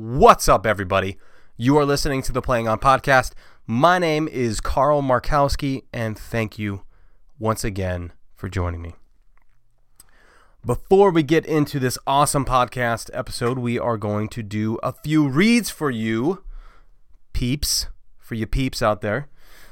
What's up, everybody? You are listening to the Playing On podcast. My name is Carl Markowski, and thank you once again for joining me. Before we get into this awesome podcast episode, we are going to do a few reads for you, peeps, for you peeps out there.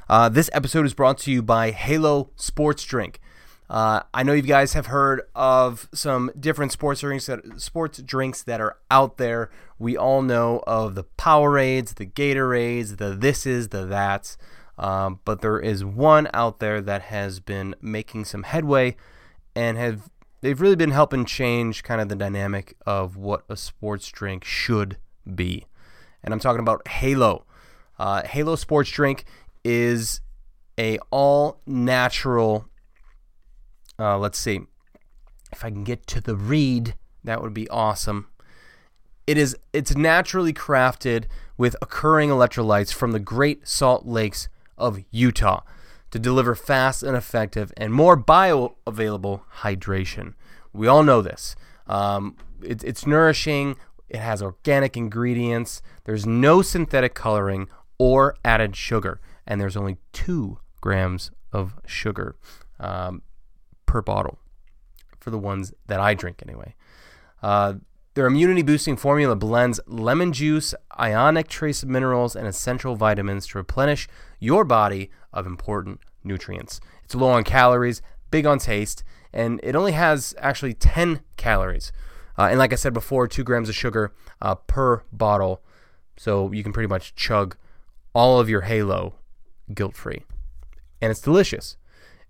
Uh, this episode is brought to you by Halo Sports Drink. Uh, I know you guys have heard of some different sports drinks that sports drinks that are out there. We all know of the Powerades, the Gatorades, the this is, the that's. Um, but there is one out there that has been making some headway and have they've really been helping change kind of the dynamic of what a sports drink should be. And I'm talking about Halo. Uh, Halo Sports Drink is a all natural uh, let's see. If I can get to the read, that would be awesome. It is it's naturally crafted with occurring electrolytes from the Great Salt Lakes of Utah to deliver fast and effective and more bioavailable hydration. We all know this. Um, it, it's nourishing. It has organic ingredients. There's no synthetic coloring or added sugar, and there's only two grams of sugar. Um, per bottle for the ones that I drink anyway. Uh, their immunity boosting formula blends lemon juice, ionic trace minerals, and essential vitamins to replenish your body of important nutrients. It's low on calories, big on taste, and it only has actually 10 calories. Uh, and like I said before, two grams of sugar uh, per bottle. So you can pretty much chug all of your Halo guilt free. And it's delicious.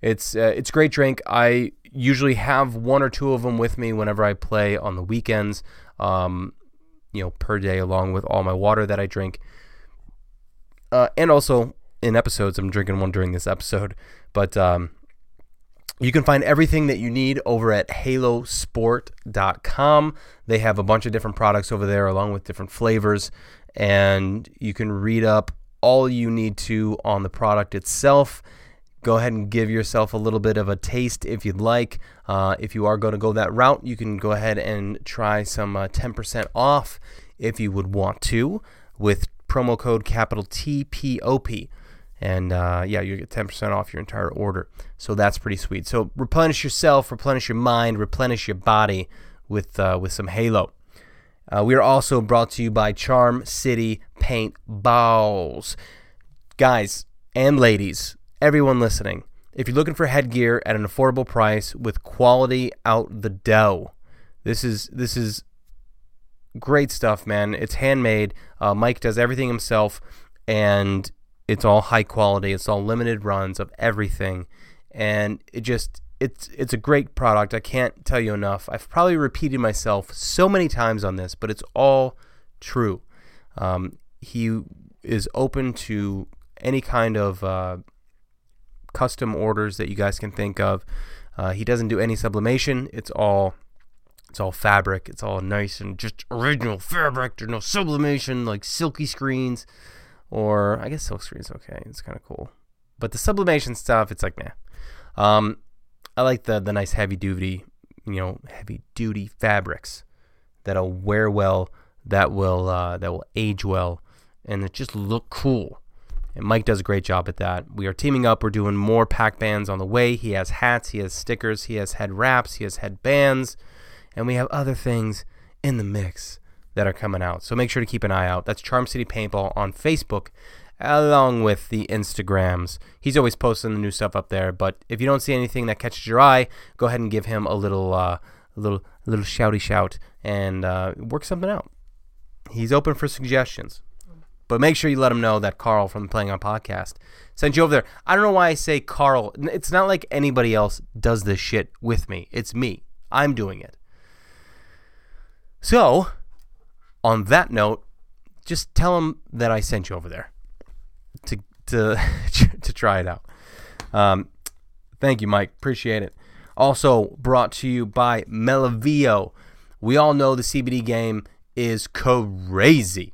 It's uh, it's a great drink. I usually have one or two of them with me whenever I play on the weekends. Um, you know, per day, along with all my water that I drink, uh, and also in episodes. I'm drinking one during this episode, but um, you can find everything that you need over at halosport.com. They have a bunch of different products over there, along with different flavors, and you can read up all you need to on the product itself go ahead and give yourself a little bit of a taste if you'd like. Uh, if you are going to go that route, you can go ahead and try some uh, 10% off if you would want to with promo code capital TPOP. And uh, yeah, you get 10% off your entire order. So that's pretty sweet. So replenish yourself, replenish your mind, replenish your body with, uh, with some Halo. Uh, we are also brought to you by Charm City Paint Balls. Guys and ladies, everyone listening, if you're looking for headgear at an affordable price with quality out the dough, this is this is great stuff, man. It's handmade. Uh, Mike does everything himself, and it's all high quality. It's all limited runs of everything, and it just it's it's a great product. I can't tell you enough. I've probably repeated myself so many times on this, but it's all true. Um, he is open to any kind of uh, custom orders that you guys can think of. Uh, he doesn't do any sublimation. It's all it's all fabric. It's all nice and just original fabric. There's no sublimation like silky screens, or I guess silk screens. Okay, it's kind of cool. But the sublimation stuff, it's like nah. Um, I like the the nice heavy duty, you know, heavy duty fabrics that'll wear well, that will uh, that will age well, and it just look cool. And Mike does a great job at that. We are teaming up. We're doing more pack bands on the way. He has hats, he has stickers, he has head wraps, he has head bands, and we have other things in the mix that are coming out. So make sure to keep an eye out. That's Charm City Paintball on Facebook, along with the Instagrams. He's always posting the new stuff up there. But if you don't see anything that catches your eye, go ahead and give him a little, uh, a little, a little shouty shout and uh, work something out. He's open for suggestions. But make sure you let him know that Carl from Playing On podcast sent you over there. I don't know why I say Carl. It's not like anybody else does this shit with me. It's me. I'm doing it. So, on that note, just tell him that I sent you over there to to to try it out. Um, thank you, Mike. Appreciate it. Also brought to you by Melloveo. We all know the CBD game is crazy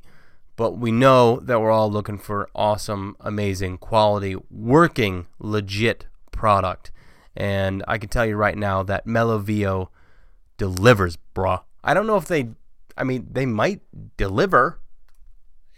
but we know that we're all looking for awesome, amazing, quality, working, legit product. And I can tell you right now that Melloveo delivers, bruh. I don't know if they I mean, they might deliver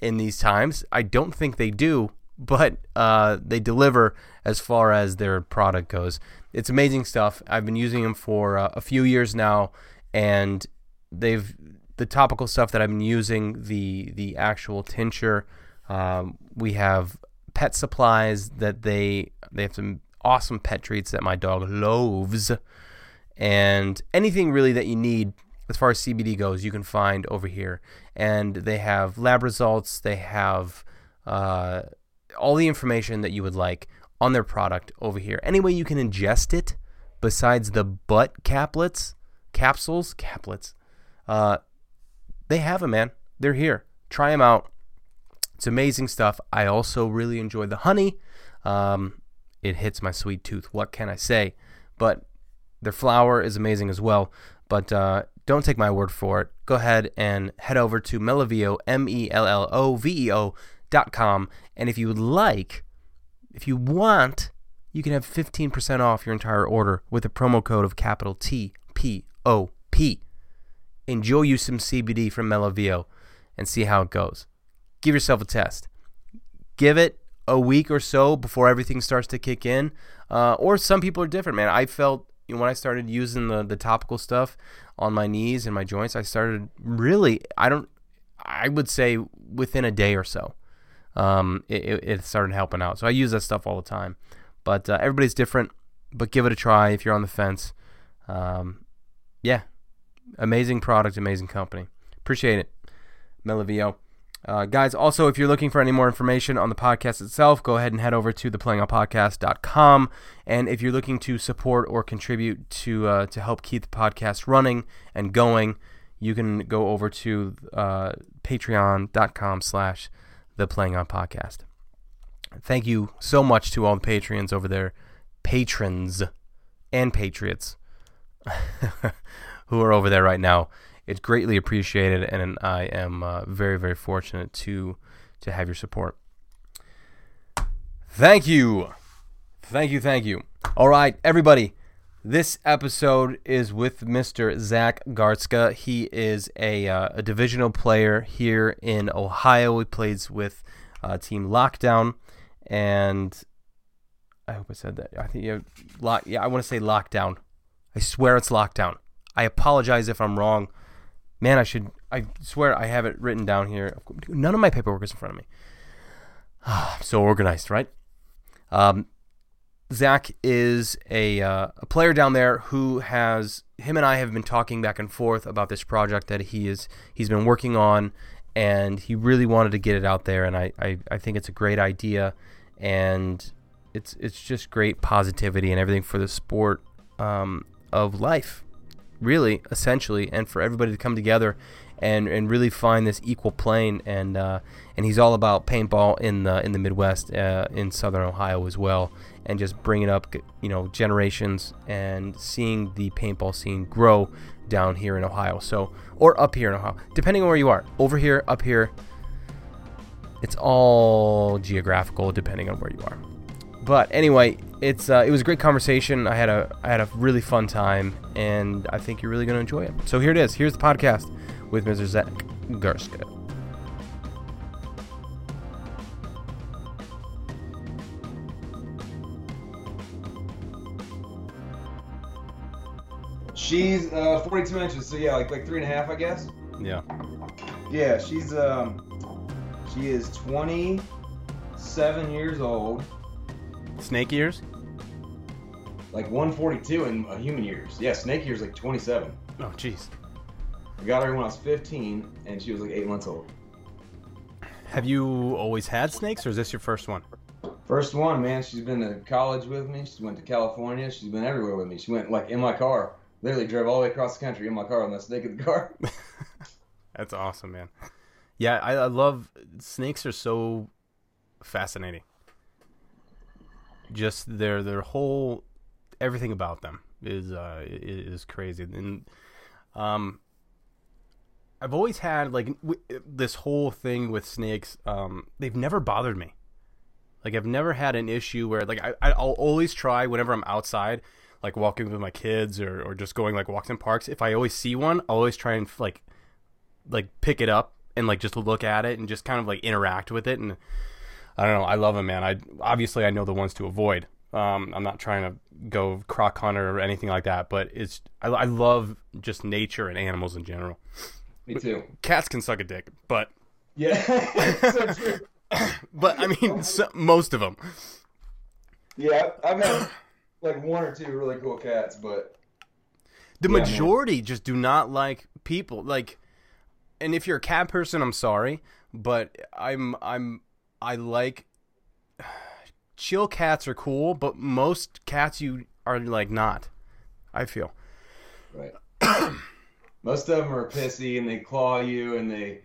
in these times. I don't think they do, but uh, they deliver as far as their product goes. It's amazing stuff. I've been using them for uh, a few years now, and they've the topical stuff that I've been using, the the actual tincture. Um, we have pet supplies that they they have some awesome pet treats that my dog loves, and anything really that you need as far as CBD goes, you can find over here. And they have lab results. They have uh, all the information that you would like on their product over here. Any way you can ingest it, besides the butt caplets, capsules, caplets, uh, they have them, man. They're here. Try them out. It's amazing stuff. I also really enjoy the honey. Um, it hits my sweet tooth. What can I say? But their flower is amazing as well. But uh, don't take my word for it. Go ahead and head over to Melloveo, M E L L O V E O dot com. And if you would like, if you want, you can have 15% off your entire order with the promo code of capital T P O P. Enjoy you some CBD from Melloveo and see how it goes. Give yourself a test. Give it a week or so before everything starts to kick in. Uh, or some people are different, man. I felt you know, when I started using the the topical stuff on my knees and my joints, I started really I don't I would say within a day or so, um, it, it started helping out. So I use that stuff all the time. But uh, everybody's different. But give it a try if you're on the fence. Um, yeah, amazing product, amazing company. Appreciate it, Melloveo. Uh, guys, also, if you're looking for any more information on the podcast itself, go ahead and head over to theplayingoutpodcast.com. And if you're looking to support or contribute to uh, to help keep the podcast running and going, you can go over to uh, patreon.com slash theplayingoutpodcast. Thank you so much to all the Patreons over there, patrons and patriots who are over there right now it's greatly appreciated, and I am uh, very, very fortunate to to have your support. Thank you, thank you, thank you. All right, everybody. This episode is with Mr. Zach Garstka. He is a, uh, a divisional player here in Ohio. He plays with uh, Team Lockdown, and I hope I said that. I think you lock. Yeah, I want to say Lockdown. I swear it's Lockdown. I apologize if I'm wrong. Man, I should. I swear I have it written down here. None of my paperwork is in front of me. so organized, right? Um, Zach is a, uh, a player down there who has him and I have been talking back and forth about this project that he is he's been working on, and he really wanted to get it out there, and I, I, I think it's a great idea, and it's it's just great positivity and everything for the sport um, of life really, essentially, and for everybody to come together and, and really find this equal plane. And uh, and he's all about paintball in the in the Midwest, uh, in Southern Ohio as well, and just bringing up you know generations and seeing the paintball scene grow down here in Ohio. So or up here in Ohio, depending on where you are. Over here, up here, it's all geographical depending on where you are. But anyway, it's uh, it was a great conversation. I had a I had a really fun time, and I think you're really going to enjoy it. So here it is. Here's the podcast with Mr. Zach Garstka. She's uh, 42 inches, so yeah, like like three and a half, I guess. Yeah. Yeah, she's um, she is 27 years old. Snake ears? Like 142 in uh, human years. Yeah, snake years like 27. Oh, jeez. I got her when I was 15, and she was like eight months old. Have you always had snakes, or is this your first one? First one, man. She's been to college with me. She went to California. She's been everywhere with me. She went like in my car. Literally drove all the way across the country in my car on the snake in the car. That's awesome, man. Yeah, I, I love snakes. Are so fascinating just their their whole everything about them is uh, is crazy. And um, I've always had like w- this whole thing with snakes. Um, they've never bothered me. Like I've never had an issue where like I I'll always try whenever I'm outside, like walking with my kids or or just going like walks in parks. If I always see one, I'll always try and like like pick it up and like just look at it and just kind of like interact with it and I don't know. I love them, man. I obviously I know the ones to avoid. Um, I'm not trying to go croc hunter or anything like that, but it's I, I love just nature and animals in general. Me too. Cats can suck a dick, but Yeah. so true. but I mean so, most of them. Yeah, I've had like one or two really cool cats, but The Yeah, man. majority just do not like people. Like, and if you're a cat person, I'm sorry, but I'm I'm I like chill cats are cool, but most cats you are like not. I feel. right. Most of them are pissy and they claw you and they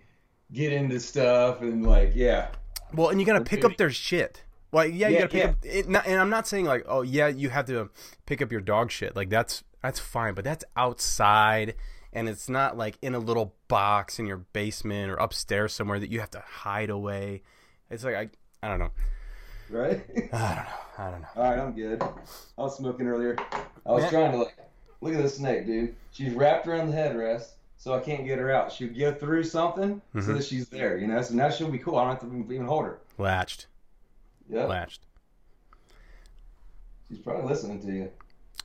get into stuff and like yeah. Well, and you gotta pick up their shit. Well, yeah, you Yeah, gotta pick yeah. up. It, not, and I'm not saying like, oh yeah, you have to pick up your dog shit. Like that's that's fine, but that's outside, and it's not like in a little box in your basement or upstairs somewhere that you have to hide away. It's like I, I don't know. Right? I don't know. I don't know. All right, I'm good. I was smoking earlier. I was Man. trying to like look at this snake, dude. She's wrapped around the headrest, so I can't get her out. She'll go through something so Mhm. that she's there, you know. So now she'll be cool. I don't have to even hold her. Latched, Yeah, latched. she's probably listening to you.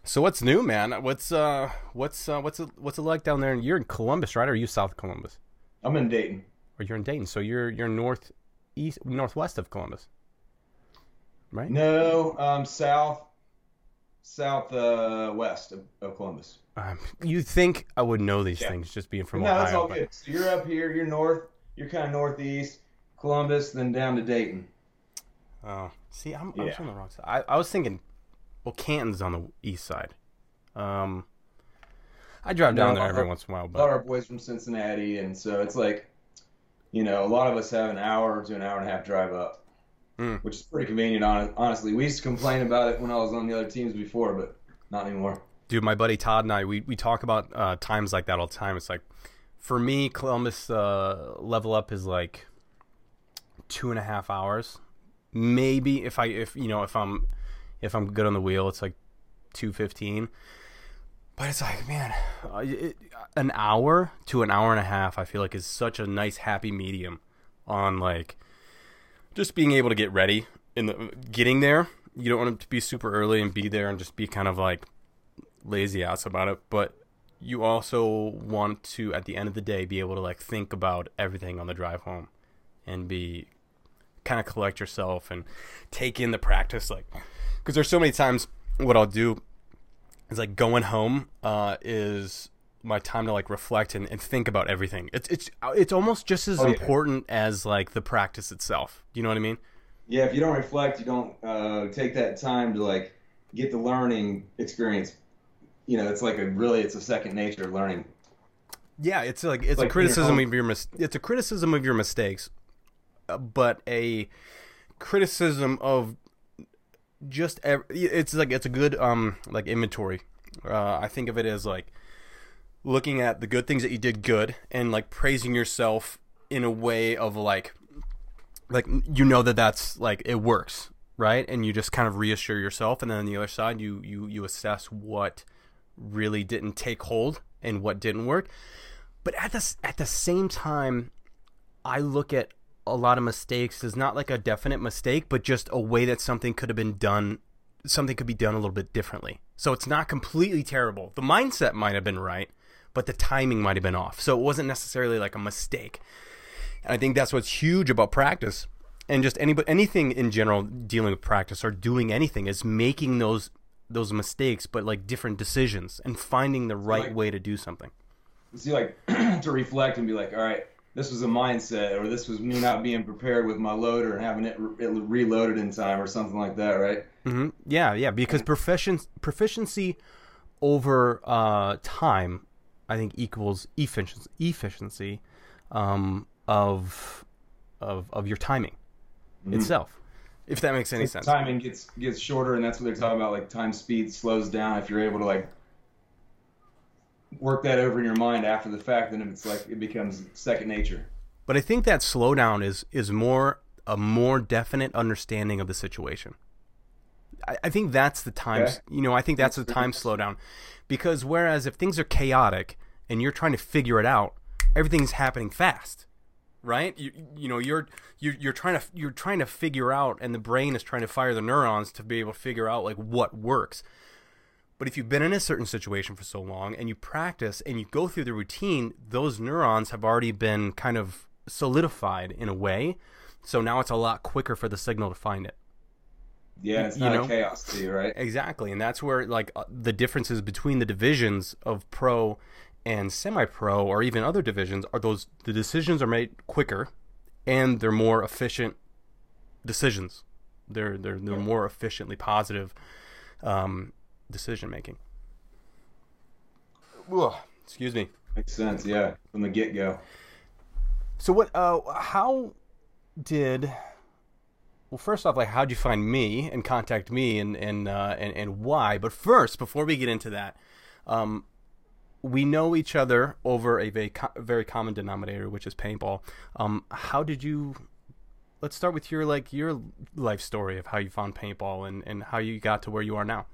So what's new, man? What's uh, what's uh, what's it, what's it like down there? You're in Columbus, right? Or are you south Columbus? I'm in Dayton. Or you're in Dayton? So you're you're north east northwest of Columbus, right? No, um, south, south uh, west of, of Columbus. Um, you think I would know these Yeah. things just being from no, Ohio? that's all but- good. So you're up here. You're north. You're kind of northeast. Columbus, then down to Dayton. Oh, see, I'm, I'm on the wrong side. I, I was thinking, well, Canton's on the east side. Um, I drive down No, there every our- once in a while, a lot of but our boys from Cincinnati, and so it's like, you know, a lot of us have an hour to an hour and a half drive up, Mm. which is pretty convenient. hon- Honestly, we used to complain about it when I was on the other teams before, but not anymore. dude, my buddy Todd and I, we, we talk about uh, times like that all the time. It's like, for me, Columbus uh, level up is like two and a half hours. Maybe if I if you know if I'm if I'm good on the wheel, it's like two fifteen. But it's like, man, uh, it, an hour to an hour and a half, I feel like is such a nice happy medium on like just being able to get ready in the getting there. You don't want to be super early and be there and just be kind of like lazy ass about it, but you also want to at the end of the day be able to like think about everything on the drive home and be kind of collect yourself and take in the practice like because there's so many times what I'll do is like going home uh, is my time to like reflect and, and think about everything. It's it's it's almost just as Oh, yeah. important as like the practice itself. Do you know what I mean? Yeah, if you don't reflect, you don't uh, take that time to like get the learning experience. You know, it's like a really, it's a second nature learning. Yeah, it's like it's like a criticism being of your mis- it's a criticism of your mistakes, uh, but a criticism of just it's like it's a good um like inventory. Uh, I think of it as like looking at the good things that you did good and like praising yourself in a way of like like you know that that's like it works right and you just kind of reassure yourself and then on the other side you you you assess what really didn't take hold and what didn't work but at the at the same time I look at a lot of mistakes as not like a definite mistake but just a way that something could have been done something could be done a little bit differently. So it's not completely terrible. The mindset might have been right but the timing might have been off. So it wasn't necessarily like a mistake. And I think that's what's huge about practice. And just any anything in general dealing with practice or doing anything is making those those mistakes but like different decisions and finding the right like- way to do something. See, like to reflect and be like, all right, this was a mindset, or this was me not being prepared with my loader and having it, re- it reloaded in time, or something like that, right? hmm Yeah, yeah, because proficiency proficiency over uh, time, I think equals efficiency efficiency um, of of of your timing itself. If that makes any sense. Timing gets gets shorter, and that's what they're talking about. Like time speed slows down if you're able to like work that over in your mind after the fact. Then it's like it becomes second nature. But I think that slowdown is is more a more definite understanding of the situation. I, I think that's the time. Okay. You know, I think that's the time slowdown, because whereas if things are chaotic and you're trying to figure it out, everything's happening fast, right? You you know you're you're you're trying to you're trying to figure out, and the brain is trying to fire the neurons to be able to figure out like what works. But if you've been in a certain situation for so long and you practice and you go through the routine, those neurons have already been kind of solidified in a way. So now it's a lot quicker for the signal to find it. Yeah, it's you not know? chaos to you, right? Exactly, and that's where like uh, the differences between the divisions of pro and semi-pro, or even other divisions, are those the decisions are made quicker, and they're more efficient decisions. They're they're they're more efficiently positive um, decision making. Excuse me. Makes sense, yeah, from the get go. So what? Uh, how did? Well, first off, like, how'd you find me and contact me, and and uh, and and why? But first, before we get into that, um, we know each other over a very co- very common denominator, which is paintball. Um, how did you? Let's start with your like your life story of how you found paintball and and how you got to where you are now.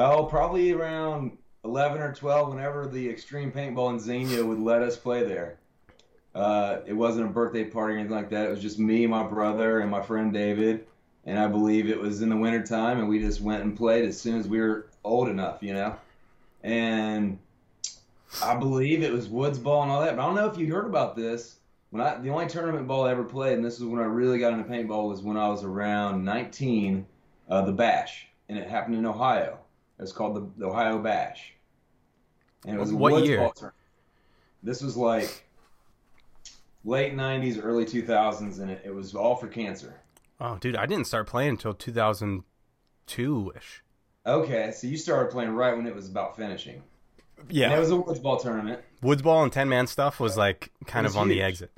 Oh, probably around 11 or 12, whenever the Extreme Paintball in Xenia would let us play there. Uh, it wasn't a birthday party or anything like that. It was just me, my brother, and my friend David. And I believe it was in the wintertime, and we just went and played as soon as we were old enough, you know? And I believe it was woods ball and all that. But I don't know if you heard about this. When I the only tournament ball I ever played, and this is when I really got into paintball, was when I was around 19, uh, the Bash, and it happened in Ohio. It was called the, the Ohio Bash, and it was What woods year? This was like late 90s, early 2000s, and it, it was all for cancer. Oh, dude, I didn't start playing until 2002 ish. Okay, so you started playing right when it was about finishing. Yeah, And it was a woods ball tournament. woods ball and 10 man stuff was like kind was of on the exit.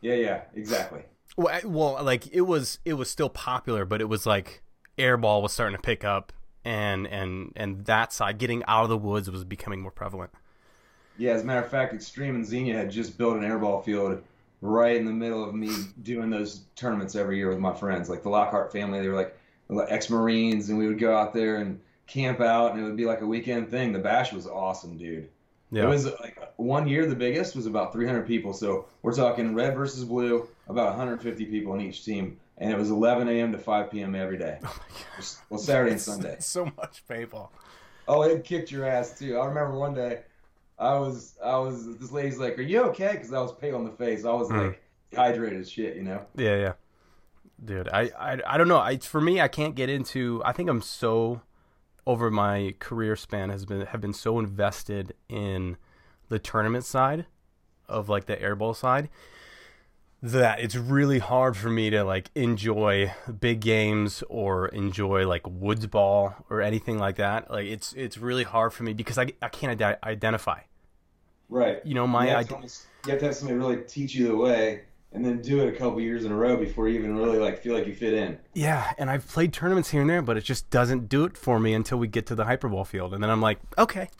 Yeah, yeah, exactly. Well, I- well, like it was, it was still popular, but it was like airball was starting to pick up, and and and that side, getting out of the woods, was becoming more prevalent. Yeah, as a matter of fact, Extreme and Xenia had just built an airball field right in the middle of me doing those tournaments every year with my friends. Like the Lockhart family, they were like ex-Marines, and we would go out there and camp out, and it would be like a weekend thing. The bash was awesome, dude. Yeah, It was like one year the biggest was about 300 people. So we're talking red versus blue, about 150 people in each team, and it was 11 a.m. to 5 p.m. every day. oh Well, Saturday and Sunday. so much paintball. Oh, it kicked your ass too. I remember one day, I was, I was. This lady's like, "Are you okay?" Because I was pale in the face. I was Mm. like dehydrated as shit, you know. Yeah, yeah, dude. I, I, I don't know. I for me, I can't get into. I think I'm so over my career span has been have been so invested in the tournament side of like the airball side that it's really hard for me to like enjoy big games or enjoy like woods ball or anything like that like it's it's really hard for me because i, I can't ide- identify Right. you know my you, have almost- you have to have somebody really teach you the way, and then do it a couple years in a row before you even really like feel like you fit in. Yeah, and I've played tournaments here and there, but it just doesn't do it for me until we get to the hyperball field, and then I'm like, okay,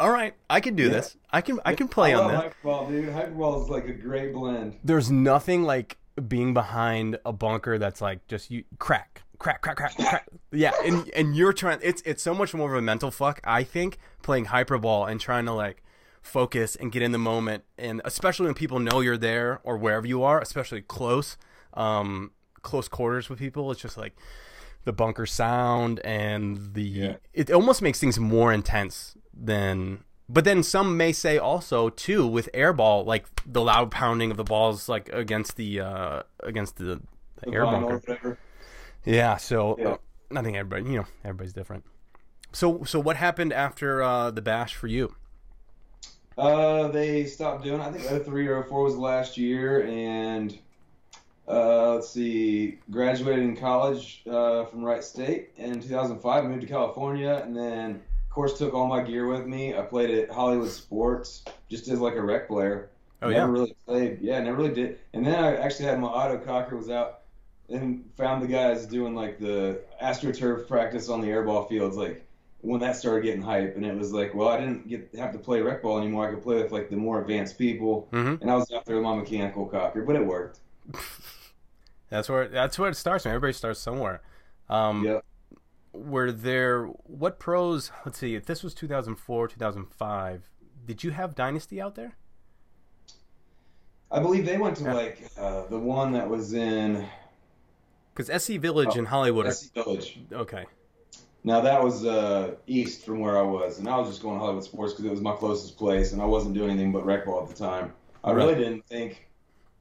all right, I can do Yeah. this. I can I can play I on this. Hyperball, dude. Hyperball is like a great blend. There's nothing like being behind a bunker that's like just you crack, crack, crack, crack, crack. Yeah, and and you're trying. It's it's so much more of a mental fuck. I think playing hyperball and trying to like focus and get in the moment, and especially when people know you're there or wherever you are, especially close, um, close quarters with people. It's just like the bunker sound and the Yeah. it almost makes things more intense than but then some may say also too with airball like the loud pounding of the balls like against the uh against the, the, The air bunker whatever. yeah so Yeah. uh, i think everybody you know everybody's different so so what happened after uh the bash for you Uh, they stopped doing. it. I think 03 or 04 was last year, and uh, let's see, graduated in college uh, from Wright State in 2005. Moved to California, and then of course took all my gear with me. I played at Hollywood Sports just as like a rec player. oh never yeah really played. Yeah, never really did. And then I actually had my auto cocker was out and found the guys doing like the astroturf practice on the airball fields like when that started getting hype and it was like well I didn't get have to play rec ball anymore I could play with like the more advanced people hmm and I was out there with my mechanical cocker but it worked that's where that's where it starts man everybody starts somewhere um Yep. were there what pros let's see if this was 2004 2005 did you have dynasty out there I believe they went to like uh, the one that was in Because SC Village in Hollywood. SC Village. okay. Now that was uh, east from where I was, and I was just going to Hollywood Sports because it was my closest place, and I wasn't doing anything but rec ball at the time. I really didn't think,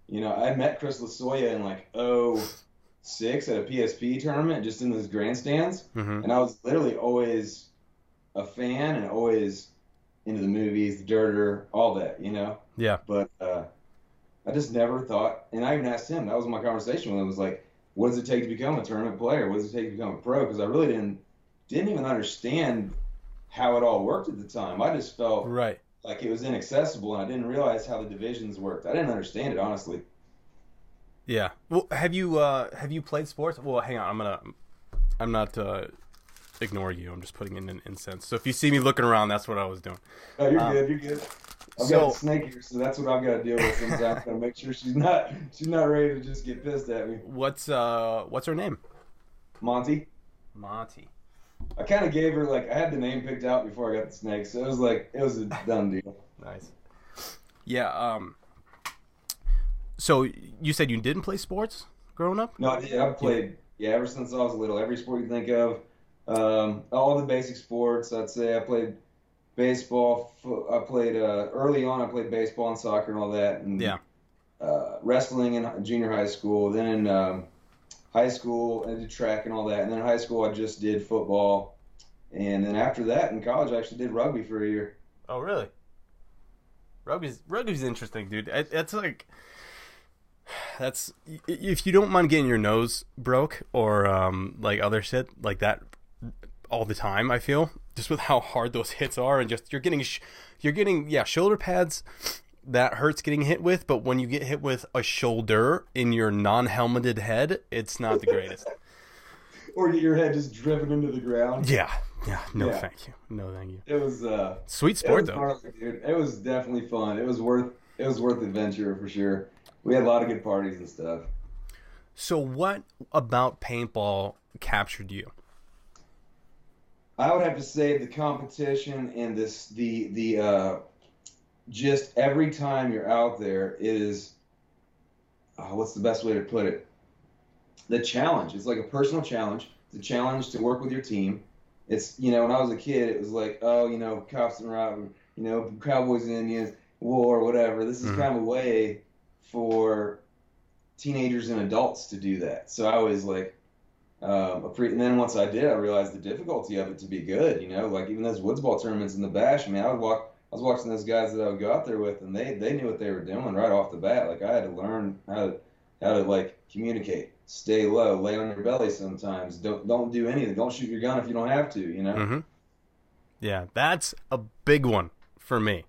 you know, I met Chris Lasoya in like 06 at a PSP tournament, just in those grandstands, hmm and I was literally always a fan and always into the movies, the dirter, all that, you know. Yeah. But uh, I just never thought, and I even asked him. That was my conversation with him. Was like, what does it take to become a tournament player? What does it take to become a pro? Because I really didn't didn't even understand how it all worked at the time. I just felt Right. Like it was inaccessible, and I didn't realize how the divisions worked. I didn't understand it honestly. Yeah. Well, have you uh have you played sports? Well, hang on. I'm gonna. I'm not uh, ignoring you. I'm just putting in an incense. So if you see me looking around, that's what I was doing. Oh, you're Um, good. You're good. I've so- got a snake here, so that's what I've got to deal with. Sometimes I make sure she's not she's not ready to just get pissed at me. What's uh What's her name? Monty. Monty. I kind of gave her like I had the name picked out before I got the snake, so it was like it was a done deal. Nice. Yeah. Um. So you said you didn't play sports growing up? No, I did. I've played yeah ever since I was little. Every sport you think of, um, all the basic sports. I'd say I played baseball. fo- I played uh, early on. I played baseball and soccer and all that. And, Yeah. Uh, wrestling in junior high school. Then um, high school, I did track and all that. And then in high school, I just did football. And then after that, in college, I actually did rugby for a year. Oh, really? Rugby's rugby's interesting, dude. That's like that's if you don't mind getting your nose broke or um like other shit like that all the time. I feel just with how hard those hits are and just you're getting sh- you're getting yeah shoulder pads that hurts getting hit with, but when you get hit with a shoulder in your non-helmeted head, it's not the greatest. Or get your head just driven into the ground. yeah, yeah. No, Yeah. thank you. No, thank you. It was. Uh, Sweet sport though. gnarly, dude. It was definitely fun. It was worth it was worth the adventure for sure. We had a lot of good parties and stuff. So, what about paintball captured you? I would have to say the competition and this the the uh, just every time you're out there is uh, what's the best way to put it? The challenge. It's like a personal challenge. It's a challenge to work with your team. It's you know when I was a kid, it was like oh you know cops and robbers, you know cowboys and Indians, war, whatever. This is Mhm. kind of a way for teenagers and adults to do that. So I was like, um, a pre- and then once I did, I realized the difficulty of it to be good. You know, like even those woods ball tournaments in the bash. I mean, I would walk. I was watching those guys that I would go out there with, and they they knew what they were doing right off the bat. Like I had to learn how to how to like communicate, stay low, lay on your belly. Sometimes don't don't do anything. Don't shoot your gun if you don't have to. You know, Mm-hmm. Yeah, that's a big one for me.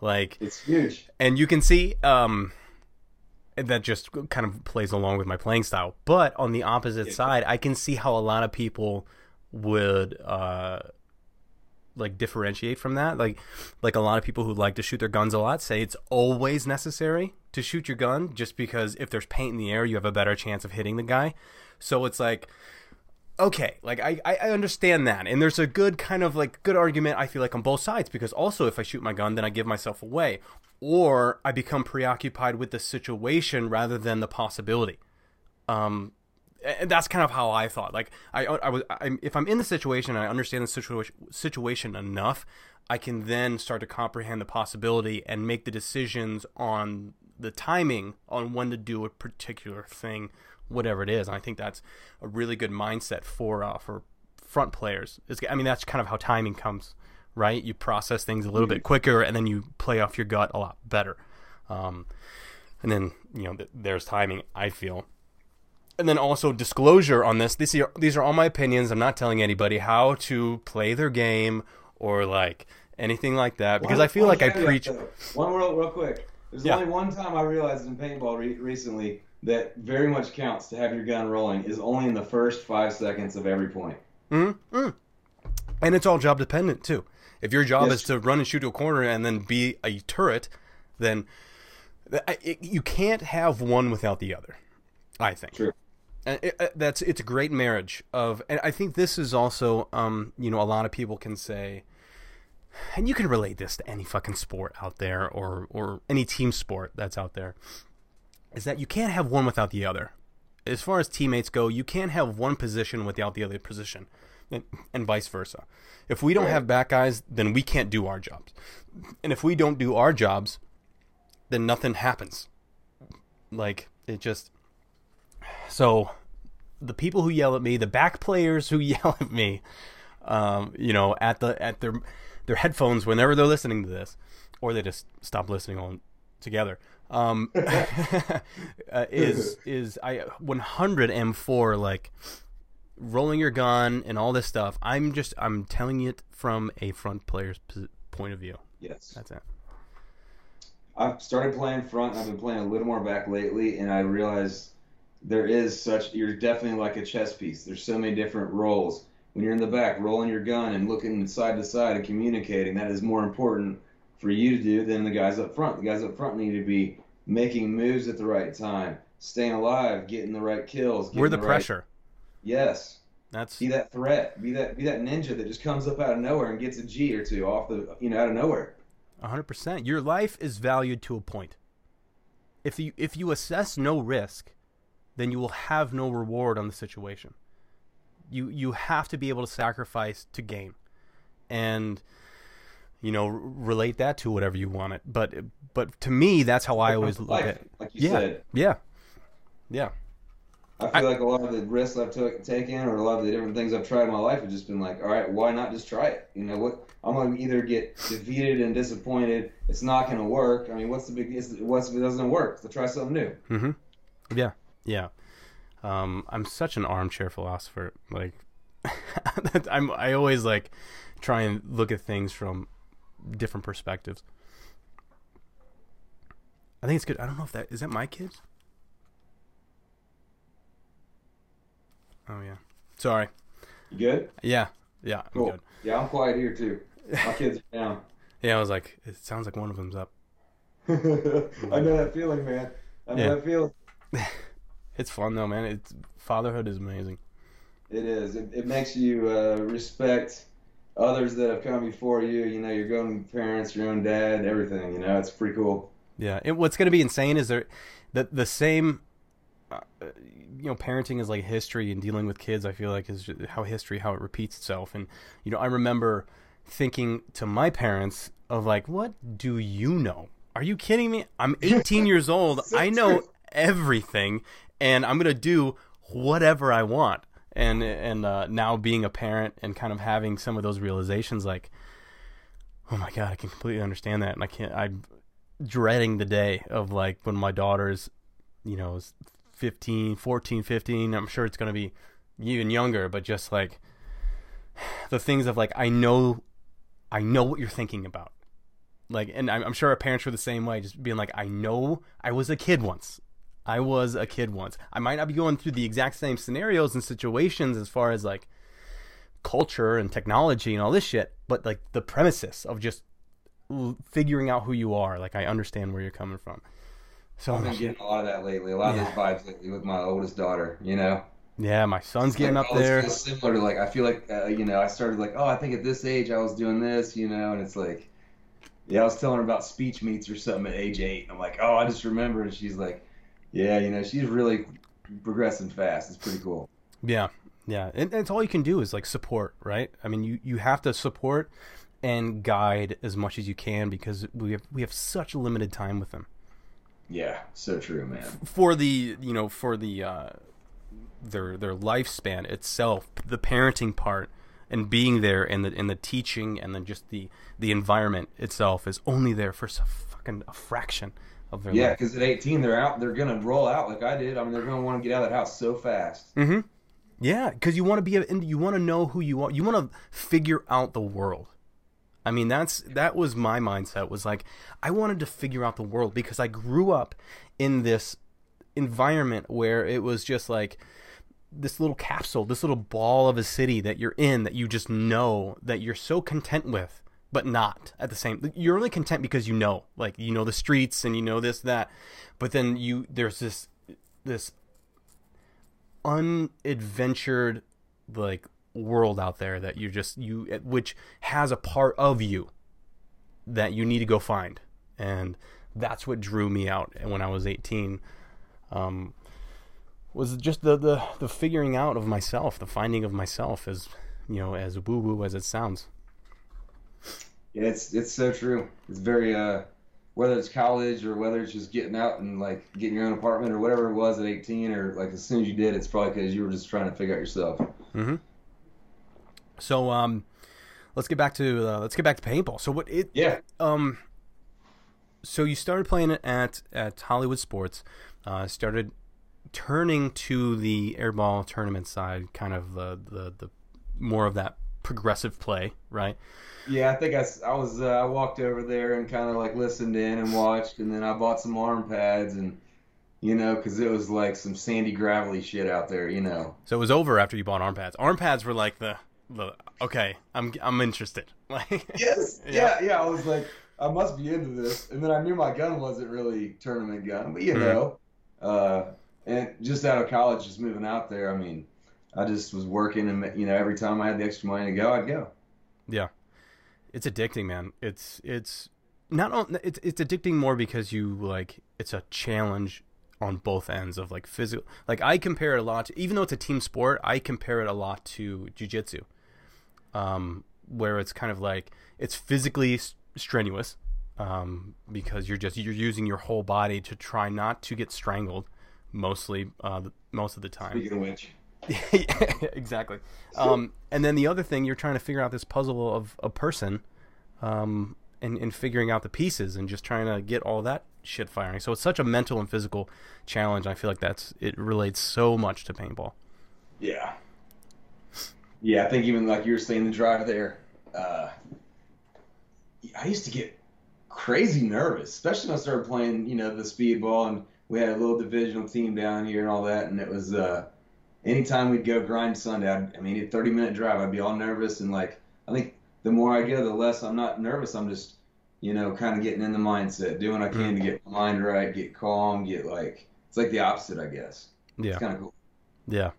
Like, it's huge. and you can see um, that just kind of plays along with my playing style. But on the opposite Yeah. side, I can see how a lot of people would uh, like differentiate from that. Like, like a lot of people who like to shoot their guns a lot say it's always necessary to shoot your gun, just because if there's paint in the air, you have a better chance of hitting the guy. So it's like okay like I, I understand that and there's a good kind of like good argument i feel like on both sides because also if i shoot my gun then i give myself away or i become preoccupied with the situation rather than the possibility um and that's kind of how i thought like i i was I'm, if i'm in the situation and i understand the situation situation enough i can then start to comprehend the possibility and make the decisions on the timing on when to do a particular thing whatever it is. And I think that's a really good mindset for uh, for front players. It's, I mean, that's kind of how timing comes, right? You process things a little bit quicker, and then you play off your gut a lot better. Um, and then you know, th- there's timing. I feel. And then also disclosure on this. These are these are all my opinions. I'm not telling anybody how to play their game or like anything like that because One- I feel like I preach. One real, real quick. There's Yeah. only one time I realized in paintball re- recently that very much counts to have your gun rolling is only in the first five seconds of every point. Mm-hmm. And it's all job dependent too. If your job Yes. is to run and shoot to a corner and then be a turret, then I- it, you can't have one without the other. I think. True. And it, uh, that's it's a great marriage of, and I think this is also, um, you know, a lot of people can say, and you can relate this to any fucking sport out there or or any team sport that's out there is that you can't have one without the other. As far as teammates go you can't have one position without the other position and, and vice versa. If we don't have back guys then we can't do our jobs. And if we don't do our jobs then nothing happens. Like it just so the people who yell at me the back players who yell at me um, you know, at the at their their headphones whenever they're listening to this, or they just stop listening on together. Um, uh, is is I 100 M4 like rolling your gun and all this stuff. I'm just I'm telling it from a front player's point of view. Yes. That's it. I've started playing front. I've been playing a little more back lately, and I realized there is such. You're definitely like a chess piece. There's so many different roles. When you're in the back, rolling your gun and looking side to side and communicating, that is more important for you to do than the guys up front. The guys up front need to be making moves at the right time, staying alive, getting the right kills. We're the getting right- pressure. Yes. That's Be that threat. Be that be that ninja that just comes up out of nowhere and gets a G or two off the you know out of nowhere. 100%. Your life is valued to a point. If you if you assess no risk, then you will have no reward on the situation. You you have to be able to sacrifice to gain. And you know, r- relate that to whatever you want it. But but to me, that's how I always look at it. like you Yeah. said. Yeah. Yeah. I feel like a lot of the risks I've took, taken or a lot of the different things I've tried in my life have just been like, all right, why not just try it? You know what? I'm gonna either get defeated and disappointed. It's not gonna work. I mean, what's the big? it's- What's if it doesn't work? So try something new. Mm-hmm. Yeah, yeah. Um, I'm such an armchair philosopher. Like, I'm I always like try and look at things from different perspectives. I think it's good. I don't know if that is that my kids. Oh yeah. Sorry. You good? Yeah. Yeah. I'm Cool. good. Yeah, I'm quiet here too. My kids are down. Yeah. I was like, it sounds like one of them's up. I know that feeling, man. I know Yeah. that feeling. It's fun though, man. It's fatherhood is amazing. It is. It, it makes you uh, respect others that have come before you. You know, your own parents, your own dad, everything. You know, it's pretty cool. Yeah, and what's going to be insane is there the the same uh, you know parenting is like history and dealing with kids. I feel like is how history how it repeats itself. And you know, I remember thinking to my parents of like, "What do you know? Are you kidding me? I'm 18 years old. So I know true. Everything, and I'm to do whatever I want." And and uh, now being a parent and kind of having some of those realizations, like, oh my god, I can completely understand that, and I can't. I'm dreading the day of like when my daughter's you know is 15 14 15 i'm sure it's to be even younger but just like the things of like i know i know what you're thinking about like and I'm sure our parents were the same way just being like i know i was a kid once i was a kid once i might not be going through the exact same scenarios and situations as far as like culture and technology and all this shit but like the premises of just l- figuring out who you are. Like I understand where you're coming from. So I've been getting a lot of that lately. A lot Yeah. of those vibes lately with my oldest daughter. You know. yeah, my son's getting Like, up there. Similar to like, I feel like, uh, you know, I started like, oh, I think at this age I was doing this, you know, and it's like, yeah, I was telling her about speech meets or something at age eight. I'm like, oh, I just remember, and she's like, yeah, you know, she's really progressing fast. It's pretty cool. Yeah, yeah, and it's all you can do is like support, right? I mean, you you have to support and guide as much as you can because we have we have such limited time with them. Yeah, so true, man. for the you know for the uh, their their lifespan itself, the parenting part and being there and the and the teaching and then just the the environment itself is only there for so fucking a fraction of their Yeah, because at 18 they're out, they're gonna roll out like I did. I mean, they're gonna want to get out of that house so fast. Mm-hmm. Yeah, because you want to be a, you want to know who you are. You want to figure out the world. I mean, that's that was my mindset. Was like I wanted to figure out the world because I grew up in this environment where it was just like this little capsule, this little ball of a city that you're in that you just know that you're so content with, but not at the same. You're only content because you know, like you know the streets and you know this that, but then you there's this this unadventured like world out there that you just you which has a part of you that you need to go find, and that's what drew me out when I was 18. Um, was just the, the the figuring out of myself, the finding of myself, as you know, as woo woo as it sounds. Yeah, it's it's so true. It's very uh, whether it's college or whether it's just getting out and like getting your own apartment or whatever it was at 18 or like as soon as you did, it's probably because you were just trying to figure out yourself. Mm-hmm. So um, let's get back to uh, let's get back to paintball. So what it Yeah. um, so you started playing it at at Hollywood Sports, uh, started turning to the airball tournament side, kind of the the, the more of that progressive play, right? Yeah, I think I, I was uh, I walked over there and kind of like listened in and watched, and then I bought some arm pads and you know because it was like some sandy gravelly shit out there, you know. So it was over after you bought arm pads. Arm pads were like the the okay, I'm I'm interested. Like Yes. Yeah. Yeah. yeah, I was like, I must be into this, and then I knew my gun wasn't really tournament gun, but you Mhm. know, uh, and just out of college, just moving out there, I mean, I just was working, and you know, every time I had the extra money to go, I'd go. Yeah, it's addicting, man. It's it's not on, it's it's addicting more because you like it's a challenge on both ends of like physical. Like I compare it a lot to, even though it's a team sport, I compare it a lot to jujitsu, um, where it's kind of like it's physically strenuous, um, because you're just you're using your whole body to try not to get strangled, mostly uh, most of the time. Speaking of which, exactly. Um, and then the other thing, you're trying to figure out this puzzle of a person, um, and, and figuring out the pieces and just trying to get all that shit firing. So it's such a mental and physical challenge. I feel like that's it relates so much to paintball. yeah, yeah, I think even like you were saying, the drive there, uh, I used to get crazy nervous, especially when I started playing, you know, the speedball, and we had a little divisional team down here and all that, and it was uh, anytime we'd go grind Sunday, I'd, I mean, a 30 minute drive, I'd be all nervous, and like I think the more I go, the less I'm not nervous. I'm just, you know, kind of getting in the mindset, doing what I can to mm-hmm. get my mind right, get calm, get like it's like the opposite, I guess. Yeah. It's kind of cool. Yeah.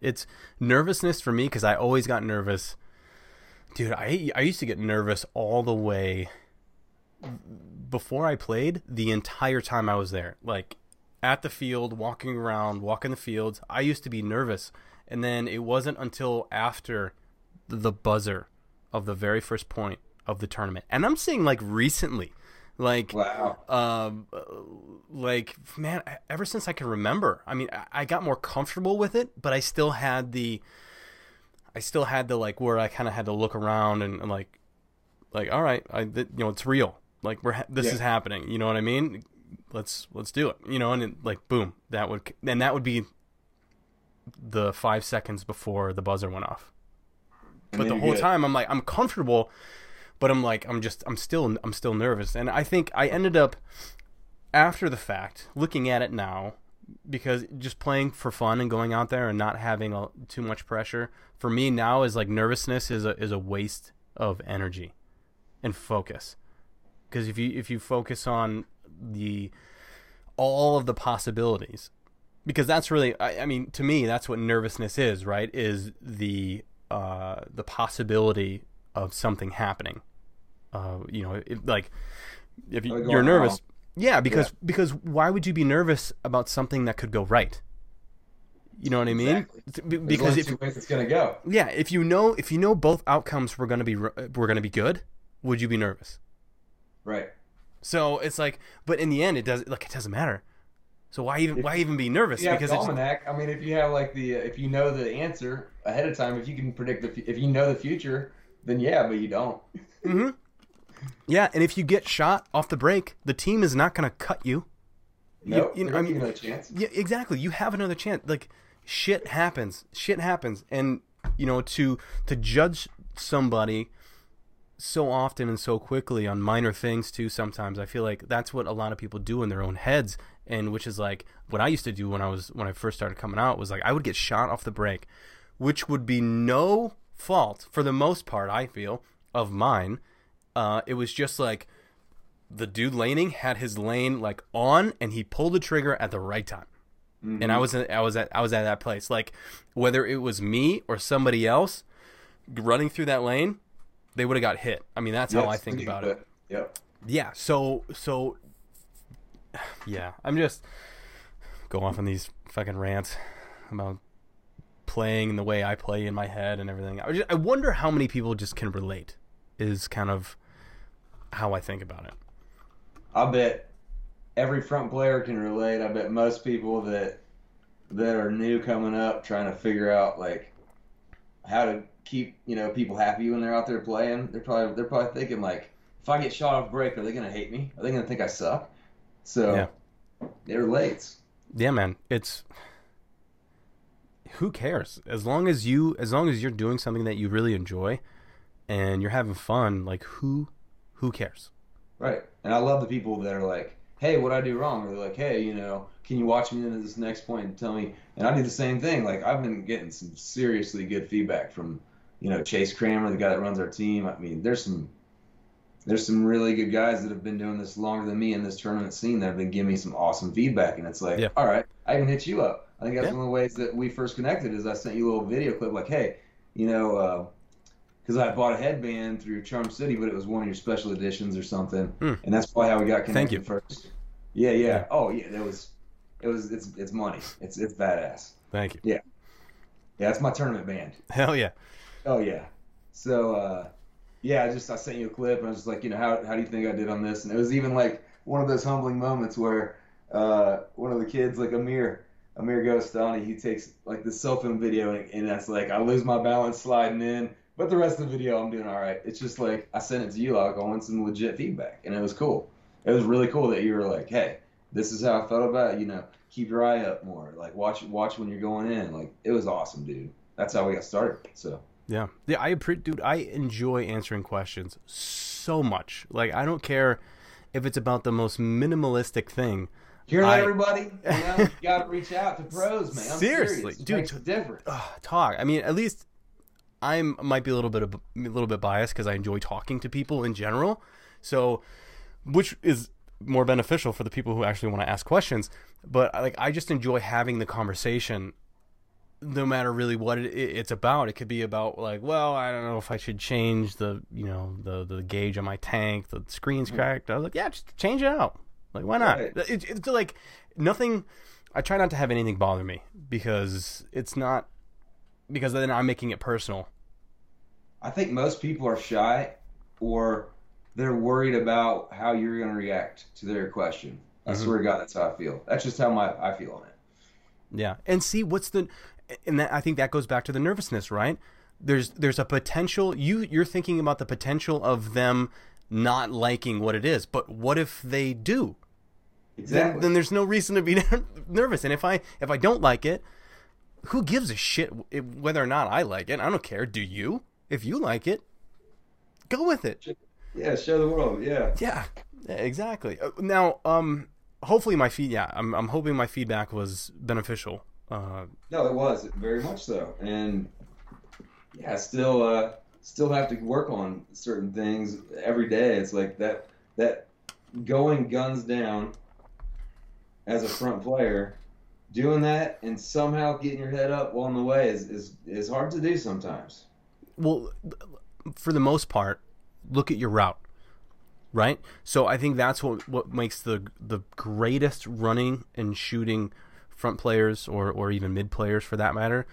It's nervousness for me because I always got nervous. Dude, I I used to get nervous all the way before I played the entire time I was there. Like at the field, walking around, walking the fields, I used to be nervous. And then it wasn't until after the buzzer of the very first point of the tournament. And I'm saying like recently. Like Wow. um, like man, ever since I can remember. I mean, I- I got more comfortable with it, but I still had the, I still had the like where I kind of had to look around and, and like, like all right, I th- you know it's real. Like we're ha- this Yeah. is happening. You know what I mean? Let's let's do it. You know, and it, like boom, that would and that would be the five seconds before the buzzer went off but the whole good. time I'm like I'm comfortable, but I'm like I'm just I'm still I'm still nervous, and I think I ended up after the fact looking at it now because just playing for fun and going out there and not having a, too much pressure for me now is like nervousness is a is a waste of energy and focus because if you if you focus on the all of the possibilities because that's really I, I mean to me that's what nervousness is right is the uh the possibility of something happening uh you know it, like if you, you're nervous wrong. yeah because because why would you be nervous about something that could go right you know what i mean Exactly. Because if ways it's gonna go. yeah if you know if you know both outcomes were going to be were going to be good would you be nervous Right. So it's like but in the end it does like it doesn't matter so why even If- why even be nervous Yeah, because it's almanac. I mean, if you have like the, if you know the answer ahead of time, if you can predict the, if you know the future, then yeah, but you don't. hmm Yeah, and if you get shot off the break, the team is not going to cut you. You- No, you know, they're I mean, giving it a chance. yeah, exactly. You have another chance. Like shit happens. Shit happens, and you know to to judge somebody so often and so quickly on minor things too. Sometimes I feel like that's what a lot of people do in their own heads, and which is like what I used to do when I was when I first started coming out was like I would get shot off the break, which would be no fault for the most part. I feel of mine. Uh, it was just like the dude laning had his lane like on, and he pulled the trigger at the right time Mm-hmm. and I was in, I was at I was at that place. Like whether it was me or somebody else running through that lane, they would have got hit. I mean, that's how I think about it. Yeah. Yeah. So so. Yeah, I'm just go off on these fucking rants about playing and the way I play in my head and everything. I, just, I wonder how many people just can relate. Is kind of how I think about it. I bet every front player can relate. I bet most people that that are new coming up trying to figure out like how to keep you know people happy when they're out there playing. They're probably they're probably thinking like, if I get shot off break, are they gonna hate me? Are they gonna think I suck? So Yeah. it relates. Yeah, man. It's who cares? As long as you as long as you're doing something that you really enjoy and you're having fun, like who who cares? Right. And I love the people that are like, hey, what I do wrong? Or they're like, hey, you know, can you watch me into this next point and tell me? And I do the same thing. Like, I've been getting some seriously good feedback from, you know, Chase Kramer, the guy that runs our team. I mean, there's some. There's some really good guys that have been doing this longer than me in this tournament scene that have been giving me some awesome feedback, and it's like, Yeah. all right, I can hit you up. I think that's Yeah. one of the ways that we first connected. Is I sent you a little video clip, like, hey, you know, because I bought a headband through Charm City, but it was one of your special editions or something, Hmm. and that's probably how we got connected Thank you. first. Yeah, yeah, Yeah. Oh, yeah. That was, it was, it's, it's money. It's, it's badass. Thank you. Yeah. Yeah, that's my tournament band. Hell yeah. Oh yeah. So uh, yeah, I just I sent you a clip. And I was just like, you know, how how do you think I did on this? And it was even like one of those humbling moments where uh, one of the kids, like Amir, Amir Ghostani, he takes like the cell phone video, and, and that's like I lose my balance sliding in. But the rest of the video, I'm doing all right. It's just like I sent it to you, like I want some legit feedback, and it was cool. It was really cool that you were like, hey, this is how I felt about it. You know, keep your eye up more. Like watch watch when you're going in. Like it was awesome, dude. That's how we got started. So. Yeah. Yeah, I appre- dude, I enjoy answering questions so much. Like I don't care if it's about the most minimalistic thing. Hear that, I- everybody? You, know, you got to reach out to pros, man. I'm Seriously, serious. Dude, makes a difference. Ugh, talk. I mean, at least I'm might be a little bit of, a little bit biased because I enjoy talking to people in general. So, which is more beneficial for the people who actually want to ask questions. But like, I just enjoy having the conversation, no matter really what it, it's about. It could be about like, well, I don't know if I should change the you know the the gauge on my tank. The screen's cracked. I was like, yeah, just change it out. Like, why not? Right. It, it's like nothing. I try not to have anything bother me because it's not because then I'm making it personal. I think most people are shy or they're worried about how you're going to react to their question. I Mhm. swear to God, that's how I feel. That's just how my I feel on it. Yeah, and see what's the, and that I think that goes back to the nervousness, right? There's there's a potential. You you're thinking about the potential of them not liking what it is, but what if they do? Then, Exactly. then there's no reason to be nervous. And if I if I don't like it, who gives a shit whether or not I like it? I don't care. Do you? If you like it, go with it. yeah, share the world. Yeah. Yeah, yeah, exactly. Uh, Now, um, hopefully my feed. Yeah, I'm I'm hoping my feedback was beneficial. Uh, No, it was very much so, and yeah, still uh, still have to work on certain things every day. It's like that that going guns down as a front player, doing that and somehow getting your head up on the way is is, is hard to do sometimes. well, for the most part, look at your route, right? So I think that's what what makes the the greatest running and shooting front players or or even mid players for that matter,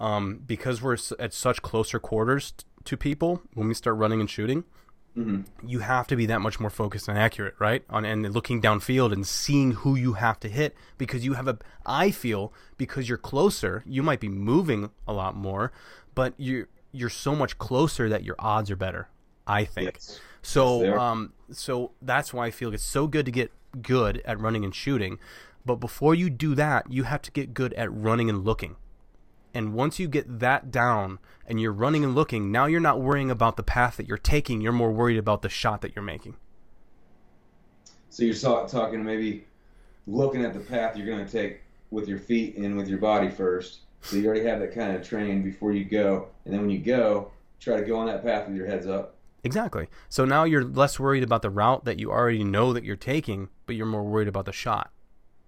um, because we're at such closer quarters t- to people when we start running and shooting. hmm you have to be that much more focused and accurate, right? On and looking downfield and seeing who you have to hit because you have a. I feel because you're closer, you might be moving a lot more, but you you're so much closer that your odds are better. I think. Yes. So Yes, um so that's why I feel it's so good to get good at running and shooting, but before you do that, you have to get good at running and looking. And once you get that down and you're running and looking, now you're not worrying about the path that you're taking, you're more worried about the shot that you're making. So you're talking maybe looking at the path you're going to take with your feet and with your body first. So you already have that kind of training before you go, and then when you go, try to go on that path with your heads up. Exactly. So now you're less worried about the route that you already know that you're taking, but you're more worried about the shot.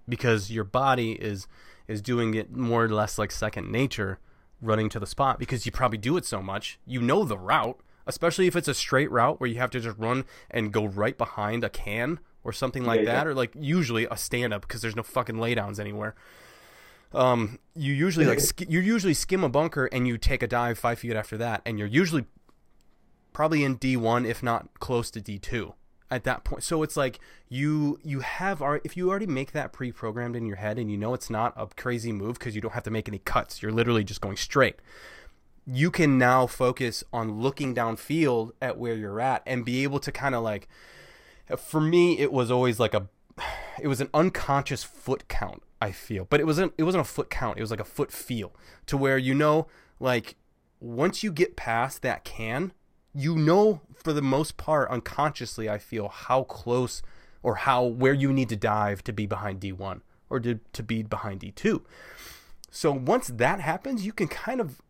Because your body is is doing it more or less like second nature running to the spot because you probably do it so much. You know the route especially if it's a straight route where you have to just run and go right behind a can or something like Yeah, that, yeah. or like usually a stand up because there's no fucking laydowns anywhere. Um, you usually like sk- you usually skim a bunker and you take a dive five feet after that, and you're usually probably in D one if not close to D two at that point. So it's like you you have our if you already make that pre-programmed in your head and you know it's not a crazy move because you don't have to make any cuts. You're literally just going straight. You can now focus on looking downfield at where you're at and be able to kind of like for me it was always like a it was an unconscious foot count i feel but it wasn't it wasn't a foot count it was like a foot feel to where you know like once you get past that can you know for the most part unconsciously i feel how close or how where you need to dive to be behind d1 or to, to be behind d2 so once that happens you can kind of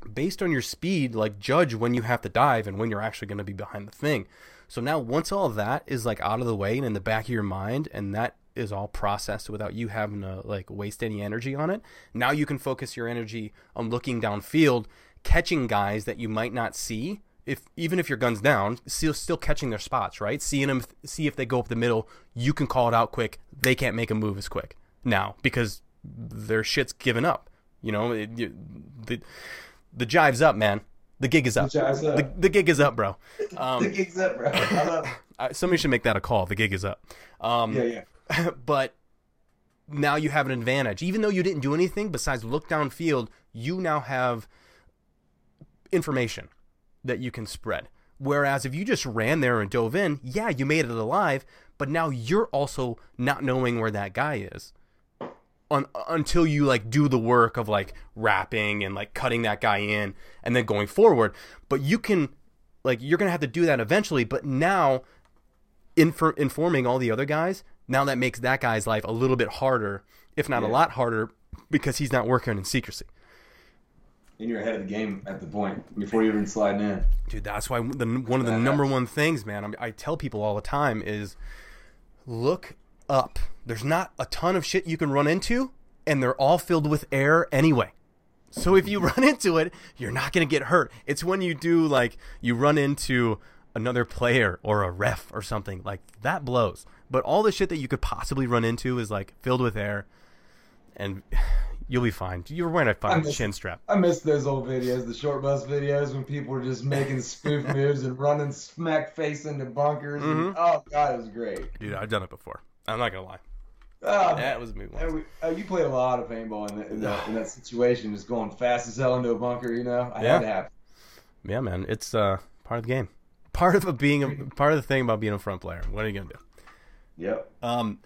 based on your speed, like judge when you have to dive and when you're actually going to be behind the thing. So now once all that is like out of the way and in the back of your mind and that is all processed without you having to like waste any energy on it, now you can focus your energy on looking downfield, catching guys that you might not see. If even if your gun's down, still still catching their spots, right? Seeing them, see if they go up the middle, you can call it out quick. They can't make a move as quick now because their shit's given up. You know, it, you, the the jive's up, man. The gig is up. The up. The, the gig is up, bro. Um, the gig's up, bro. I love somebody should make that a call. The gig is up. Um, Yeah, yeah. but now you have an advantage. Even though you didn't do anything besides look downfield, you now have information that you can spread. Whereas if you just ran there and dove in, yeah, you made it alive, but now you're also not knowing where that guy is. Un- until you like do the work of like wrapping and like cutting that guy in and then going forward. But you can like you're gonna have to do that eventually. But now infor- informing all the other guys, now that makes that guy's life a little bit harder, if not a lot harder, because he's not working in secrecy. And you're ahead of the game at the point before you're even sliding in. Dude, that's why the, one of the That number happens. one things, man, I, I tell people all the time is look up. There's not a ton of shit you can run into, and they're all filled with air anyway. So if you run into it, you're not going to get hurt. It's when you do like you run into another player or a ref or something like that blows. But all the shit that you could possibly run into is like filled with air, and you'll be fine. You're wearing a fucking miss- chin strap. I miss those old videos, the short bus videos when people were just making spoof moves and running smack face into bunkers. and- Mhm. oh god, it was great. Dude, I've done it before. I'm not gonna lie. Oh, That was me. And we- uh, you played a lot of paintball in, the, in, that, in that situation, just going fast as hell into a bunker. You know, I Yeah. had to happen. Yeah, man, it's uh, part of the game. Part of a being a part of the thing about being a front player. What are you gonna do? Yep. Um,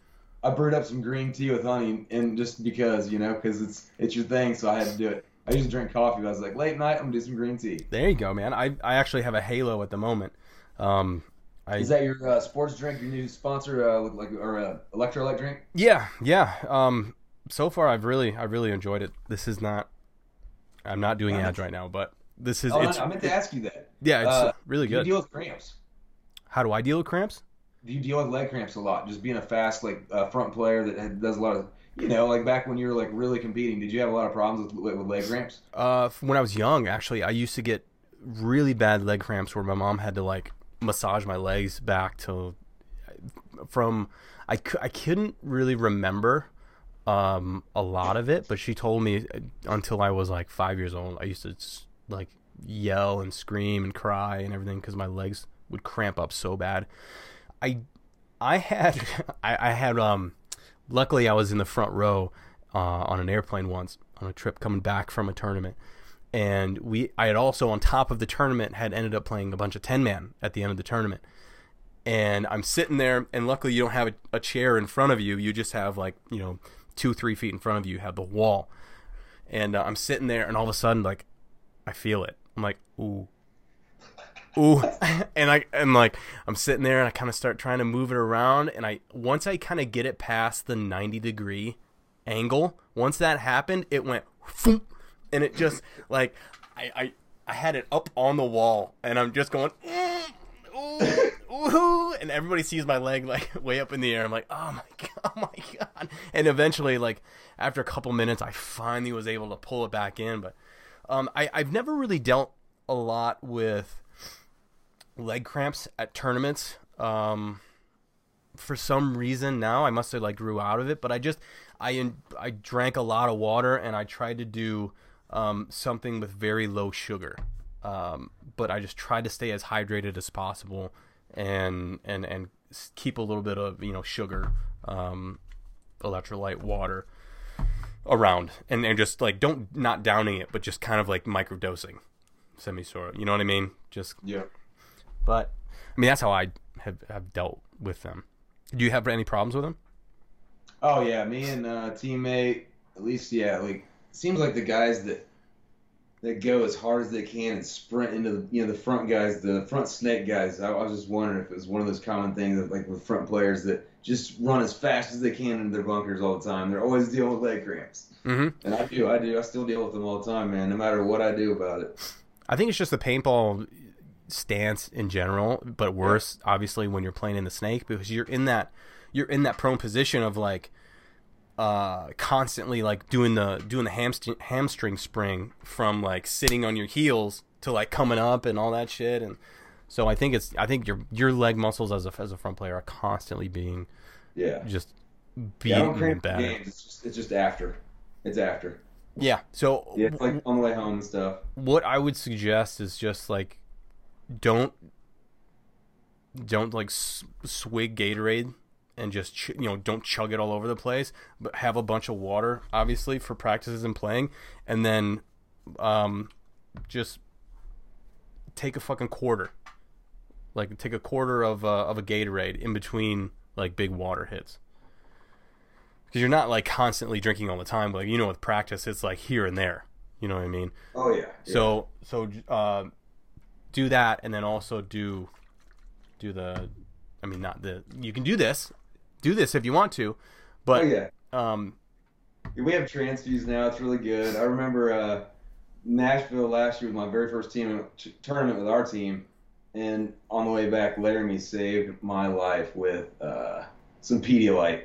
I brewed up some green tea with honey, and just because you know, because it's it's your thing, so I had to do it. I used to drink coffee. But I was like, late night, I'm gonna do some green tea. there you go, man. I I actually have a Halo at the moment. Um, I Is that your uh, sports drink? Your new sponsor, uh, with like or uh, electrolyte drink? yeah yeah. Um, so far I've really I've really enjoyed it. This is not. I'm not doing ads right now, but this is Oh, I meant to ask you that. yeah it's uh, really good. deal with cramps? How do I deal with cramps? Do you deal with leg cramps a lot? Just being a fast like uh, front player that does a lot of, you know, like back when you were like really competing. Did you have a lot of problems with with leg cramps? Uh, when I was young, actually, I used to get really bad leg cramps where my mom had to like massage my legs back to from I, I couldn't really remember um, a lot of it, but she told me uh, until I was like five years old, I used to like yell and scream and cry and everything because my legs would cramp up so bad. I I had I, I had um luckily I was in the front row uh, on an airplane once on a trip coming back from a tournament. And we I had also on top of the tournament had ended up playing a bunch of 10 man at the end of the tournament. And I'm sitting there and luckily you don't have a, a chair in front of you. You just have like you know two three feet in front of you you have the wall. And uh, I'm sitting there and all of a sudden like I feel it. I'm like ooh ooh. And I am like I'm sitting there and I kind of start trying to move it around and I once I kind of get it past the 90 degree angle once that happened it went and it just like I, I I had it up on the wall and I'm just going "Mm, ooh, ooh, and everybody sees my leg like way up in the air. I'm like oh my god oh my god. And eventually like after a couple minutes I finally was able to pull it back in but um I I've never really dealt a lot with leg cramps at tournaments. Um, for some reason now I must have like grew out of it, but I just I I drank a lot of water and I tried to do um, something with very low sugar. Um, but I just tried to stay as hydrated as possible and and and keep a little bit of you know sugar, um, electrolyte, water around, and and just like don't not downing it, but just kind of like microdosing, semi sort. You know what I mean? Just Yeah. But I mean that's how I have have dealt with them. Do you have any problems with them? Oh yeah, me and uh, teammate. At least yeah, like seems like the guys that that go as hard as they can and sprint into the you know the front guys, the front snake guys. I, I was just wondering if it was one of those common things that like with front players that just run as fast as they can into their bunkers all the time. They're always dealing with leg cramps. Mm-hmm. And I do, I do, I still deal with them all the time, man. No matter what I do about it. I think it's just the paintball stance in general, but worse, obviously, when you're playing in the snake because you're in that you're in that prone position of like uh constantly like doing the doing the hamstring hamstring spring from like sitting on your heels to like coming up and all that shit and so I think it's I think your your leg muscles as a as a front player are constantly being Yeah. just Yeah, beaten cramp for games. It's just, it's just after. It's after. Yeah. So Yeah, it's like on the way home and stuff. what I would suggest is just like don't don't like swig Gatorade and just ch- you know don't chug it all over the place, but have a bunch of water obviously for practices and playing, and then um just take a fucking quarter, like take a quarter of uh, of a Gatorade in between like big water hits. Because you're not like constantly drinking all the time, but like, you know, with practice, it's like here and there. You know what I mean? Oh yeah. yeah. So so uh, do that, and then also do do the. I mean, not the. You can do this, do this if you want to, oh but yeah. um, We have transfuse now. It's really good. I remember uh, Nashville last year was my very first team tournament with our team, and on the way back, Laramie saved my life with uh, some Pedialyte.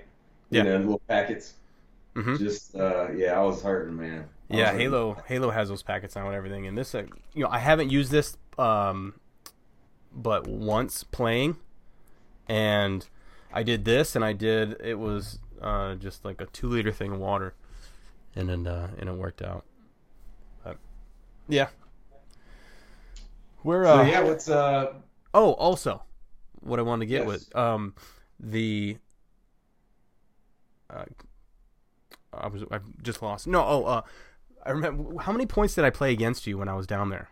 Yeah. You know, little packets. Mhm. Just uh, yeah, I was hurting, man. Yeah. Halo Halo has those packets now and everything, and this uh, you know I haven't used this um, but once playing, and I did this, and I did it was uh, just like a two liter thing of water, and then uh, and it worked out. But yeah, we're So uh, yeah, what's uh, Oh, also, what I wanted to get Yes. with um the uh, I was I've just lost. No, oh, uh, I remember how many points did I play against you when I was down there?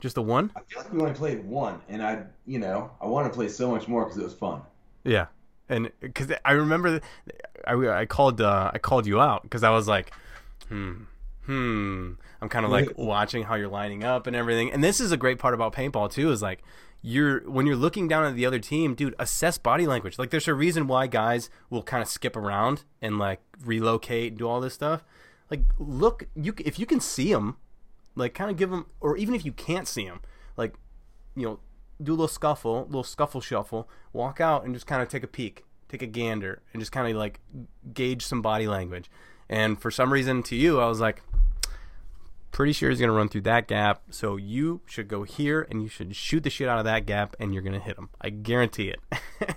Just the one? I feel like we only played one, and I, you know, I want to play so much more because it was fun. Yeah, and because I remember I, I called uh, I called you out because I was like, hmm, hmm. I'm kind of like watching how you're lining up and everything. And this is a great part about paintball too. Is like you're when you're looking down at the other team, dude. Assess body language. Like there's a reason why guys will kind of skip around and like relocate and do all this stuff. Like look, you if you can see them, like kind of give them, or even if you can't see them, like you know, do a little scuffle, little scuffle shuffle, walk out and just kind of take a peek, take a gander, and just kind of like gauge some body language. And for some reason, to you, I was like, pretty sure he's gonna run through that gap. So you should go here and you should shoot the shit out of that gap, and you're gonna hit him. I guarantee it.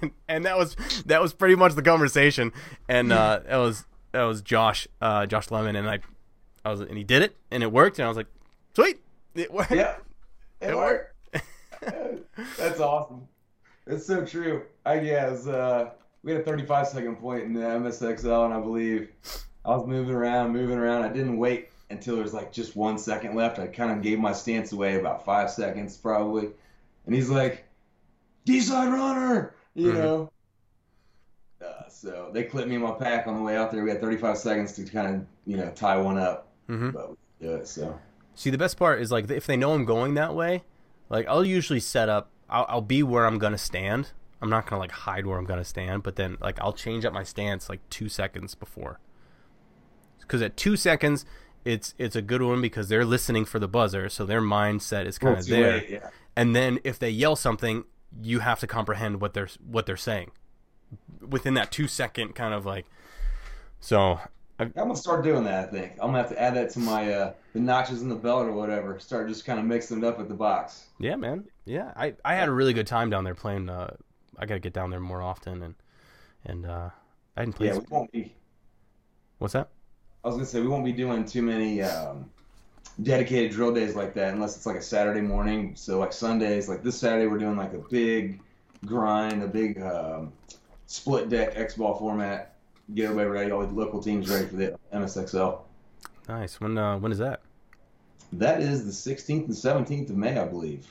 and, and that was that was pretty much the conversation. And uh, that was that was Josh, uh, Josh Lemon, and I, I was and he did it, and it worked, and I was like, sweet, it worked. Yeah, it It worked. That's awesome. It's so true. I guess uh, we had a 35 second point in the MSXL, and I believe I was moving around, moving around. I didn't wait until there was like just one second left. I kind of gave my stance away about five seconds probably, and he's like, "D-side runner," you Mhm. know. Uh, so they clipped me in my pack on the way out there. We had 35 seconds to kind of you know tie one up, hmm but we do it. So See, the best part is like if they know I'm going that way, like I'll usually set up. I'll, I'll be where I'm gonna stand. I'm not gonna like hide where I'm gonna stand, but then like I'll change up my stance like two seconds before. Because at two seconds, it's it's a good one because they're listening for the buzzer, so their mindset is kind of too there. late, yeah. And then if they yell something, you have to comprehend what they're what they're saying within that two second kind of like. So I'm gonna start doing that. I think I'm gonna have to add that to my uh, the notches in the belt or whatever. Start just kind of mixing it up at the box. Yeah, man. Yeah, I, I had a really good time down there playing. Uh, I gotta get down there more often and and uh, I didn't play. Yeah, we won't be. What's that? I was gonna say we won't be doing too many um, dedicated drill days like that unless it's like a Saturday morning. So like Sundays, like this Saturday, we're doing like a big grind, a big um, split deck X ball format. Get everybody ready, all the local teams ready for the MSXL. Nice. When uh, when is that? That is the 16th and 17th of May, I believe,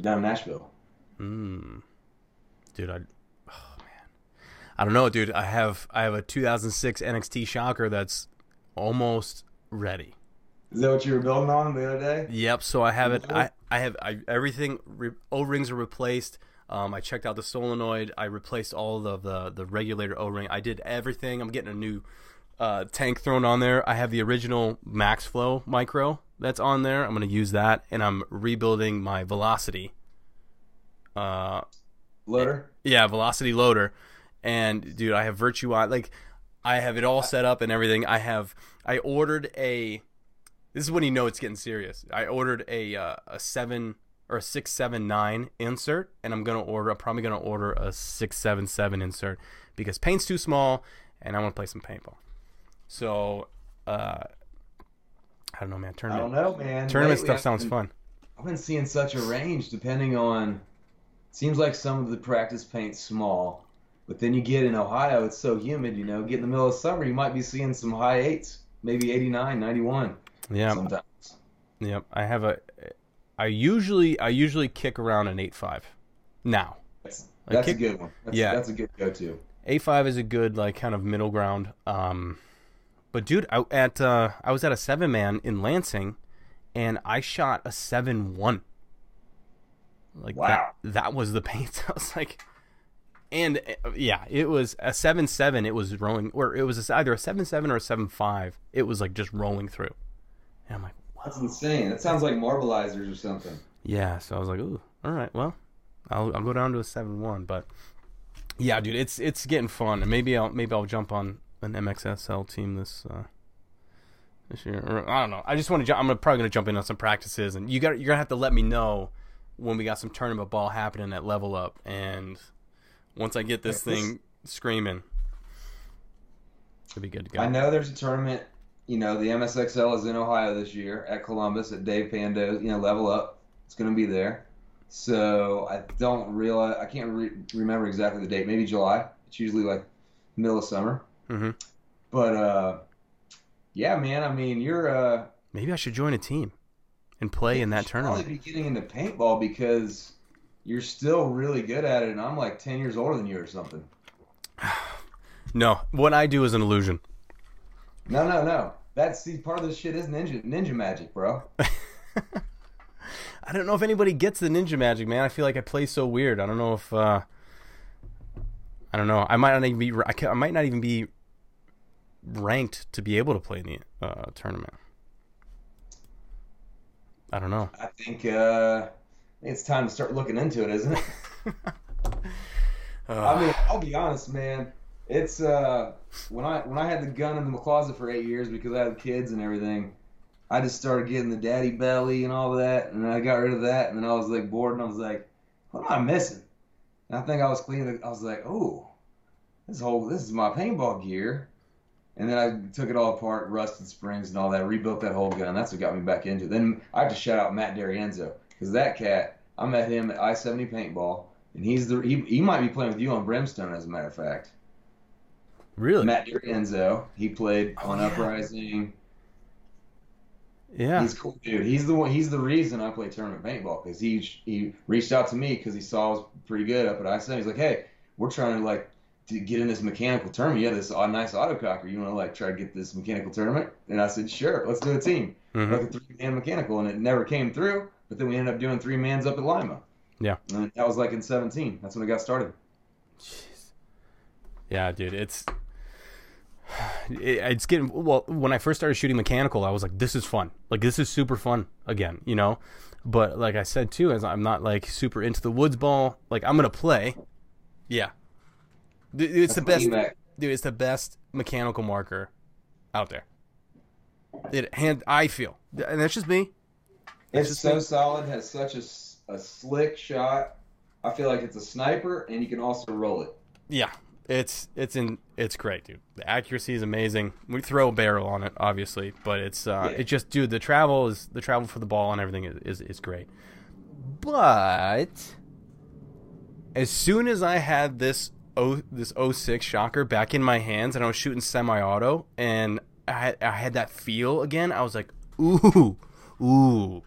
down in Nashville. Hmm. Dude, I. Oh man. I don't know, dude. I have I have a 2006 NXT Shocker that's almost ready. Is that what you were building on the other day? Yep. So I have it. I I have I, everything. Re, O rings are replaced. Um, I checked out the solenoid. I replaced all of the the regulator O ring. I did everything. I'm getting a new uh, tank thrown on there. I have the original Max Flow micro that's on there. I'm gonna use that, and I'm rebuilding my Velocity. Uh, Loader. yeah, Velocity loader, and dude, I have Virtue. Like, I have it all set up and everything. I have. I ordered a. This is when you know it's getting serious. I ordered a uh, a seven or a six seven nine insert, and I'm gonna order. I'm probably gonna order a six seven seven insert because paint's too small, and I want to play some paintball. So, uh, I don't know, man. tournament. I don't know, man. tournament Lately, stuff I've sounds been- fun. I've been seeing such a range depending on. Seems like some of the practice paint's small, but then you get in Ohio, it's so humid, you know. Get in the middle of summer, you might be seeing some high eights, maybe 89, 91 Yeah, sometimes. Yep, I have a. I usually I usually kick around an eight five. Now, That's, that's kick- a good one. That's, yeah. that's a good go-to. eight five is a good like kind of middle ground. Um, but dude, I, at uh, I was at a seven man in Lansing, and I shot a seven one. Like Wow. that, that was the paint. I was like, and uh, yeah, it was a seven seven. It was rolling, or it was either a seven seven or a seven five. It was like just rolling through, and I'm like, That's insane. That sounds like marballizers or something. Yeah, so I was like, ooh, all right, well, I'll I'll go down to a seven one, but yeah, dude, it's it's getting fun, and maybe I'll maybe I'll jump on an MXSL team this uh, this year. Or, I don't know. I just want to. Ju- I'm gonna, probably gonna jump in on some practices, and you got you're gonna have to let me know when we got some tournament ball happening at Level Up, and once I get this Yeah, this- thing screaming, it'll be good to go. I know there's a tournament. You know, the MSXL is in Ohio this year at Columbus at Dave Pando. You know, level up. It's going to be there. So I don't realize. I can't re- remember exactly the date. Maybe July. It's usually like middle of summer. Mhm. But uh, yeah, man. I mean, you're uh, Maybe I should join a team and play in that tournament. probably be getting into paintball because you're still really good at it, and I'm like ten years older than you or something. No, what I do is an illusion. No, no, no. That's see, part of this shit is ninja ninja magic, bro. I don't know if anybody gets the ninja magic, man. I feel like I play so weird. I don't know if uh I don't know. I might not even be I, ca- I might not even be ranked to be able to play in the uh, tournament. I don't know. I think uh, I think it's time to start looking into it, isn't it? I Uh, mean, I'll be honest, man. It's uh, when I when I had the gun in the closet for eight years because I had kids and everything. I just started getting the daddy belly and all of that, and I got rid of that, and then I was like bored, and I was like, "What am I missing?" And I think I was cleaning. I was like, "Oh, this whole this is my paintball gear," and then I took it all apart, rusted springs and all that, rebuilt that whole gun. That's what got me back into. it. Then I have to shout out Matt Darienzo because that cat. I met him at I seventy paintball, and he's the he, he might be playing with you on Brimstone as a matter of fact. Really? Matt Darienzo, he played Oh, on yeah. Uprising. yeah. He's cool, dude. He's the one. He's the reason I play tournament paintball because he he reached out to me because he saw I was pretty good up at I seventy. He's like, hey, we're trying to like to get in this mechanical tournament. Yeah, this nice autococker. You want to like try to get this mechanical tournament? And I said, sure. Let's do a team, Mhm. like a three man mechanical, and it never came through. But then we ended up doing three mans up at Lima. Yeah. And that was like in seventeen. That's when it got started. Jeez. Yeah, dude, it's it, it's getting well. When I first started shooting mechanical, I was like, "This is fun. Like, this is super fun again." You know, but like I said too, as I'm not like super into the woods ball. Like, I'm gonna play. Yeah, it's the best. Dude, it's the best mechanical marker out there. It hand I feel, and that's just me. It's just so me. solid. Has such a, a slick shot. I feel like it's a sniper, and you can also roll it. Yeah, it's it's in it's great, dude. The accuracy is amazing. We throw a barrel on it, obviously, but it's uh, Yeah. it just dude. The travel is the travel for the ball and everything is, is is great. But as soon as I had this O this 06 shocker back in my hands and I was shooting semi-auto and I had, I had that feel again, I was like, ooh, ooh.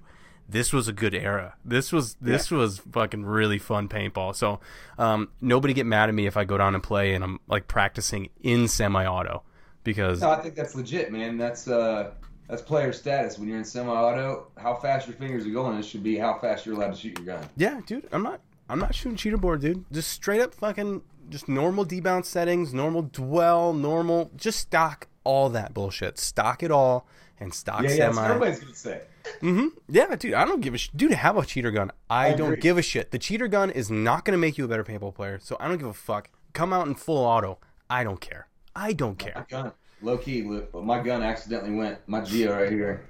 This was a good era. This was this was fucking really fun paintball. So, um, nobody get mad at me if I go down and play and I'm like practicing in semi-auto because No, I think that's legit, man. That's uh, that's player status. When you're in semi-auto, how fast your fingers are going, it should be how fast you're allowed to shoot your gun. Yeah, dude, I'm not I'm not shooting cheater board, dude. Just straight up fucking just normal debounce settings, normal dwell, normal just stock all that bullshit. Stock it all and stock Yeah, yeah. That's semi. what everybody's gonna say. Hmm Yeah, dude, I don't give a sh- dude. Have a cheater gun. I, I don't agree. give a shit. The cheater gun is not gonna make you a better paintball player, so I don't give a fuck. Come out in full auto. I don't care. I don't My care. gun, low key, my gun accidentally went. My Geo right here,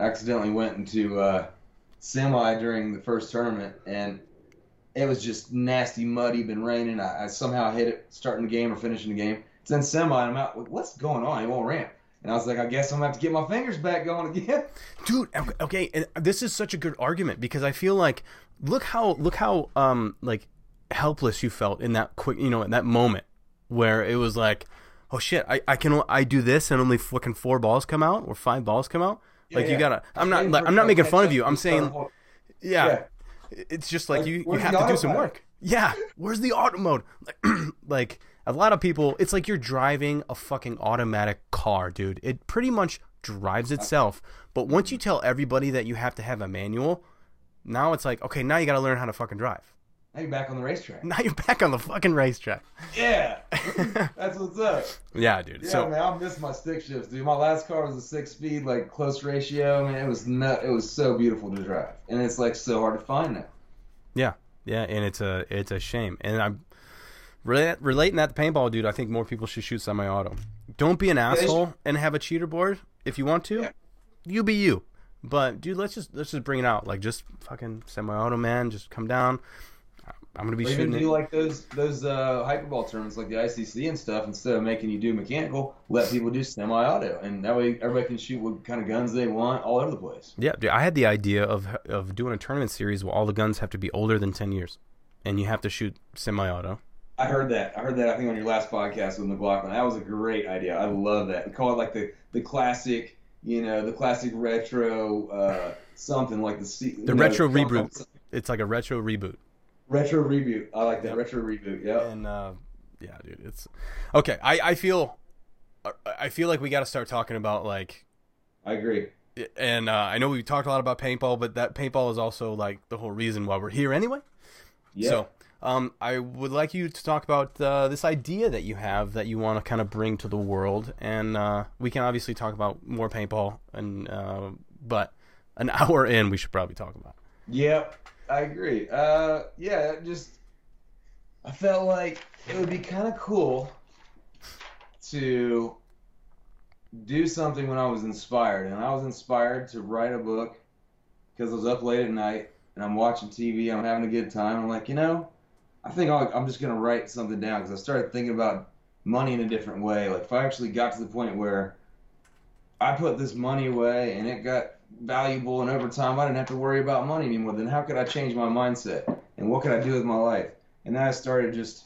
accidentally went into uh, semi during the first tournament, and it was just nasty, muddy, been raining. I, I somehow hit it starting the game or finishing the game. It's in semi, and I'm out. like, What's going on? It won't ramp. And I was like, I guess I'm gonna have to get my fingers back going again. dude okay- and this is such a good argument because i feel like look how look how um like helpless you felt in that quick you know in that moment where it was like oh shit i, I can i do this and only fucking four balls come out or five balls come out? Like you gotta i'm not like i'm not making fun of you. I'm saying yeah, Yeah. it's just like, Like, you you have to do some work. Yeah where's the auto mode? Like, like a lot of people it's like you're driving a fucking automatic car dude it pretty much drives itself but once you tell everybody that you have to have a manual now it's like okay now you gotta learn how to fucking drive Now you're back on the racetrack. now you're back on the fucking racetrack Yeah, that's what's up. yeah dude Yeah, so man, I miss my stick shifts, dude. My last car was a six speed, like close ratio. Man, it was nut. It was so beautiful to drive, and it's like so hard to find now. Yeah, yeah, and it's a it's a shame. And I'm rela- relating that to paintball, dude. I think more people should shoot semi-auto. Don't be an asshole and have a cheater board if you want to. Yeah. You be you. But dude, let's just let's just bring it out. Like just fucking semi-auto, man. Just come down. I'm gonna be Or even shooting do it. like those those uh, hyperball tournaments, like the ICC and stuff. Instead of making you do mechanical, let people do semi-auto, and that way everybody can shoot what kind of guns they want all over the place. Yeah, dude, I had the idea of of doing a tournament series where all the guns have to be older than ten years, and you have to shoot semi-auto. I heard that. I heard that. I think on your last podcast with McLaughlin. That was a great idea. I love that. We call it like the the classic, you know, the classic retro uh, something like the C, The know, retro something- reboot. It's like a retro reboot. Retro reboot. I like that. Yep. Retro reboot. Yeah. And uh, yeah, dude, it's okay. I I feel I feel like we got to start talking about like, I agree. and uh, I know we talked a lot about paintball, but that paintball is also like the whole reason why we're here anyway. Yeah. So. Um, I would like you to talk about uh, this idea that you have that you want to kind of bring to the world, and uh, we can obviously talk about more paintball, and uh, but an hour in, we should probably talk about. Yep. I agree. Uh, yeah. Just I felt like it would be kind of cool to do something when I was inspired, and I was inspired to write a book because I was up late at night and I'm watching TV. I'm having a good time. I'm like, you know, I think I'll, I'm just gonna write something down because I started thinking about money in a different way. Like if I actually got to the point where I put this money away and it got valuable, and over time I didn't have to worry about money anymore, then how could I change my mindset and what could I do with my life? And then I started just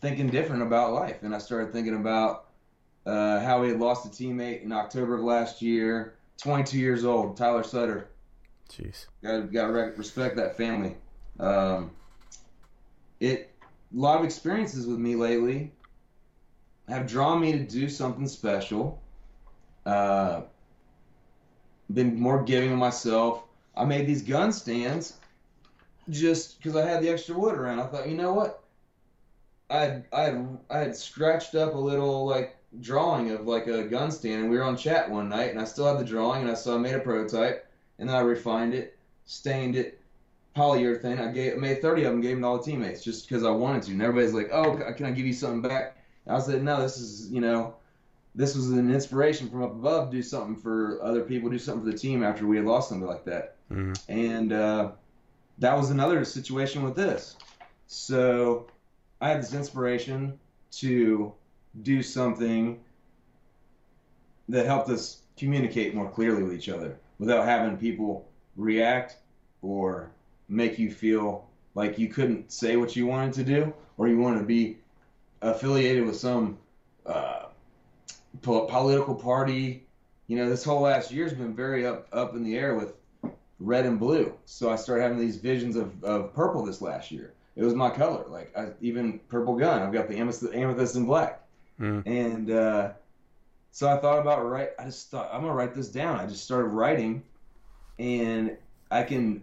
thinking different about life, and I started thinking about uh, how he had lost a teammate in October of last year, 22 years old, Tyler Sutter. Jeez. Got got to respect that family. Um, it a lot of experiences with me lately have drawn me to do something special. Uh, been more giving of myself. I made these gun stands just because I had the extra wood around. I thought, you know what? I had, I had I had scratched up a little like drawing of like a gun stand, and we were on chat one night, and I still had the drawing, and I so I made a prototype, and then I refined it, stained it, polyurethane. I gave made 30 of them, gave them to all the teammates just because I wanted to. And everybody's like, "Oh, can I give you something back?" I said, "No, this is you know, this was an inspiration from up above to do something for other people, do something for the team after we had lost somebody like that. Mhm. And uh, that was another situation with this. So I had this inspiration to do something that helped us communicate more clearly with each other without having people react or make you feel like you couldn't say what you wanted to do or you wanted to be affiliated with some uh, political party. You know, this whole last year's been very up up in the air with red and blue. So I started having these visions of, of purple this last year. It was my color, like I, even purple gun. I've got the amethyst, amethyst and black, Mhm. and uh, so I thought about write. I just thought I'm gonna write this down. I just started writing, and I can,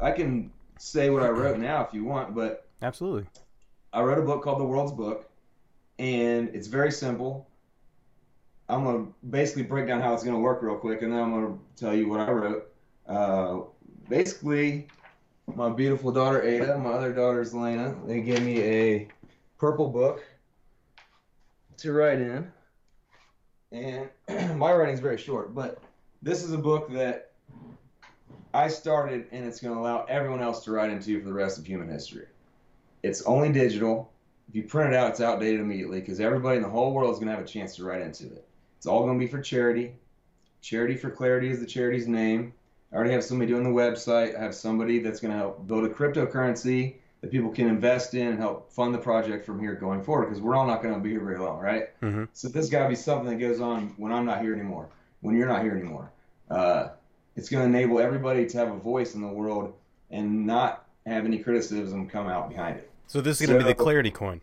I can say what I wrote now if you want, but Absolutely. I wrote a book called The World's Book, and it's very simple. I'm gonna basically break down how it's gonna work real quick, and then I'm gonna tell you what I wrote. Uh, basically, my beautiful daughter Ada, my other daughter's Lena, they gave me a purple book to write in, and my writing's very short, but this is a book that I started, and it's gonna allow everyone else to write into for the rest of human history. It's only digital. If you print it out, it's outdated immediately because everybody in the whole world is going to have a chance to write into it. It's all going to be for charity. Charity for Clarity is the charity's name. I already have somebody doing the website. I have somebody that's going to help build a cryptocurrency that people can invest in and help fund the project from here going forward because we're all not going to be here very long, right? Mhm. So this got to be something that goes on when I'm not here anymore, when you're not here anymore. Uh, it's going to enable everybody to have a voice in the world and not have any criticism come out behind it. So this is going to be the clarity coin.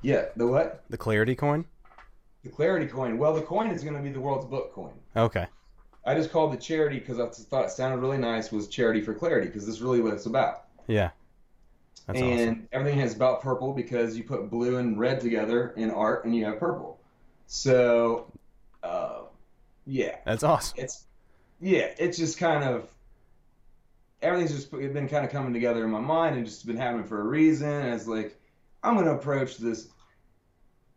Yeah, the what? The clarity coin. The Clarity coin. Well, the coin is going to be the world's book coin. Okay. I just called it charity because I thought it sounded really nice. Was charity for clarity because this is really what it's about. Yeah. That's and awesome. everything is about purple because you put blue and red together in art and you have purple. So, uh, yeah, That's awesome. it's yeah, it's just kind of everything's just been kind of coming together in my mind and just been happening for a reason. As like I'm gonna approach this,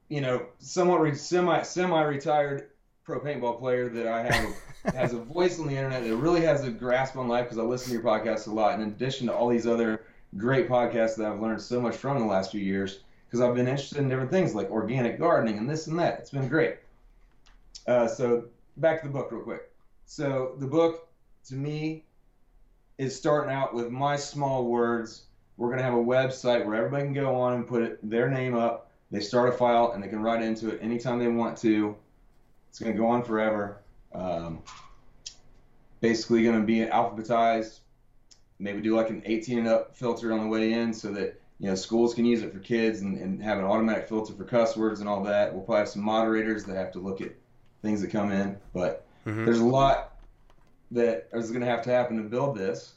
you know, somewhat re- semi semi retired pro paintball player that I have has a voice on the internet that really has a grasp on life because I listen to your podcast a lot. In addition to all these other great podcasts that I've learned so much from in the last few years because I've been interested in different things like organic gardening and this and that. It's been great. Uh, so back to the book real quick. So the book, to me, is starting out with my small words. We're gonna have a website where everybody can go on and put it, their name up. They start a file and they can write into it anytime they want to. It's gonna go on forever. Um, basically, gonna be alphabetized. Maybe do like an 18 and up filter on the way in so that you know schools can use it for kids and, and have an automatic filter for cuss words and all that. We'll probably have some moderators that have to look at things that come in, but Mhm. there's a lot that is going to have to happen to build this.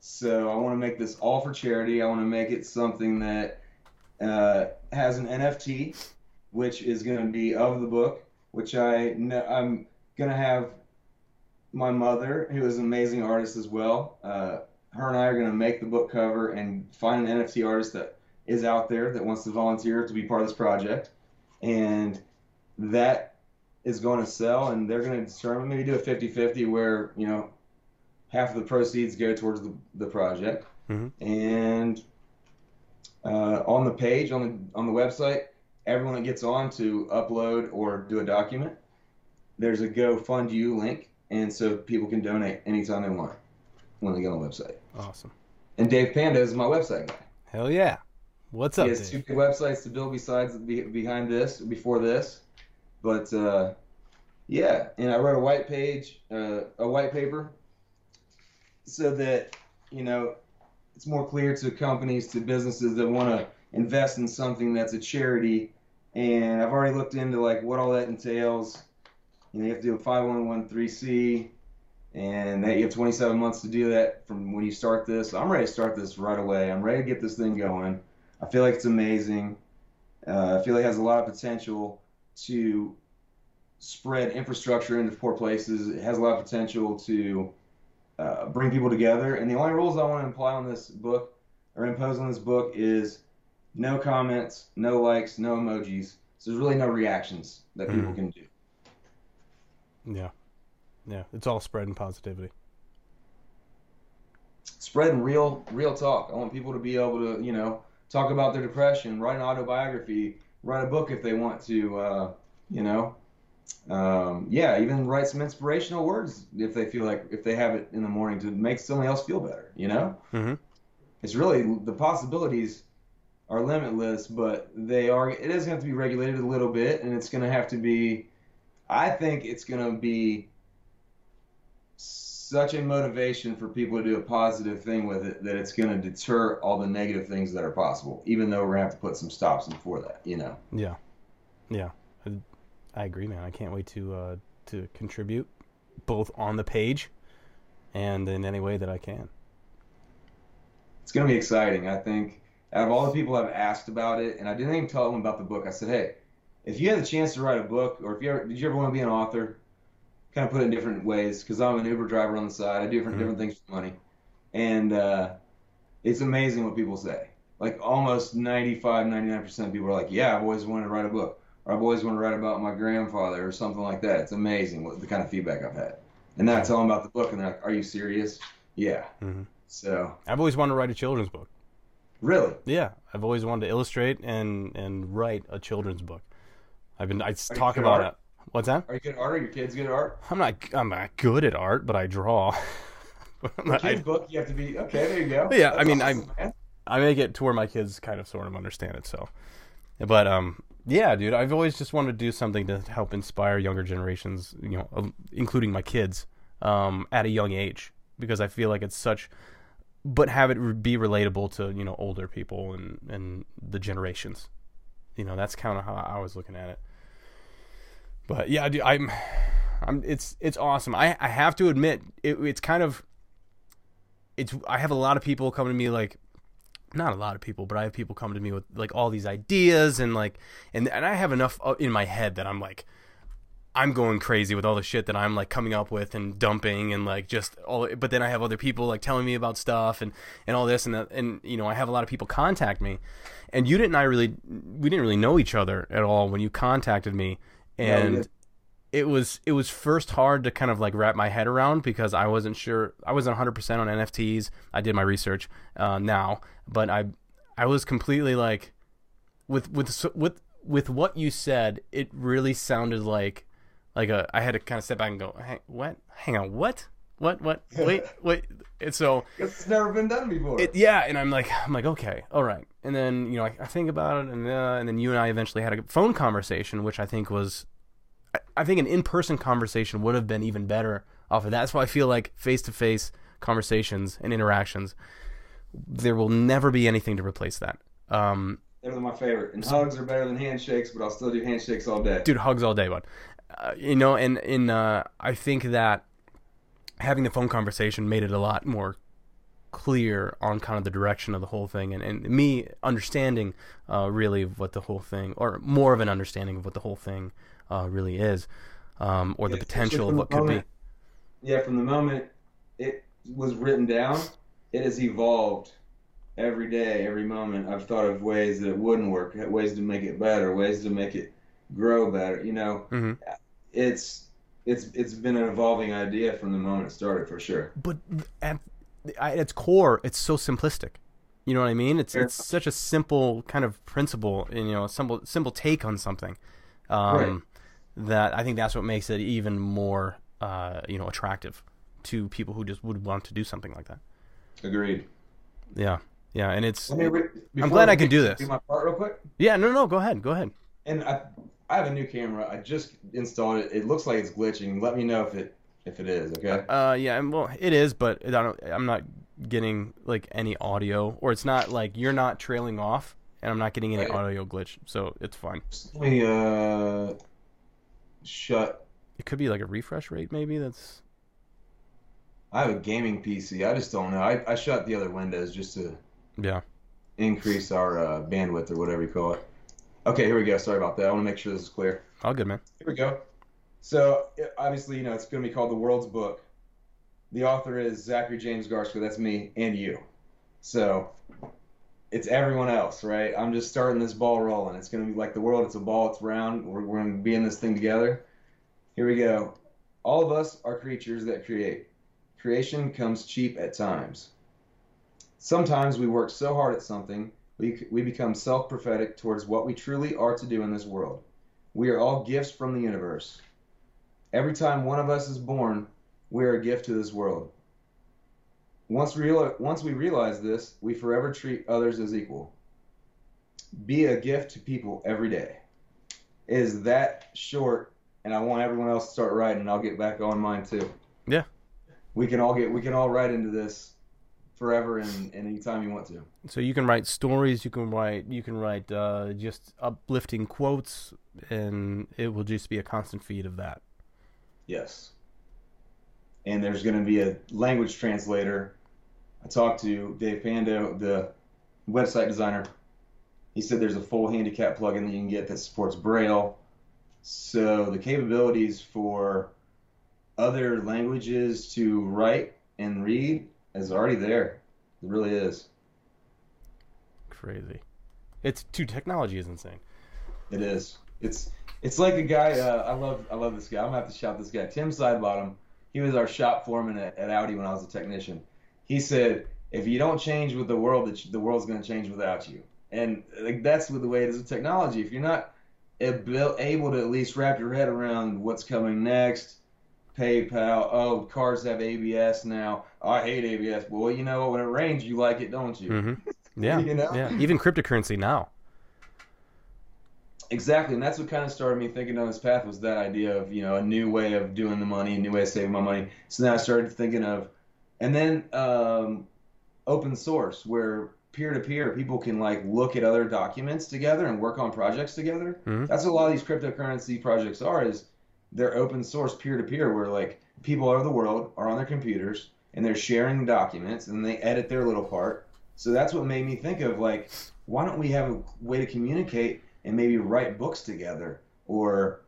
So I want to make this all for charity. I want to make it something that uh, has an NFT, which is going to be of the book, which I know, I'm going to have my mother, who is an amazing artist as well. Uh, her and I are going to make the book cover and find an NFT artist that is out there that wants to volunteer to be part of this project, and that is going to sell, and they're going to determine maybe do a 50-50 where you know half of the proceeds go towards the, the project, Mhm. and uh, on the page on the on the website, everyone that gets on to upload or do a document, there's a GoFundYou link, and so people can donate anytime they want when they get on the website. Awesome. And Dave Panda is my website guy. Hell yeah. What's up, He has two Dave? good websites to build besides behind this, before this, but uh, yeah. And I wrote a white page, uh, a white paper, so that you know it's more clear to companies, to businesses that want to invest in something that's a charity. And I've already looked into like what all that entails. You know, you have to do a 5113C, and that you have 27 months to do that from when you start this. I'm ready to start this right away. I'm ready to get this thing going. I feel like it's amazing. Uh, I feel like it has a lot of potential to spread infrastructure into poor places. It has a lot of potential to uh, bring people together. And the only rules I want to imply on this book or impose on this book is no comments, no likes, no emojis. So there's really no reactions that people Mhm. can do. Yeah. Yeah. It's all spreading positivity. Spreading real, real talk. I want people to be able to, you know, talk about their depression, write an autobiography, write a book if they want to, uh, you know, um, yeah, even write some inspirational words if they feel like if they have it in the morning to make somebody else feel better. You know, Mhm. it's really the possibilities are limitless, but they are. It is going to have to be regulated a little bit, and it's going to have to be. I think it's going to be such a motivation for people to do a positive thing with it that it's going to deter all the negative things that are possible. Even though we're going to have to put some stops in for that, you know. Yeah. Yeah. I, I agree, man. I can't wait to uh, to contribute both on the page and in any way that I can. It's going to be exciting. I think out of all the people I've asked about it, and I didn't even tell them about the book. I said, hey, if you had the chance to write a book, or if you ever did you ever want to be an author? Kind of put in different ways because I'm an Uber driver on the side. I do different Mhm. different things for money, and uh, it's amazing what people say. Like almost 95, 99 percent of people are like, yeah, I've always wanted to write a book, or I've always wanted to write about my grandfather, or something like that. It's amazing what the kind of feedback I've had. And then I tell them about the book, and they're like, are you serious? Yeah. Mhm. So I've always wanted to write a children's book. really, Yeah, I've always wanted to illustrate and and write a children's book. I've been I talk about it. What's that? are you good at art? Are your kids good at art? I'm not I'm not good at art, but I draw. For a I, kid's book, you have to be okay. There you go. Yeah, I mean, awesome, man. I make it to where my kids kind of sort of understand it. So, but um, yeah, dude, I've always just wanted to do something to help inspire younger generations. You know, including my kids, um, at a young age because I feel like it's such. But have it be relatable to you know older people and and the generations. You know, that's kind of how I was looking at it. But yeah, dude, I'm, I'm. It's it's awesome. I I have to admit, it, it's kind of. It's I have a lot of people coming to me like not a lot of people, but I have people coming to me with like all these ideas and like and and I have enough uh, in my head that I'm like I'm going crazy with all the shit that I'm like coming up with and dumping and like just all but then I have other people like telling me about stuff and and all this and that and you know I have a lot of people contact me and you didn't I really we didn't really know each other at all when you contacted me and didn't. it was it was first hard to kind of like wrap my head around because I wasn't sure I wasn't 100% on NFTs. I did my research uh, now, but I I was completely like with with with with what you said, it really sounded like like a I had to kind of step back and go, "Hang, what? Hang on, what? What? What? Wait, wait." And so it's never been done before. it, yeah, and I'm like, I'm like, okay, all right. And then you know, I, I think about it, and uh, and then you and I eventually had a phone conversation, which I think was, I, I think an in-person conversation would have been even better off of that. That's why I feel like face-to-face conversations and interactions, there will never be anything to replace that. Um, They're my favorite. And hugs are better than handshakes, but I'll still do handshakes all day. dude, hugs all day, bud. Uh, you know, and in uh, I think that having the phone conversation made it a lot more clear on kind of the direction of the whole thing, and, and me understanding uh, really what the whole thing, or more of an understanding of what the whole thing uh, really is, um, or the potential of what could the be. Yeah, from the moment it was written down, it has evolved every day, every moment. I've thought of ways that it wouldn't work, ways to make it better, ways to make it grow better. You know, hmm it's it's it's been an evolving idea from the moment it started, for sure. But at, at its core, it's so simplistic. You know what I mean? It's Fair it's such a simple kind of principle, and, you know, simple simple take on something. Um, That I think that's what makes it even more, uh, you know, attractive to people who just would want to do something like that. Agreed. Yeah, yeah, and it's Let me re- before glad I can get do this. my part real quick. yeah. No, no, go ahead, go ahead. And I, I have a new camera. I just installed it. It looks like it's glitching. Let me know if it if it is. Okay. Uh, yeah, and well, it is, but I don't. I'm not getting like any audio, or it's not like you're not trailing off, and I'm not getting any Right. audio glitch, so it's fine. Let me uh shut. It could be like a refresh rate, maybe. That's I have a gaming PC. I just don't know. I, I shut the other windows just to yeah. increase our uh, bandwidth or whatever you call it. Okay, here we go. Sorry about that. I want to make sure this is clear. All good, man. Here we go. So obviously, you know, it's going to be called The World's Book. The author is Zachary James Garstka. That's me and you. So it's everyone else, right? I'm just starting this ball rolling. It's going to be like the world. It's a ball. It's round. We're, we're going to be in this thing together. Here we go. All of us are creatures that create. Creation comes cheap at times. Sometimes we work so hard at something, we, we become self prophetic towards what we truly are to do in this world. We are all gifts from the universe. Every time one of us is born, we are a gift to this world. Once, real, once we realize this, we forever treat others as equal. Be a gift to people every day. It is that short, and I want everyone else to start writing, and I'll get back on mine too. Yeah. We can all get we can all write into this forever and, and anytime you want to. So you can write stories, you can write you can write uh, just uplifting quotes, and it will just be a constant feed of that. Yes. And there's going to be a language translator. I talked to Dave Pando, the website designer. He said there's a full handicap plugin that you can get that supports Braille. So the capabilities for other languages to write and read is already there. It really is. Crazy. It's too technology is insane. It is. It's it's like a guy. Uh, I love I love this guy. I'm gonna have to shout this guy. Tim Sidebottom. He was our shop foreman at, at Audi when I was a technician. He said, "If you don't change with the world, the world's gonna change without you." And like that's with the way it is with technology. If you're not able to at least wrap your head around what's coming next, PayPal. Oh, cars have ABS now. Oh, I hate ABS. Well, you know, when it rains, you like it, don't you? Mm-hmm. Yeah. you know? Yeah. Even cryptocurrency now. Exactly, and that's what kind of started me thinking down this path was that idea of you know a new way of doing the money, a new way of saving my money. So then I started thinking of, and then um, open source where peer to peer people can like look at other documents together and work on projects together. Mm-hmm. That's what a lot of these cryptocurrency projects are. Is they're open source peer to peer where like people all over the world are on their computers and they're sharing documents and they edit their little part. So that's what made me think of like, why don't we have a way to communicate and maybe write books together or,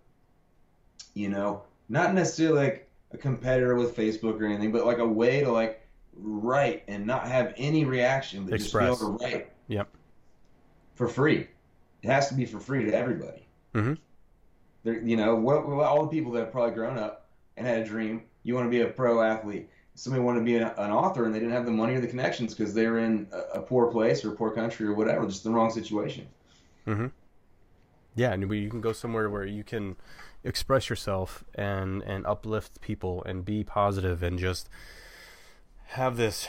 you know, not necessarily like a competitor with Facebook or anything, but like a way to like write and not have any reaction, but Express. just be able to write. Yep. For free. It has to be for free to everybody. Mm-hmm. There, you know, what, what, all the people that have probably grown up and had a dream. You want to be a pro athlete. Somebody wanted to be an, an author and they didn't have the money or the connections because they were in a, a, poor place or a poor country or whatever, just the wrong situation. Mm-hmm. Yeah, and you can go somewhere where you can express yourself and and uplift people and be positive and just have this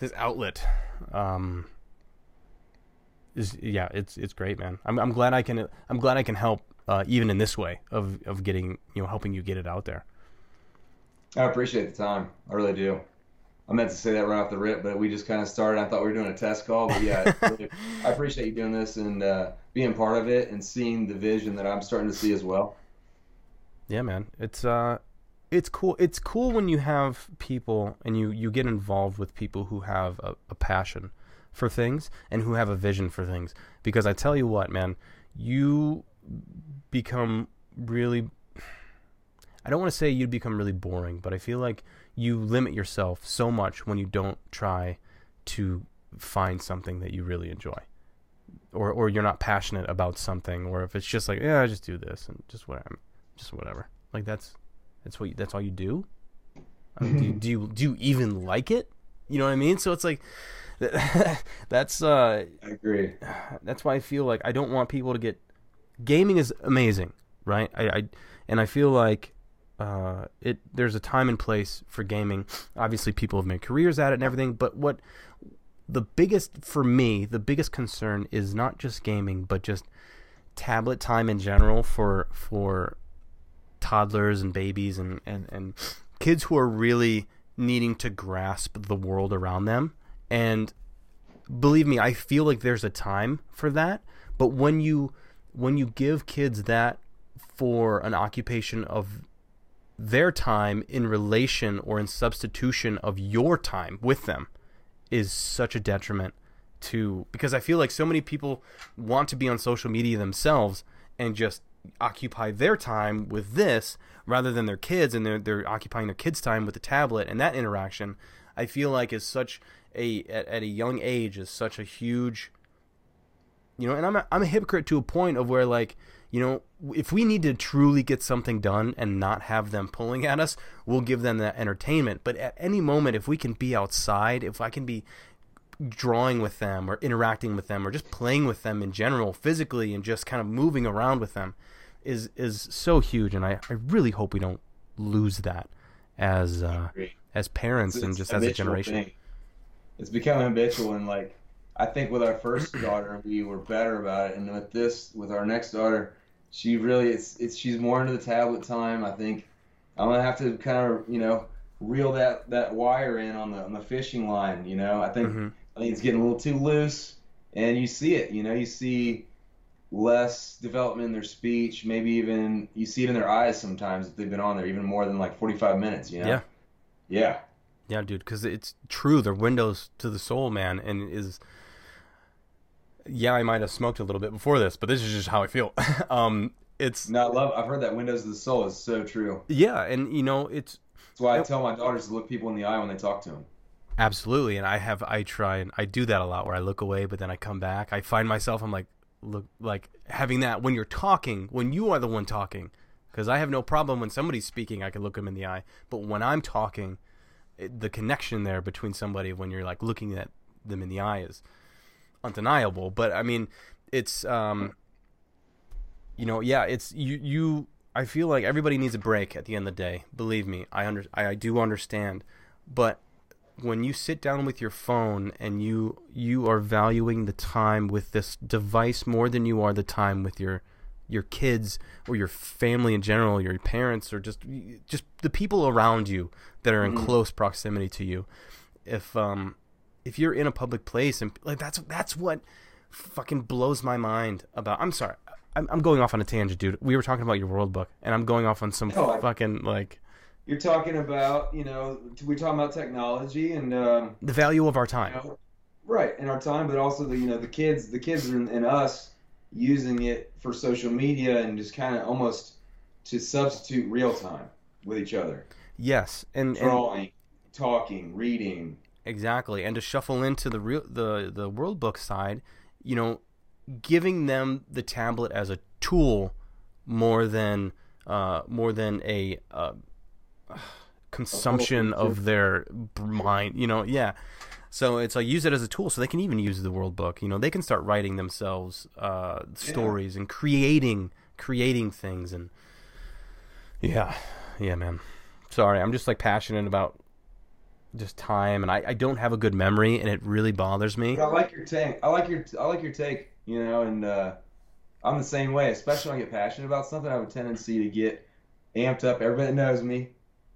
this outlet. Um, is yeah, it's it's great, man. I'm I'm glad I can I'm glad I can help uh, even in this way of of getting you know helping you get it out there. I appreciate the time. I really do. I meant to say that right off the rip, but we just kind of started. I thought we were doing a test call, but yeah, really, I appreciate you doing this and uh, being part of it and seeing the vision that I'm starting to see as well. Yeah, man, it's uh, it's cool. It's cool when you have people and you you get involved with people who have a, a passion for things and who have a vision for things. Because I tell you what, man, you become really I don't want to say you become really boring, but I feel like you limit yourself so much when you don't try to find something that you really enjoy. Or or you're not passionate about something or if it's just like, yeah, I just do this and just whatever. Just whatever. Like that's that's what you, that's all you do? I mean, do, you, do you do you even like it? You know what I mean? So it's like that's uh I agree. That's why I feel like I don't want people to get gaming is amazing, right? I, I and I feel like uh, it there's a time and place for gaming. Obviously, people have made careers at it and everything. But what the biggest for me, the biggest concern is not just gaming, but just tablet time in general for for toddlers and babies and, and, and kids who are really needing to grasp the world around them. And believe me, I feel like there's a time for that. But when you when you give kids that for an occupation of their time in relation or in substitution of your time with them is such a detriment to because I feel like so many people want to be on social media themselves and just occupy their time with this rather than their kids and they're they're occupying their kids time with the tablet and that interaction I feel like is such a at, at a young age is such a huge You know, and I'm a, I'm a hypocrite to a point of where like you know, if we need to truly get something done and not have them pulling at us, we'll give them that entertainment. But at any moment, if we can be outside, if I can be drawing with them or interacting with them or just playing with them in general, physically, and just kind of moving around with them, is is so huge. And I, I really hope we don't lose that as uh, as parents It's- and just as a generation. thing. It's become habitual, and like I think with our first daughter, we were better about it, and with this, with our next daughter, she really it's it's she's more into the tablet time. I think I'm gonna have to kind of you know reel that that wire in on the on the fishing line. You know, I think Mhm. I think it's getting a little too loose, and you see it. You know, you see less development in their speech. Maybe even you see it in their eyes sometimes if they've been on there even more than like 45 minutes. You know? Yeah. Yeah. Yeah, dude, because it's true. They're windows to the soul, man, and is. Yeah, I might have smoked a little bit before this, but this is just how I feel. um, it's No, I love. I've heard that Windows of the Soul is so true. yeah, and you know, it's That's why I tell my daughters to look people in the eye when they talk to them. absolutely, and I have I try and I do that a lot where I look away, but then I come back. I find myself I'm like look like having that when you're talking, when you are the one talking, because I have no problem when somebody's speaking, I can look them in the eye, but when I'm talking, it, the connection there between somebody when you're like looking at them in the eye is undeniable. But I mean, it's um, you know, yeah, it's you you. I feel like everybody needs a break at the end of the day. Believe me, I under I, I do understand, but when you sit down with your phone and you you are valuing the time with this device more than you are the time with your your kids or your family in general, your parents or just just the people around you that are in close proximity to you. If um if you're in a public place and like that's that's what fucking blows my mind about. I'm sorry. I'm, I'm going off on a tangent, dude. We were talking about your world book, and I'm going off on some No, fucking like You're talking about, you know, we're talking about technology and, um, the value of our you time. know, right, in our time, but also the, you know, the kids, the kids and, and us using it for social media and just kind of almost to substitute real time with each other, Yes, and, and drawing, talking, reading. Exactly, and to shuffle into the real the the world book side, you know, giving them the tablet as a tool more than uh, more than a uh, consumption of their mind. You know, yeah. So it's like use it as a tool, so they can even use the world book. You know, they can start writing themselves uh, stories and creating creating things and yeah, yeah, man. Sorry, I'm just like passionate about just time, and I, I don't have a good memory, and it really bothers me. But I like your take. I like your I like your take. You know, and uh, I'm the same way. Especially when I get passionate about something, I have a tendency to get amped up. Everybody knows me,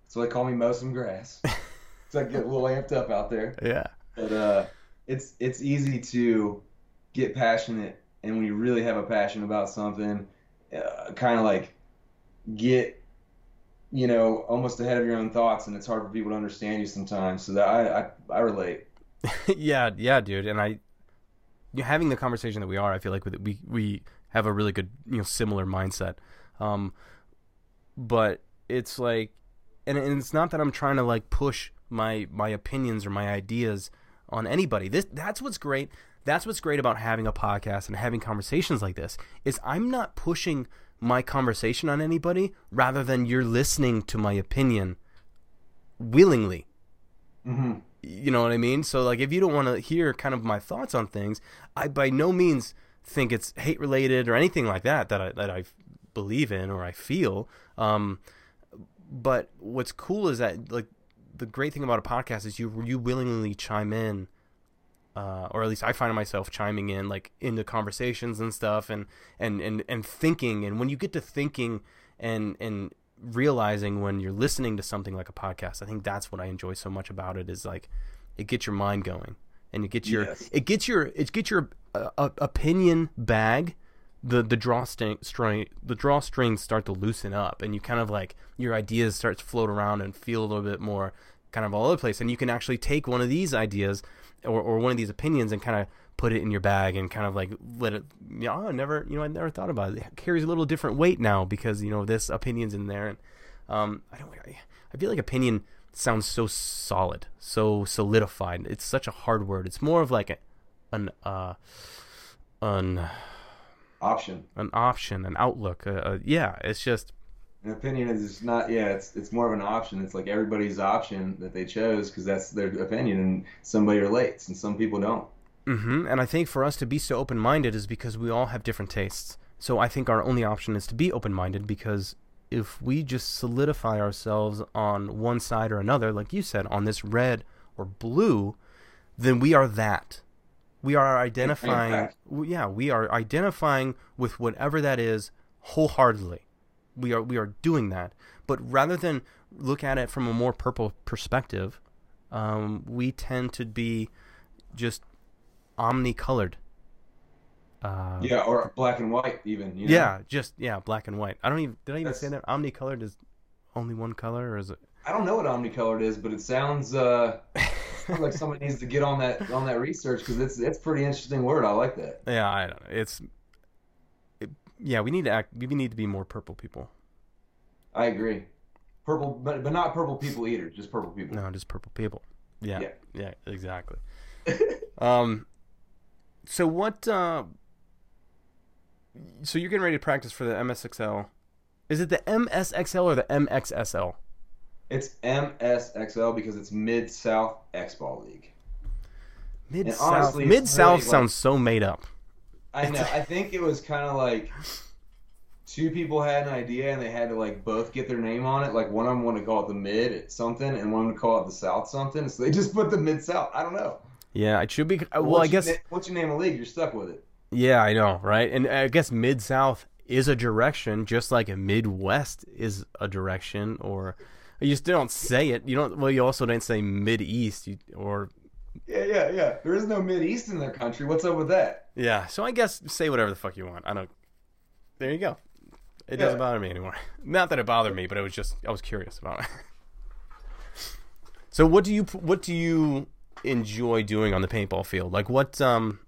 so they call me mow some grass. so I get a little amped up out there. Yeah, But uh, it's it's easy to get passionate, and when you really have a passion about something, uh, kind of like get you know almost ahead of your own thoughts, and it's hard for people to understand you sometimes. So that I I, I relate. yeah, yeah, dude. And I, you having the conversation that we are, I feel like we we have a really good, you know, similar mindset. Um, but it's like, and, and it's not that I'm trying to like push my my opinions or my ideas on anybody. This that's what's great. That's what's great about having a podcast and having conversations like this is I'm not pushing my conversation on anybody rather than you're listening to my opinion willingly hmm you know what I mean? So like if you don't want to hear kind of my thoughts on things, I by no means think it's hate related or anything like that that I that I believe in or I feel. Um, but what's cool is that like the great thing about a podcast is you you willingly chime in. Uh, or at least I find myself chiming in like into conversations and stuff and, and, and, and thinking. And when you get to thinking and and realizing when you're listening to something like a podcast i think that's what i enjoy so much about it is like it gets your mind going and it gets your Yes. it gets your it gets your uh, uh, opinion bag. The the drawstring string the drawstrings start to loosen up and you kind of like your ideas start to float around and feel a little bit more kind of all over the place. And you can actually take one of these ideas or, or one of these opinions and kind of put it in your bag and kind of like let it you know I never you know I never thought about it. it carries a little different weight now because you know this opinion's in there and um I don't I, I feel like opinion sounds so solid so solidified it's such a hard word it's more of like a, an uh an option. an option, an outlook. Uh, uh, yeah, it's just An opinion is not. Yeah, it's it's more of an option. It's like everybody's option that they chose because that's their opinion, and somebody relates, and some people don't. Mm-hmm. And I think for us to be so open minded is because we all have different tastes. So I think our only option is to be open minded because if we just solidify ourselves on one side or another, like you said, on this red or blue, then we are that. We are identifying. Yeah, we are identifying with whatever that is wholeheartedly. We are we are doing that. But rather than look at it from a more purple perspective, um, we tend to be just omnicolored. Uh, Yeah, or black and white even. You know? yeah, just yeah, black and white. I don't even did I even That's- say that omnicolored is only one color or is it? I don't know what omnicolored is, but it sounds uh, sounds like somebody needs to get on that on that research because it's it's a pretty interesting word. I like that. Yeah, I don't know. It's it, yeah, we need to act. We need to be more purple people. I agree. Purple, but but not purple people eaters, just purple people. No, just purple people. Yeah, yeah, Yeah. exactly. um, so what? Uh, so you're getting ready to practice for the MSXL. Is it the MSXL or the MXSL? It's MSXL because it's Mid South X Ball League. Mid South. Mid South really, like- sounds so made up. I know. I think it was kind of like two people had an idea and they had to like both get their name on it. Like one of them wanted to call it the Mid something and one would call it the South something. So they just put the Mid South. I don't know. Yeah, it should be. uh, Well, Once I guess. once you name a league, you're stuck with it. Yeah, I know, right? And I guess Mid South is a direction, just like a Midwest is a direction, or you just don't say it. You don't. Well, you also don't say Mid East, or Yeah, yeah, yeah. There is no Mid East in their country. What's up with that? yeah. So I guess say whatever the fuck you want. I don't. There you go. It doesn't bother me anymore. Not that it bothered me, but it was just I was curious about it. so what do you what do you enjoy doing on the paintball field? Like what um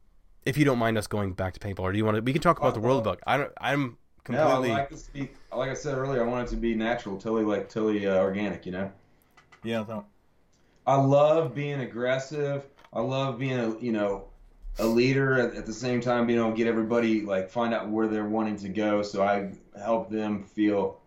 if you don't mind us going back to paintball, or do you want to? We can talk about the World Book. I don't. I'm completely. No, I completely. like this to be like I said earlier. I want it to be natural, totally like totally uh, organic. You know. yeah. I love being aggressive. I love being a you know a leader at, at the same time being able to get everybody like find out where they're wanting to go. So I help them feel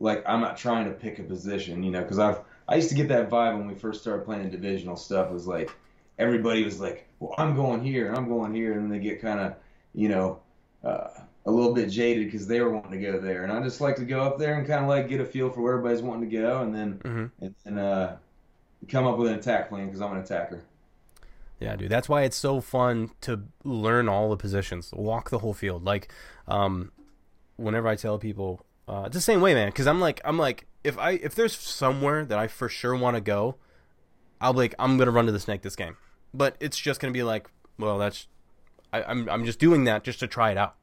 like I'm not trying to pick a position, you know, because I've I used to get that vibe when we first started playing divisional stuff. It was like everybody was like, well, I'm going here and I'm going here, and they get kind of you know. Uh, a little bit jaded because they were wanting to go there, and I just like to go up there and kind of like get a feel for where everybody's wanting to go, and then Mhm. and, and uh, come up with an attack plan because I'm an attacker. Yeah, dude. That's why it's so fun to learn all the positions, walk the whole field. Like, um, whenever I tell people, uh, it's the same way, man. Because I'm like, I'm like, if I if there's somewhere that I for sure want to go, I'll be like, I'm gonna run to the snake this game. But it's just gonna be like, well, that's, I, I'm I'm just doing that just to try it out.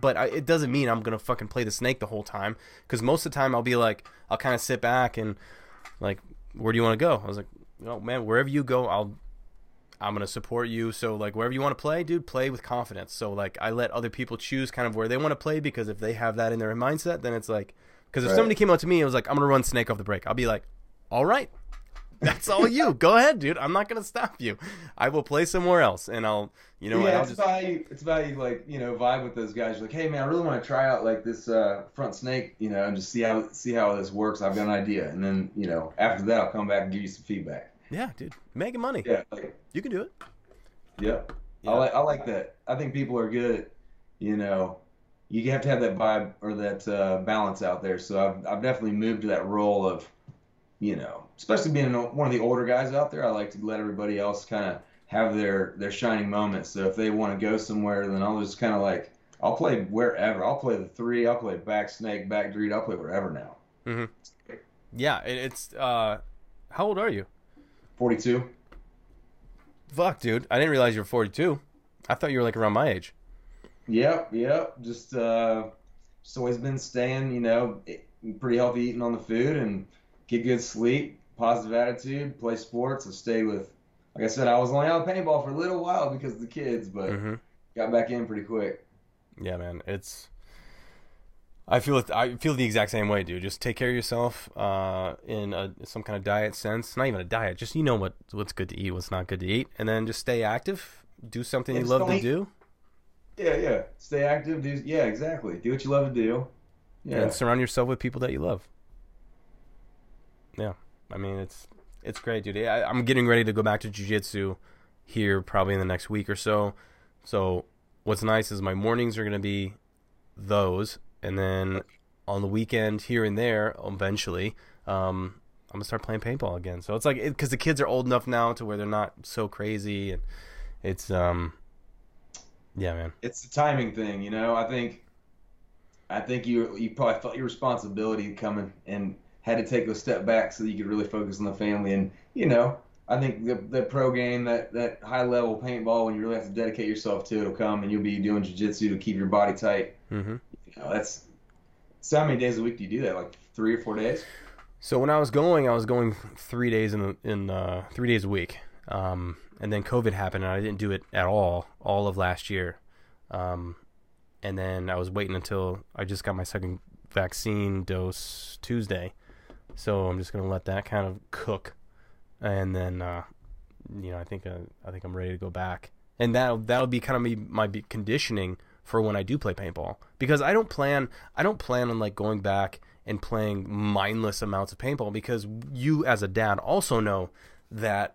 But I, it doesn't mean I'm gonna fucking play the snake the whole time. Because most of the time I'll be like, I'll kind of sit back and like, where do you want to go? I was like, oh man, wherever you go, I'll I'm gonna support you. So like wherever you want to play, dude, play with confidence. So like I let other people choose kind of where they want to play because if they have that in their mindset, then it's like because if Right. somebody came up to me and was like, I'm gonna run snake off the break, I'll be like, all right, that's all you. Go ahead, dude. I'm not gonna stop you. I will play somewhere else, and I'll you know yeah, I'll it's just about you. It's about you, like you know, vibe with those guys. You're like, hey man, I really want to try out like this uh, front snake, you know, and just see how see how this works. I've got an idea, and then you know, after that, I'll come back and give you some feedback. yeah, dude, making money. Yeah, like, You can do it. Yep. Yeah. I like I like that. I think people are good at, you know, you have to have that vibe or that uh, balance out there. So I've I've definitely moved to that role of, you know, especially being one of the older guys out there. I like to let everybody else kind of have their their shining moments. So if they want to go somewhere, then I'll just kind of like I'll play wherever. I'll play the three. I'll play back snake, back dreed. I'll play wherever now. Yeah, it, it's. uh How old are you? Forty two. Fuck, dude. I didn't realize you were 42. I thought you were like around my age. Yep, yep. Just uh, just always been staying, you know, pretty healthy eating on the food and get good sleep, positive attitude, play sports. I stayed with, like I said, I was only out of paintball for a little while because of the kids, but hmm got back in pretty quick. Yeah, man, it's. I feel it. I feel the exact same way, dude. Just take care of yourself, uh, in a, some kind of diet sense. Not even a diet. Just you know what what's good to eat, what's not good to eat, and then just stay active. Do something Yeah, you love to eat- do. Yeah, yeah. Stay active. Do yeah, exactly. Do what you love to do. Yeah. and surround yourself with people that you love. Yeah, I mean it's it's great, dude. I, I'm getting ready to go back to jujitsu here probably in the next week or so. So what's nice is my mornings are gonna be those, and then on the weekend here and there, eventually, um, I'm gonna start playing paintball again. So it's like because the kids are old enough now to where they're not so crazy, and it's um, yeah, man. it's the timing thing, you know. I think, I think you you probably felt your responsibility coming and had to take a step back so that you could really focus on the family. And you know, I think the the pro game, that that high level paintball, when you really have to dedicate yourself to it, will come, and you'll be doing jujitsu to keep your body tight. Mm-hmm. You know, that's so. How many days a week do you do that? Like three or four days? So when I was going, I was going three days in in uh, three days a week, um, and then COVID happened, and I didn't do it at all all of last year. Um, and then I was waiting until I just got my second vaccine dose Tuesday, so I'm just gonna let that kind of cook, and then uh, you know I think uh, I think I'm ready to go back, and that that'll be kind of my conditioning for when I do play paintball. Because I don't plan I don't plan on like going back and playing mindless amounts of paintball because you as a dad also know that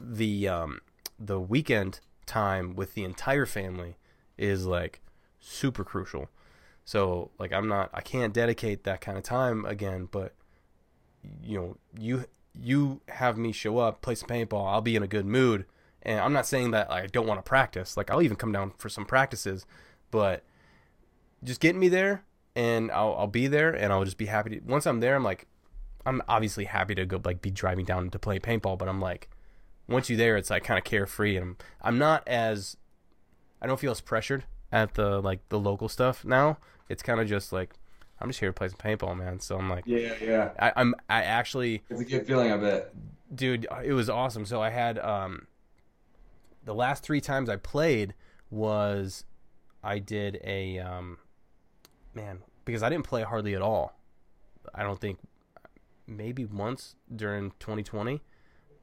the um, the weekend time with the entire family is like super crucial. So like I'm not I can't dedicate that kind of time again, but you know, you you have me show up, play some paintball, I'll be in a good mood. And I'm not saying that I don't want to practice. Like I'll even come down for some practices, but just getting me there and I'll I'll be there and I'll just be happy to once I'm there I'm like I'm obviously happy to go like be driving down to play paintball, but I'm like once you're there it's like kind of carefree and I'm I'm not as I don't feel as pressured at the like the local stuff now. It's kind of just like I'm just here to play some paintball, man. So I'm like Yeah, yeah. I, I'm I actually It's a good feeling, I bet. dude it was awesome so i had um the last three times i played was i did a um man because i didn't play hardly at all i don't think maybe once during 2020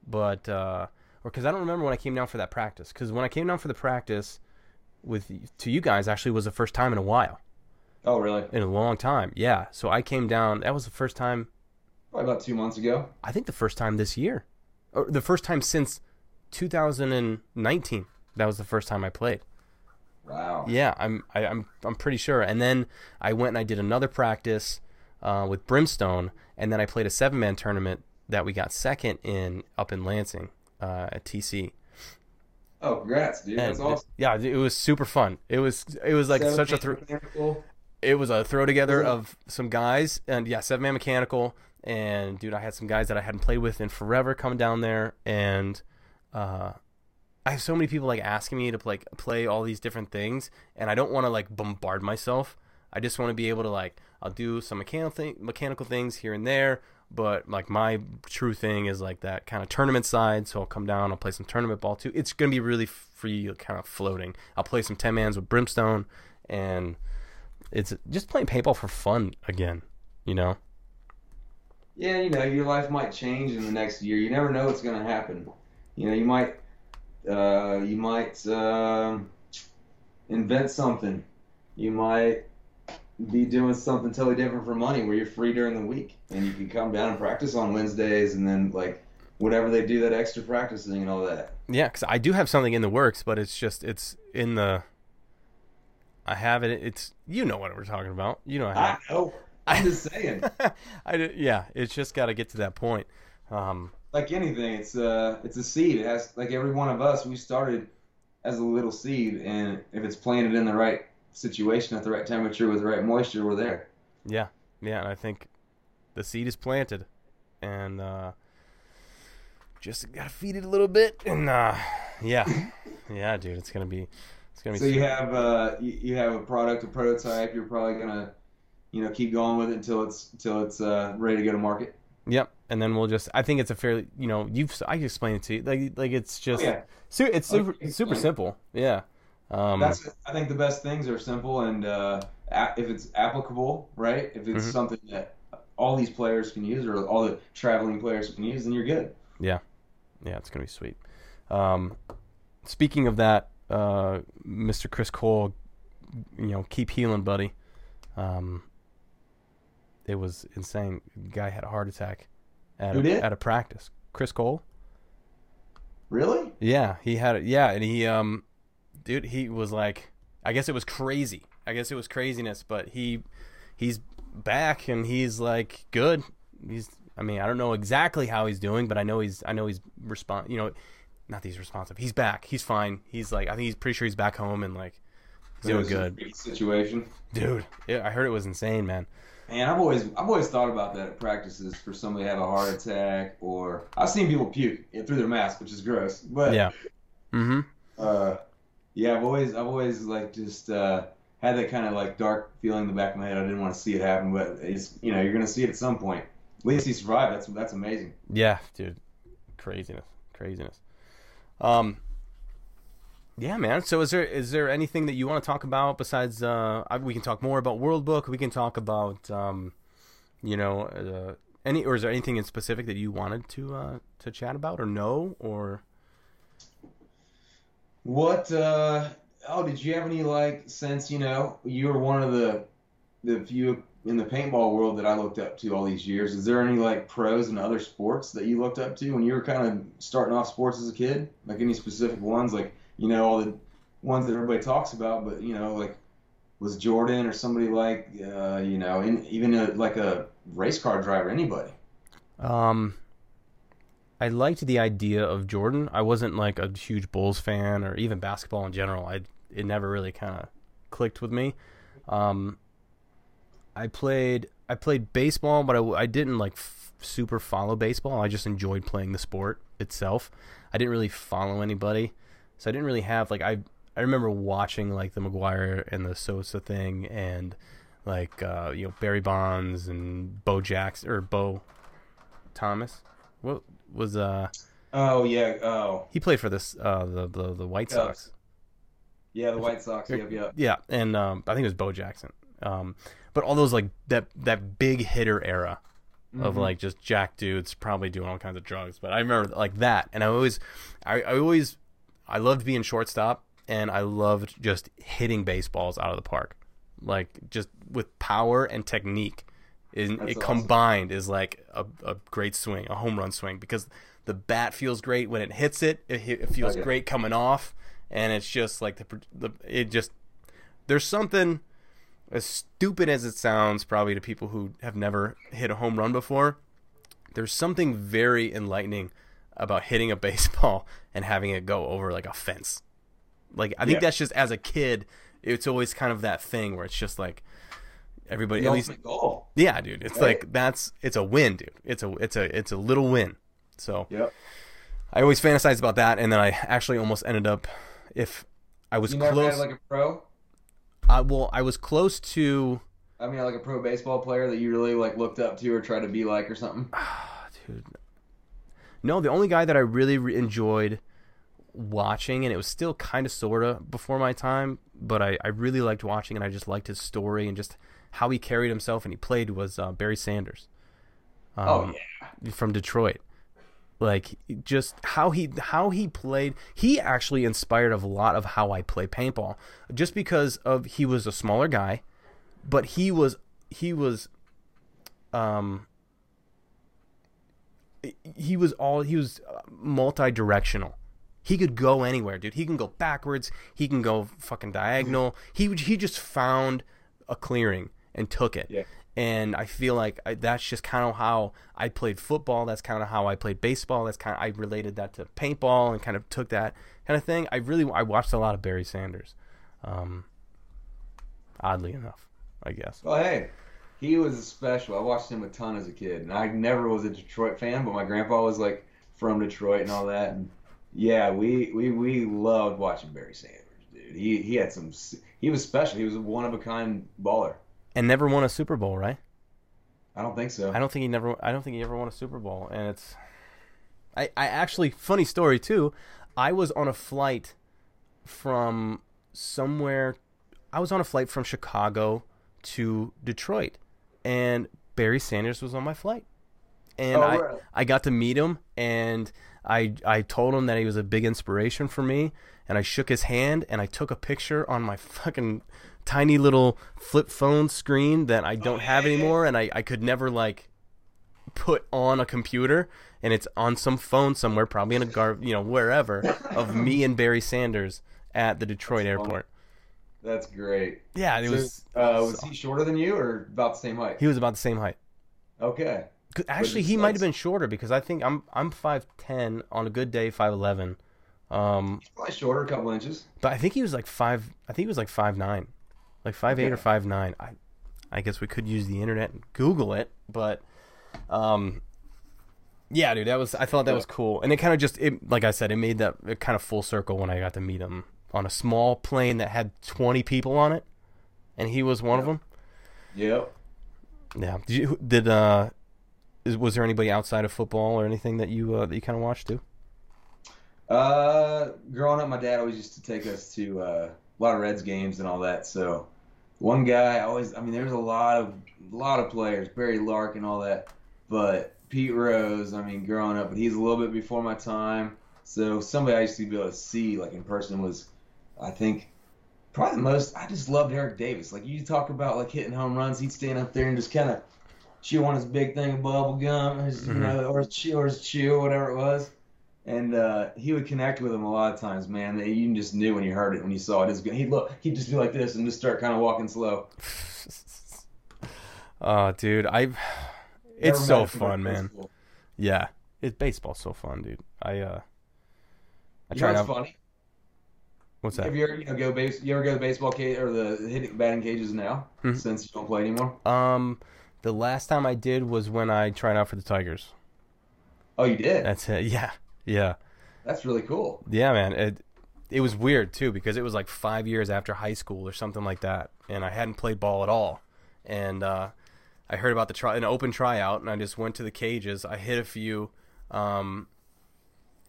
but uh or because i don't remember when i came down for that practice because when i came down for the practice with to you guys actually was the first time in a while Oh, really? in a long time yeah so i came down that was the first time Probably about two months ago. I think the first time this year, or the first time since 2019. That was the first time I played. Wow. Yeah, I'm I, I'm I'm pretty sure. And then I went and I did another practice uh, with Brimstone, and then I played a seven man tournament that we got second in up in Lansing uh, at TC. Oh, congrats, dude. That's And, awesome. Yeah, it was super fun. It was it was like Seven such a mechanical. It was a throw together of some guys and yeah seven man mechanical and dude i had some guys that i hadn't played with in forever coming down there and uh i have so many people like asking me to like play all these different things and i don't want to like bombard myself. I just want to be able to like i'll do some mechanical thing mechanical things here and there but like my true thing is like that kind of tournament side so i'll come down i'll play some tournament ball too. It's gonna be really free kind of floating. I'll play some 10 mans with brimstone and it's just playing paintball for fun again, you know? Yeah, you know, your life might change in the next year. You never know what's going to happen. You know, you might, uh, you might um, invent something. You might be doing something totally different for money, where you're free during the week and you can come down and practice on Wednesdays, and then like whatever they do that extra practicing and all that. Yeah, because I do have something in the works, but it's just, it's in the. I have it. It's you know what we're talking about. You know, I I know. I'm just saying. I did- yeah, it's just got to get to that point. Um, like anything, it's uh it's a seed. It has like every one of us, we started as a little seed, and if it's planted in the right situation at the right temperature with the right moisture, we're there. yeah, yeah, and I think the seed is planted, and uh, just gotta feed it a little bit, and uh, yeah, yeah, dude, it's gonna be, it's gonna be. So you have uh you, you have a product, a prototype. You're probably gonna you know keep going with it until it's until it's uh, ready to go to market. Yep, and then we'll just. I think it's a fairly, you know, you've. I can explain it to you. Like, like it's just. Oh, yeah. Su- it's super, Okay, super simple. Yeah. Um, That's I think the best things are simple and uh, if it's applicable, right? If it's Mhm. something that all these players can use or all the traveling players can use, then you're good. Yeah, yeah, it's gonna be sweet. Um, speaking of that, uh, Mr. Chris Cole you know, keep healing, buddy. Um, it was insane. Guy had a heart attack at Who a, did? at a practice. Chris Cole. Really? Yeah, he had it. Yeah, and he, um, dude, he was like, I guess it was crazy. I guess it was craziness, but he, he's back and he's like good. He's, I mean, I don't know exactly how he's doing, but I know he's, I know he's respond. You know, not that he's responsive. He's back. He's fine. He's like, I think he's pretty sure he's back home and like, he's doing a good, Situation. dude. Yeah, I heard it was insane, man. Man, I've always I've always thought about that at practices for somebody to have a heart attack or I've seen people puke through their mask, which is gross. But Yeah. Mm-hmm. uh, yeah, I've always I've always like just uh, had that kind of like dark feeling in the back of my head. I didn't want to see it happen, but it's you know you're gonna see it at some point. At least he survived. That's that's amazing. Yeah, dude. Craziness. Craziness. Um Yeah, man. So is there is there anything that you want to talk about besides uh we can talk more about World Book, we can talk about um you know, uh, any or is there anything in specific that you wanted to uh to chat about or know or What? uh Oh, did you have any like sense? You know, you were one of the the few in the paintball world that I looked up to all these years. Is there any like pros in other sports that you looked up to when you were kind of starting off sports as a kid? Like any specific ones? Like you know all the ones that everybody talks about, but you know like was Jordan or somebody like uh, you know in, even a, like a race car driver, anybody? Um, I liked the idea of Jordan. I wasn't like a huge Bulls fan or even basketball in general. I it never really kind of clicked with me. Um, I played I played baseball, but I, I didn't like f- super follow baseball. I just enjoyed playing the sport itself. I didn't really follow anybody, so I didn't really have like I I remember watching like the McGwire and the Sosa thing and like uh, you know Barry Bonds and Bo Jackson or Bo Thomas. What was uh Oh yeah, oh he played for this uh the the, the White Sox. yeah, the White Sox. Yep, yep. Yeah, and um, I think it was Bo Jackson. Um, but all those like that that big hitter era of Mhm. like just jack dudes probably doing all kinds of drugs. But I remember like that, and I always, I, I always, I loved being shortstop, and I loved just hitting baseballs out of the park, like just with power and technique. That's it awesome. combined is like a, a great swing, a home run swing, because the bat feels great when it hits it. It, it feels Oh, yeah. great coming off, and it's just like the, the it just there's something as stupid as it sounds probably to people who have never hit a home run before there's something very enlightening about hitting a baseball and having it go over like a fence like i think Yeah. that's just as a kid it's always kind of that thing where it's just like everybody at least goal. yeah dude it's Right. like that's it's a win dude it's a it's a it's a little win so Yep. i always fantasize about that and then i actually almost ended up if i was You close like a pro? I, well i was close to I mean, like a pro baseball player that you really like looked up to or tried to be like or something. dude. No, the only guy that I really re- enjoyed watching, and it was still kind of sort of before my time, but I, I really liked watching, and I just liked his story and just how he carried himself and he played was uh, Barry Sanders. Um, oh yeah. from Detroit. Like just how he how he played, he actually inspired a lot of how I play paintball. Just because of he was a smaller guy, but he was he was um he was all he was multi-directional. He could go anywhere, dude. He can go backwards. He can go fucking diagonal. He he just found a clearing and took it. Yeah. And I feel like I, that's just kind of how I played football. That's kind of how I played baseball. That's kind of I related that to paintball and kind of took that kind of thing. I really I watched a lot of Barry Sanders. Um, oddly enough, I guess. Well, hey, he was special. I watched him a ton as a kid, and I never was a Detroit fan, but my grandpa was like from Detroit and all that. And yeah, we we we loved watching Barry Sanders, dude. He he had some. He was special. He was a one of a kind baller. And never won a Super Bowl, right? I don't think so. I don't think he never. I don't think he ever won a Super Bowl, and it's. I I actually funny story too. I was on a flight from somewhere. I was on a flight from Chicago to Detroit, and Barry Sanders was on my flight, and Oh, I really? I got to meet him, and I I told him that he was a big inspiration for me, and I shook his hand, and I took a picture on my fucking tiny little flip phone screen that I don't Oh, have yeah, yeah. anymore, and I I could never like put on a computer, and it's on some phone somewhere, probably in a gar you know wherever of me and Barry Sanders at the Detroit That's airport. That's great. Yeah, it So, was. uh, was he shorter than you or about the same height? He was about the same height. Okay. Actually, he might have been shorter because I think I'm I'm five ten on a good day, five eleven. Um, He's Probably shorter, a couple inches. but I think he was like five. I think he was like five nine, like five eight or five nine. I, I guess we could use the internet and Google it, but, um, yeah, dude, that was I thought that was cool, and it kind of just it like I said, it made that it kind of full circle when I got to meet him on a small plane that had twenty people on it, and he was one of them. Yep. Yeah. Did you did uh, is, was there anybody outside of football or anything that you uh, that you kind of watched too? Uh, growing up, my dad always used to take us to uh, a lot of Reds games and all that. So, one guy I always, I mean, there was a lot of a lot of players, Barry Lark and all that, but Pete Rose, I mean, growing up, but he's a little bit before my time. So, somebody I used to be able to see like in person was, I think, probably the most. I just loved Eric Davis. Like you talk about like hitting home runs, he'd stand up there and just kind of chew on his big thing of bubble gum, his, you Mhm. know, or his chew, or his chew, whatever it was and uh, he would connect with him a lot of times, man. You just knew when you heard it, when you saw it. Good. He'd look, he'd just be like this and just start kind of walking slow. Oh, dude, I. It's so fun, man. cool. Yeah, it baseball's so fun, dude. I uh, I You try know what's funny? What's that? Have you ever you know go base? You ever go to the baseball cage or the hitting batting cages now? Mhm. Since you don't play anymore. Um, the last time I did was when I tried out for the Tigers. Oh, you did. That's it. Yeah, yeah, That's really cool. yeah, man. It it was weird too because it was like five years after high school or something like that, and I hadn't played ball at all, and uh, I heard about the try an open tryout, and I just went to the cages. I hit a few, um,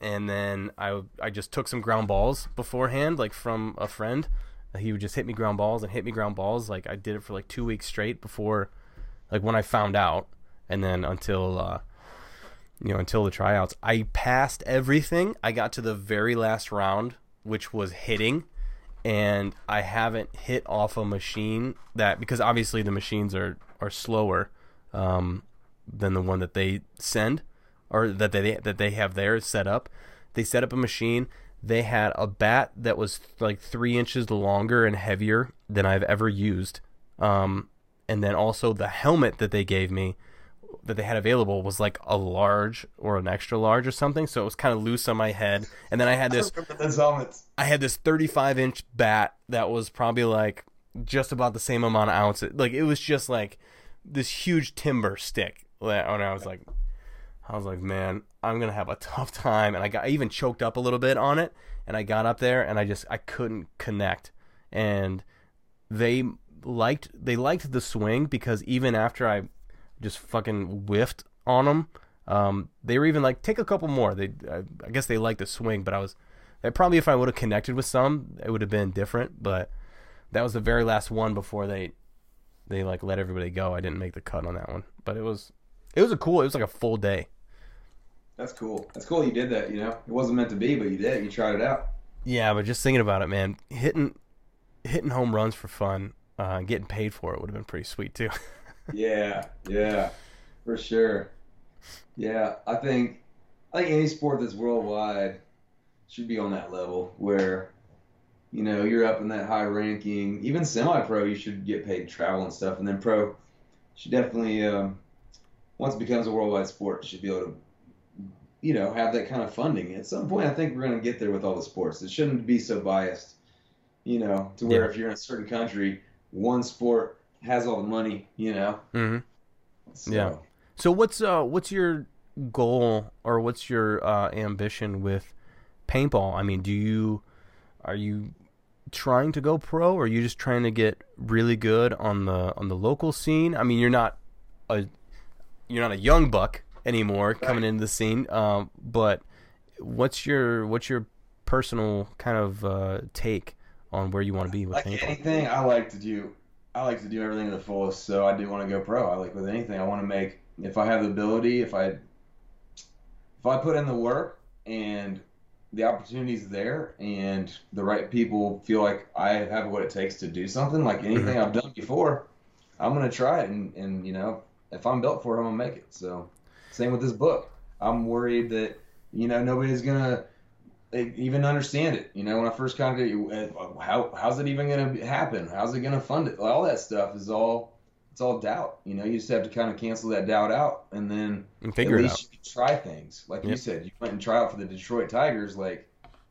and then I I just took some ground balls beforehand, like from a friend. He would just hit me ground balls and hit me ground balls. Like I did it for like two weeks straight before, like when I found out, and then until uh, you know until the tryouts, I passed everything. I got to the very last round, which was hitting, and I haven't hit off a machine that because obviously the machines are are slower um, than the one that they send or that they that they have there set up. They set up a machine. They had a bat that was like three inches longer and heavier than I've ever used. Um, and then also the helmet that they gave me that they had available was like a large or an extra large or something. So it was kind of loose on my head. And then I had this I remember those helmets. I had this 35 inch bat that was probably like just about the same amount of ounces. Like it was just like this huge timber stick. And I was like, I was like, man, I'm gonna have a tough time. And I got I even choked up a little bit on it. And I got up there and I just I couldn't connect. And they liked they liked the swing because even after I just fucking whiffed on them, um, they were even like, take a couple more. They I, I guess they liked the swing, but I was that probably if I would have connected with some, it would have been different. But that was the very last one before they they like let everybody go. I didn't make the cut on that one, but it was it was a cool. It was like a full day. That's cool. That's cool. You did that. You know, it wasn't meant to be, but you did. You tried it out. Yeah, but just thinking about it, man, hitting hitting home runs for fun, uh, getting paid for it would have been pretty sweet too. Yeah, yeah, for sure. Yeah, I think I think any sport that's worldwide should be on that level where you know you're up in that high ranking. Even semi-pro, you should get paid travel and stuff, and then pro should definitely um, once it becomes a worldwide sport, should be able to you know have that kind of funding. At some point, I think we're going to get there with all the sports. It shouldn't be so biased, you know, to where Yeah. if you're in a certain country, one sport has all the money, you know. mm-hmm. So, Yeah. So what's uh what's your goal or what's your uh, ambition with paintball? I mean, do you are you trying to go pro, or are you just trying to get really good on the on the local scene? I mean, you're not a you're not a young buck anymore coming into the scene, um, but what's your what's your personal kind of uh, take on where you want to be with Like paintball? anything, I like to do. I like to do everything to the fullest. So I do want to go pro. I like with anything. I want to make. If I have the ability, if I if I put in the work and the opportunity's there and the right people feel like I have what it takes to do something, like mm-hmm. anything I've done before, I'm gonna try it and, and you know, if I'm built for it, I'm gonna make it. So same with this book. I'm worried that, you know, nobody's gonna even understand it. You know, when I first contacted you, how how's it even gonna happen? How's it gonna fund it? All that stuff is all it's all doubt. You know, you just have to kind of cancel that doubt out, and then And figure at it least you can try things. Like you said, you went and try out for the Detroit Tigers. Like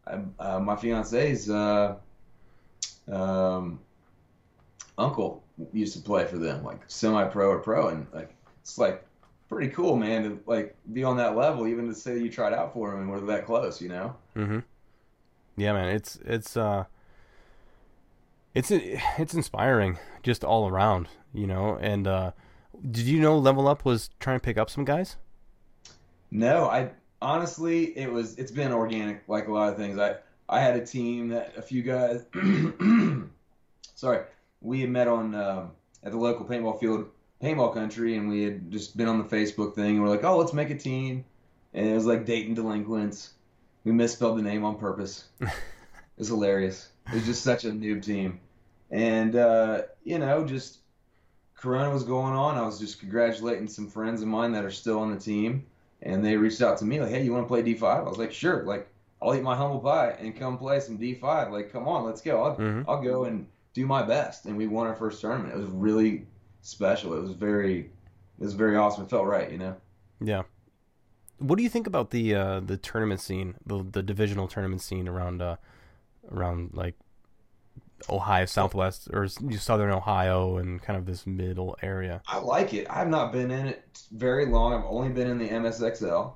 I, uh, my fiance's uh, um, uncle used to play for them, like semi-pro or pro, and like it's like pretty cool, man, to like be on that level, even to say you tried out for them and were that close. You know. Mm-hmm. Yeah, man. It's it's uh, it's it's inspiring just all around, you know. And uh, did you know Level Up was trying to pick up some guys? No, I honestly, it was. It's been organic, like a lot of things. I I had a team that a few guys. sorry, we had met on um, at the local paintball field, paintball country, and we had just been on the Facebook thing. And we're like, oh, let's make a team, and it was like Dayton Delinquents. We misspelled the name on purpose. it was hilarious. It was just such a noob team, and uh, you know, just Corona was going on. I was just congratulating some friends of mine that are still on the team and they reached out to me like, "Hey, you want to play D5?" I was like, "Sure." Like, I'll eat my humble pie and come play some D5. Like, come on, let's go. I'll, Mhm. I'll go and do my best. And we won our first tournament. It was really special. It was very, it was very awesome. It felt right, you know. Yeah. What do you think about the uh, the tournament scene, the the divisional tournament scene around uh, around like Ohio Southwest or Southern Ohio and kind of this middle area? I like it. I've not been in it very long. I've only been in the MSXL,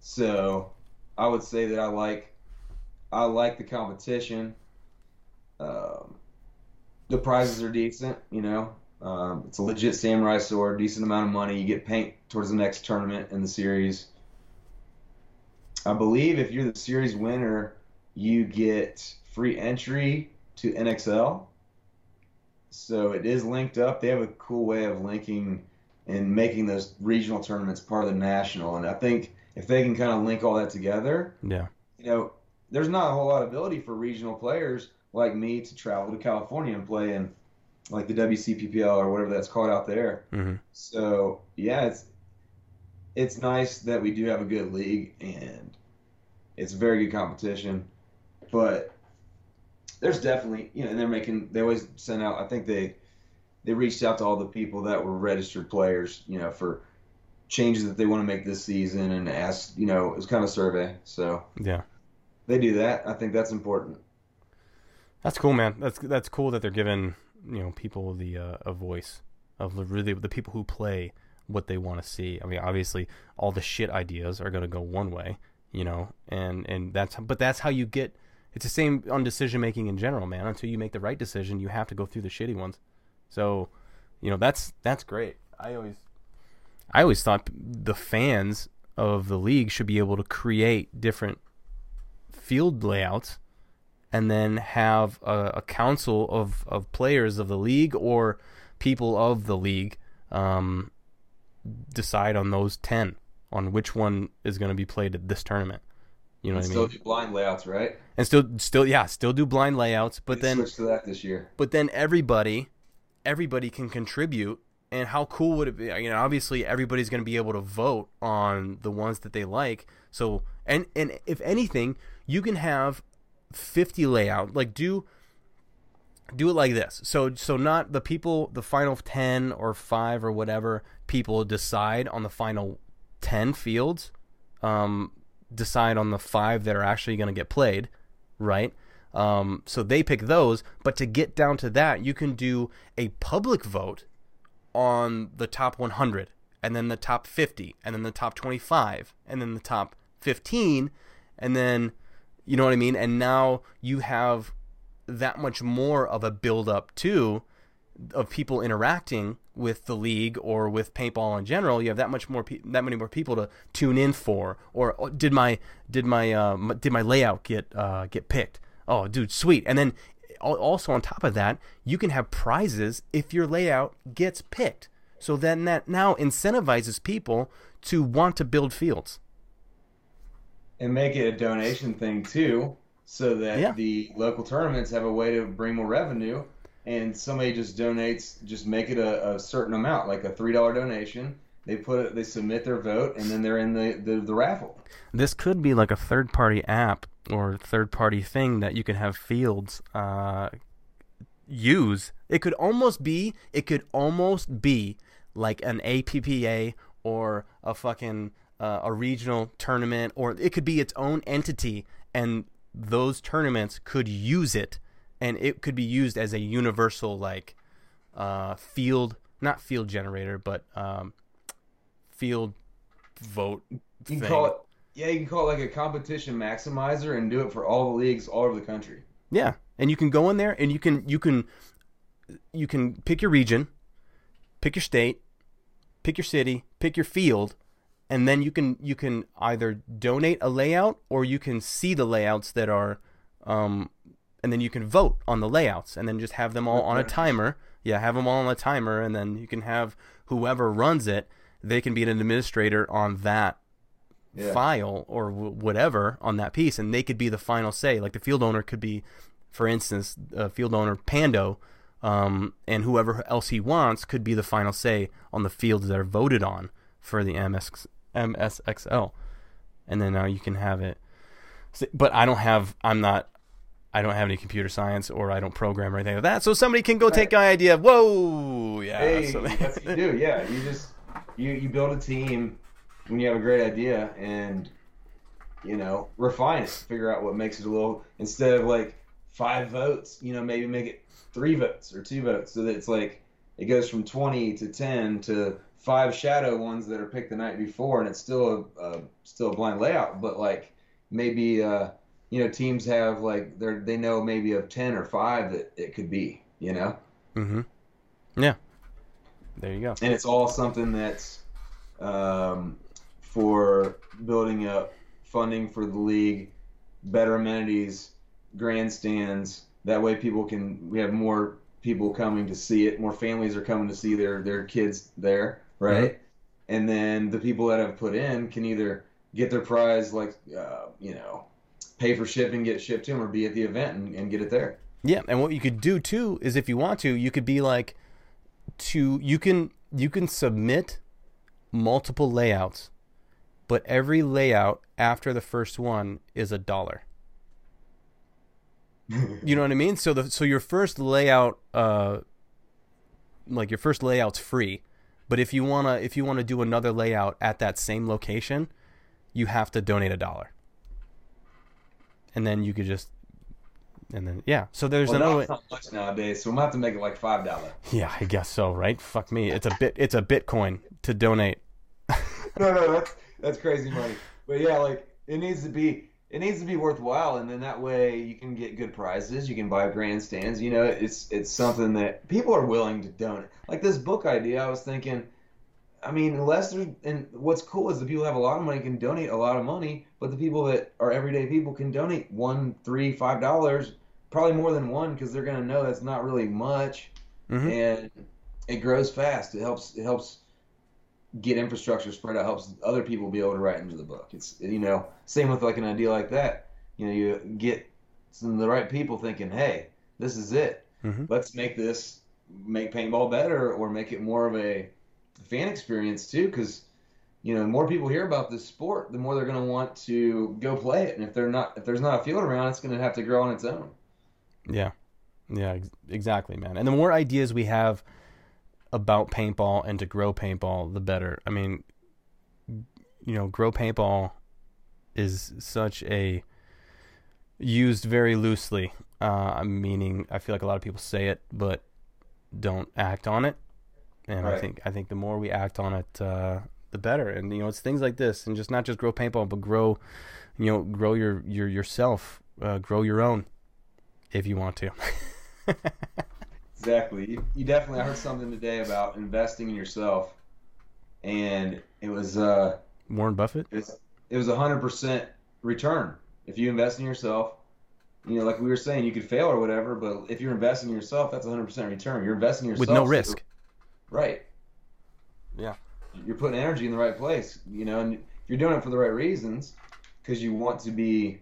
so I would say that I like, I like the competition. Um, the prizes are decent. You know, um, it's a legit samurai sword, decent amount of money. You get paint towards the next tournament in the series. I believe if you're the series winner, you get free entry to NXL. So it is linked up. They have a cool way of linking and making those regional tournaments part of the national. And I think if they can kind of link all that together, Yeah. you know, there's not a whole lot of ability for regional players like me to travel to California and play in like the WCPPL or whatever that's called out there. hmm So yeah, it's it's nice that we do have a good league and it's very good competition, but there's definitely you know and they're making they always send out I think they they reached out to all the people that were registered players you know for changes that they want to make this season and ask you know it was kind of survey so Yeah. they do that I think that's important That's cool, man. That's that's cool that they're giving you know people the uh, a voice of the really the people who play what they want to see. I mean, obviously, all the shit ideas are gonna go one way, you know, and and that's but that's how you get. It's the same on decision making in general, man. Until you make the right decision, you have to go through the shitty ones. So, you know, that's that's great. I always, I always thought the fans of the league should be able to create different field layouts and then have a, a council of, of players of the league or people of the league um, decide on those 10 on which one is going to be played at this tournament. You know and what I still mean? do blind layouts right And still, still, yeah, still do blind layouts, but then, switch to that this year but then everybody, everybody can contribute. And how cool would it be? You know, obviously everybody's going to be able to vote on the ones that they like. So, and and if anything, you can have 50 layout like do do it like this. So so not the people the final 10 or 5 or whatever people decide on the final 10 fields um decide on the 5 that are actually going to get played right? Um so they pick those but to get down to that you can do a public vote on the top 100 and then the top 50 and then the top 25 and then the top 15 and then you know what I mean? And now you have that much more of a build up too of people interacting with the league or with paintball in general. You have that much more pe- that many more people to tune in for. Or oh, did my did my uh, m- did my layout get uh, get picked? Oh dude sweet. And then also on top of that you can have prizes if your layout gets picked. So then that now incentivizes people to want to build fields and make it a donation thing too, so that Yeah. the local tournaments have a way to bring more revenue. And somebody just donates, just make it a, a certain amount, like a three dollar donation. They put it, they submit their vote, and then they're in the, the, the raffle. This could be like a third party app or third party thing that you can have fields uh, use. It could almost be it could almost be like an APPA or a fucking uh, a regional tournament or it could be its own entity and those tournaments could use it and it could be used as a universal like uh, field not field generator but um, field vote You call it, yeah, you can call it like a competition maximizer and do it for all the leagues all over the country. Yeah, and you can go in there and you can you can you can pick your region, pick your state, pick your city, pick your field, and then you can you can either donate a layout or you can see the layouts that are um and then you can vote on the layouts and then just have them all on a timer. Yeah, have them all on a timer and then you can have whoever runs it, they can be an administrator on that Yeah. file or w- whatever on that piece, and they could be the final say. Like the field owner could be, for instance, uh, field owner Pando, um, and whoever else he wants could be the final say on the fields that are voted on for the MS, MSXL, and then now you can have it. But I don't have. I'm not. I don't have any computer science or I don't program or anything like that. So somebody can go take my idea. Whoa, yeah. Hey, so- that's what you do. Yeah, you just you you build a team when you have a great idea and you know refine it, figure out what makes it a little instead of like five votes, you know, maybe make it three votes or two votes, so that it's like it goes from twenty to ten to five shadow ones that are picked the night before, and it's still a, a still a blind layout, but like maybe uh you know teams have like they they know maybe of ten or five that it could be, you know. hmm Yeah. There you go. and it's all something that's um, for building up funding for the league, better amenities, grandstands. That way, people can we have more people coming to see it. More families are coming to see their their kids there, right? And then the people that have put in can either get their prize, like uh, you know, pay for shipping, get shipped to them, or be at the event and, and get it there. Yeah, and what you could do too is if you want to, you could be like to you can you can submit multiple layouts, but every layout after the first one is a dollar. You know what I mean? So the so your first layout uh like your first layout's free, but if you want to if you want to do another layout at that same location, you have to donate a dollar. And then you could just and then yeah. So there's Well, another now way. it's not much nowadays, so we might have to make it like five dollar. Yeah, I guess so, right? Fuck me. It's a bit it's a Bitcoin to donate. no, no, that's that's crazy money. But yeah, like it needs to be it needs to be worthwhile, and then that way you can get good prizes. You can buy grandstands. You know, it's it's something that people are willing to donate. Like this book idea, I was thinking. I mean, unless there's and what's cool is the people who have a lot of money can donate a lot of money, but the people that are everyday people can donate one, three, five dollars, probably more than one, because they're gonna know that's not really much, Mhm. and it grows fast. It helps. It helps get infrastructure spread out helps other people be able to write into the book. It's you know same with like an idea like that. You know you get some of the right people thinking, hey, this is it. Mhm. Let's make this make paintball better or make it more of a fan experience too, because you know the more people hear about this sport, the more they're going to want to go play it. And if they're not, if there's not a field around, it's going to have to grow on its own. Yeah. Yeah, ex- exactly, man. And the more ideas we have about paintball and to grow paintball, the better. I mean, you know, grow paintball is such a used very loosely. Uh, meaning, I feel like a lot of people say it, but don't act on it. And I think I think the more we act on it, uh, the better. And you know, it's things like this, and just not just grow paintball, but grow, you know, grow your your yourself, uh, grow your own, if you want to. Exactly. You, you definitely. I heard something today about investing in yourself, and it was uh, Warren Buffett. it was it was a hundred percent return if you invest in yourself. You know, like we were saying, you could fail or whatever, but if you're investing in yourself, that's a hundred percent return. You're investing in yourself with no so- risk. right? Yeah. You're putting energy in the right place. You know, and if you're doing it for the right reasons, because you want to be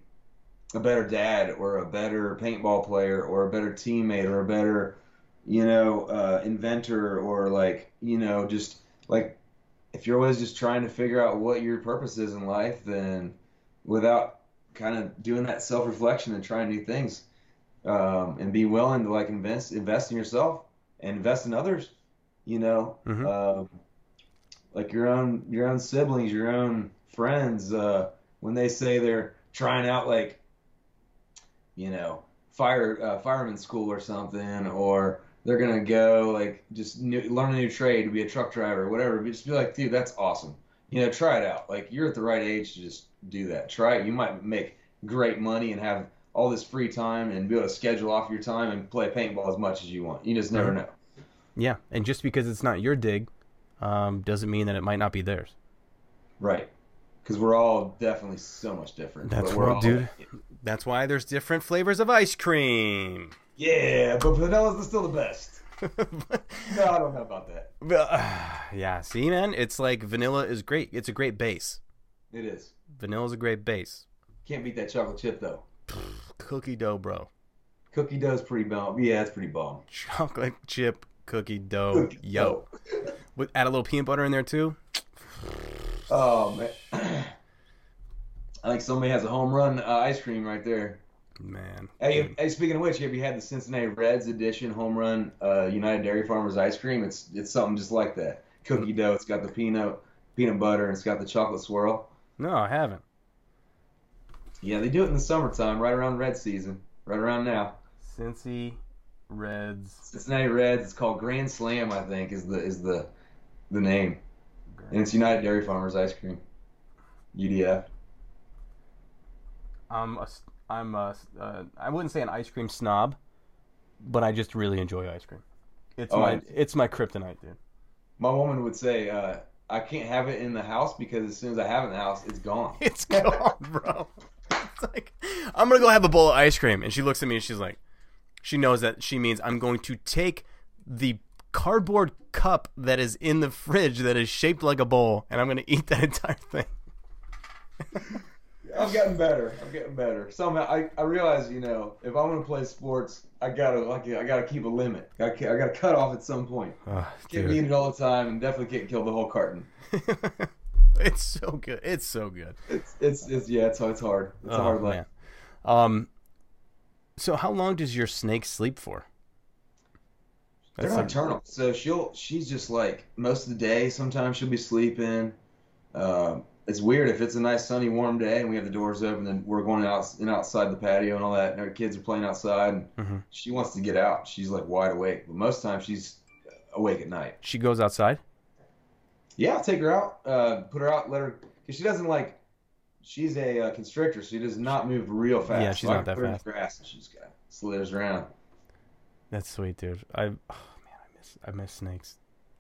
a better dad or a better paintball player or a better teammate or a better, you know, uh, inventor or like, you know, just like if you're always just trying to figure out what your purpose is in life, then without kind of doing that self reflection and trying new things, um, and be willing to like invest invest in yourself and invest in others, you know, Mhm. um, like your own your own siblings, your own friends, uh, when they say they're trying out like, you know, fire uh, fireman school or something, or they're gonna go like just new, learn a new trade to be a truck driver or whatever. But just be like, dude, that's awesome. You know, try it out. Like you're at the right age to just do that. Try it. You might make great money and have all this free time and be able to schedule off your time and play paintball as much as you want. You just never know. Yeah, and just because it's not your dig, um, doesn't mean that it might not be theirs. Right. Because we're all definitely so much different. That's right, all, dude. That's why there's different flavors of ice cream. Yeah, but vanilla's still the best. No, I don't know about that. Uh, yeah, see, man, it's like vanilla is great. It's a great base. It is. Vanilla's a great base. Can't beat that chocolate chip though. Cookie dough, bro. Cookie dough's pretty bomb. Yeah, it's pretty bomb. Chocolate chip cookie dough. Cookie Yo, dough. With, add a little peanut butter in there too. Oh man. I think somebody has a home run uh, ice cream right there. Man. Hey, hey, speaking of which, have you had the Cincinnati Reds edition home run uh, United Dairy Farmers ice cream? It's it's something just like that. Cookie dough. It's got the peanut peanut butter and it's got the chocolate swirl. No, I haven't. Yeah, they do it in the summertime, right around red season, right around now. Cincy Reds. Cincinnati Reds. It's called Grand Slam, I think, is the is the the name, and it's United Dairy Farmers ice cream. UDF. I'm a, s- I'm a, s- uh, I wouldn't say an ice cream snob, but I just really enjoy ice cream. It's Oh, my I- it's my kryptonite, dude. My woman would say, uh, I can't have it in the house because as soon as I have it in the house, it's gone. It's gone, bro. It's like I'm gonna go have a bowl of ice cream, and she looks at me and she's like, she knows that she means I'm going to take the cardboard cup that is in the fridge that is shaped like a bowl, and I'm gonna eat that entire thing. I'm getting better. I'm getting better. Somehow, I, I realize, you know, if I'm gonna play sports, I gotta like I gotta keep a limit. I, ca- I gotta cut off at some point. Oh, Can't eating it all the time, and definitely can't kill the whole carton. it's so good. It's so good. It's it's, it's yeah, it's it's hard. It's a Oh, hard life. man. Um, so how long does your snake sleep for? They're That's a- nocturnal, so she'll she's just like most of the day. Sometimes she'll be sleeping. Um, it's weird if it's a nice sunny warm day and we have the doors open and we're going out and outside the patio and all that, and our kids are playing outside. And Mhm. She wants to get out. She's like wide awake, but most times she's awake at night. She goes outside. Yeah, I'll take her out, uh, put her out, let her because she doesn't like. She's a uh, constrictor. She does not move real fast. Yeah, she's So not that put her in fast. the grass and she just kind of slithers around. That's sweet, dude. I oh man, I miss I miss snakes.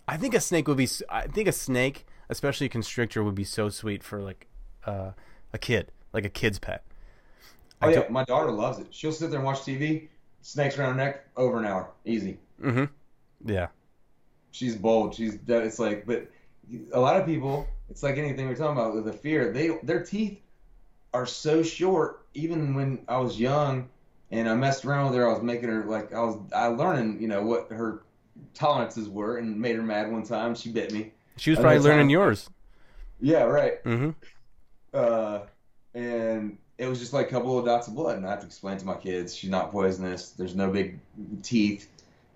I think a snake would be. I think a snake, especially a constrictor, would be so sweet for like uh, a kid, like a kid's pet. Oh I yeah, my daughter loves it. She'll sit there and watch TV. Snakes around her neck, over an hour, easy. Mm-hmm. Yeah. She's bold. She's it's like, but a lot of people, it's like anything we're talking about with the fear. They their teeth are so short. Even when I was young and I messed around with her, I was making her like I was I learning, you know, what her tolerances were, and made her mad one time. She bit me. She was probably learning time- yours. Yeah, right. Mm-hmm. Uh, and it was just like a couple of dots of blood, and I have to explain to my kids she's not poisonous. There's no big teeth,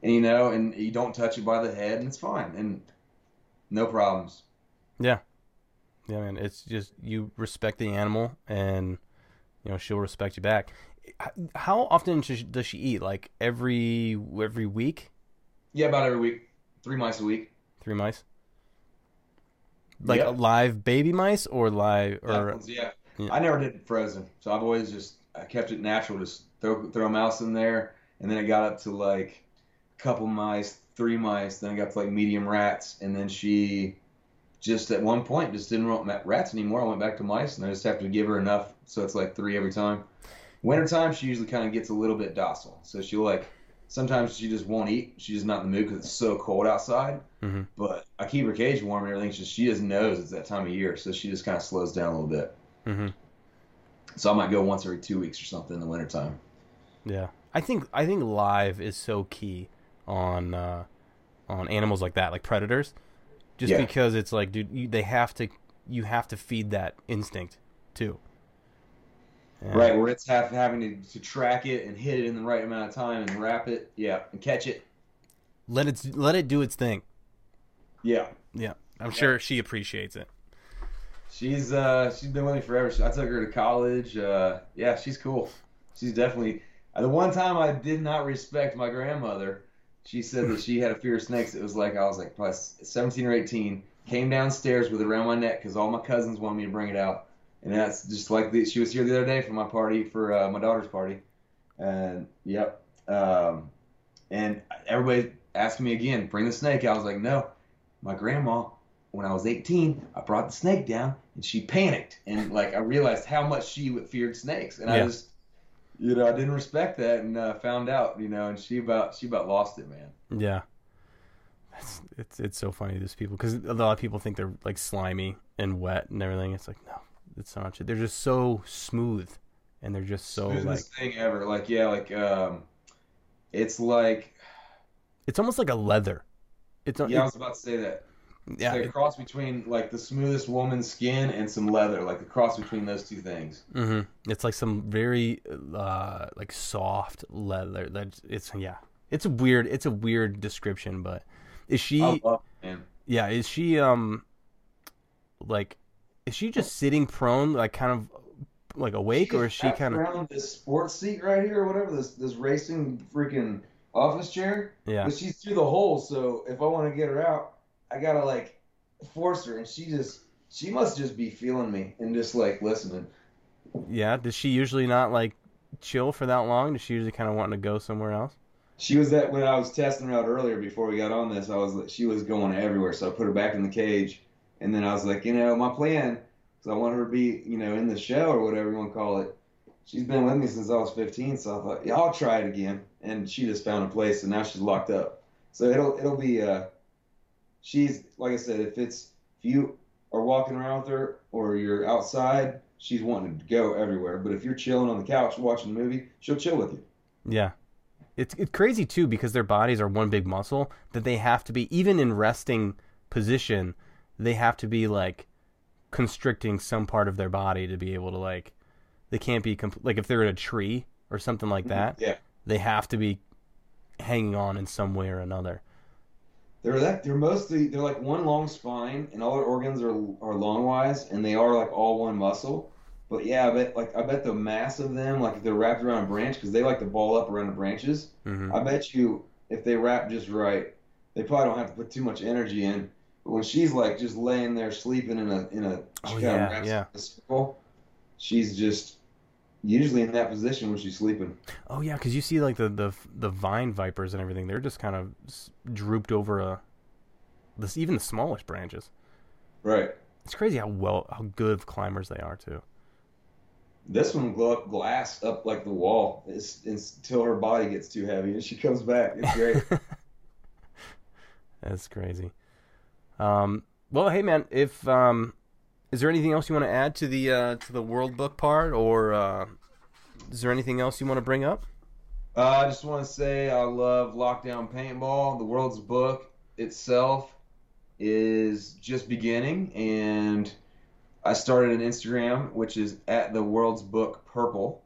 and you know, and you don't touch it by the head, and it's fine, and no problems. Yeah, yeah, man. It's just you respect the animal, and you know she'll respect you back. How often does she, does she eat? Like every every week? Yeah, about every week, three mice a week. Three mice? Like Yep. live baby mice or live or yeah. yeah. I never did frozen, so I've always just I kept it natural. Just throw throw a mouse in there, and then it got up to like a couple mice, three mice. Then it got to like medium rats, and then she just at one point just didn't want rats anymore. I went back to mice, and I just have to give her enough, so it's like three every time. Wintertime, she usually kind of gets a little bit docile, so she'll like sometimes she just won't eat. She's just not in the mood because it's so cold outside. Mhm. But I keep her cage warm and everything. Just she just knows it's that time of year, so she just kind of slows down a little bit. hmm So I might go once every two weeks or something in the wintertime. Yeah, I think I think live is so key on uh, on animals like that, like predators, just Yeah. because it's like, dude, you, they have to you have to feed that instinct too. Yeah. Right, where it's having to, to track it and hit it in the right amount of time and wrap it, yeah, and catch it, Let it let it do its thing. yeah. Yeah, I'm sure she appreciates it. She's uh she's been with me forever. I took her to college. Uh, yeah, she's cool. She's definitely the one time I did not respect my grandmother. She said that she had a fear of snakes. It was like I was like 17 or 18. Came downstairs with it around my neck because all my cousins wanted me to bring it out. And that's just like the, she was here the other day for my party for uh, my daughter's party. And yep. Um, and everybody asked me again, bring the snake. I was like, no. My grandma when I was 18, I brought the snake down and she panicked. And like I realized how much she feared snakes. And I Yeah. just, you know, I didn't respect that and uh, found out, you know, and she about, she about lost it, man. Yeah, it's it's, it's so funny these people because a lot of people think they're like slimy and wet and everything. It's like no, it's not. They're just so smooth and they're just so like Smoothest thing ever. Like, yeah, like, um, it's like, it's almost like a leather. It's yeah, I was about to say that. It's yeah. like a cross between like the smoothest woman's skin and some leather, like the cross between those two things. hmm It's like some very uh like soft leather. That it's yeah. It's a weird. It's a weird description, but is she? I love it, man. Yeah, is she um like is she just sitting prone, like kind of like awake, or is she kind of around this sports seat right here or whatever this this racing freaking office chair yeah? but she's through the hole so if i want to get her out i gotta like force her and she just she must just be feeling me and just like listening Yeah, does she usually not like chill for that long? Does she usually kind of want to go somewhere else? she was that when i was testing her out earlier before we got on this i was like she was going everywhere so i put her back in the cage and then i was like you know my plan because i want her to be you know in the show or whatever you want to call it. She's been with me since i was 15 so i thought yeah i'll try it again. And she just found a place and now she's locked up. So it'll it'll be uh she's like i said if it's if you are walking around with her or you're outside she's wanting to go everywhere. But if you're chilling on the couch watching a movie she'll chill with you. Yeah. It's it's crazy too because their bodies are one big muscle that they have to be even in resting position, they have to be like constricting some part of their body to be able to like they can't be compl- like if they're in a tree or something like that, yeah they have to be hanging on in some way or another. They're that they're mostly they're like one long spine and all their organs are are longwise and they are like all one muscle. But yeah, I bet like I bet the mass of them like if they're wrapped around a branch because they like to ball up around the branches. hmm I bet you if they wrap just right, they probably don't have to put too much energy in. But when she's like just laying there sleeping in a in a Oh, yeah, wraps yeah. a circle, she's just usually in that position when she's sleeping. Oh yeah, because you see like the, the the vine vipers and everything, they're just kind of drooped over uh, a this even the smallest branches. Right. It's crazy how well how good of climbers they are too. This one glow up glass up like the wall it's, it's, until her body gets too heavy and she comes back. It's great. That's crazy. Um, well, hey man, if um, is there anything else you want to add to the uh, to the World Book part, or uh, is there anything else you want to bring up? uh, I just want to say I love Lockdown Paintball. The world's book itself is just beginning, and I started an Instagram which is at the world's book purple.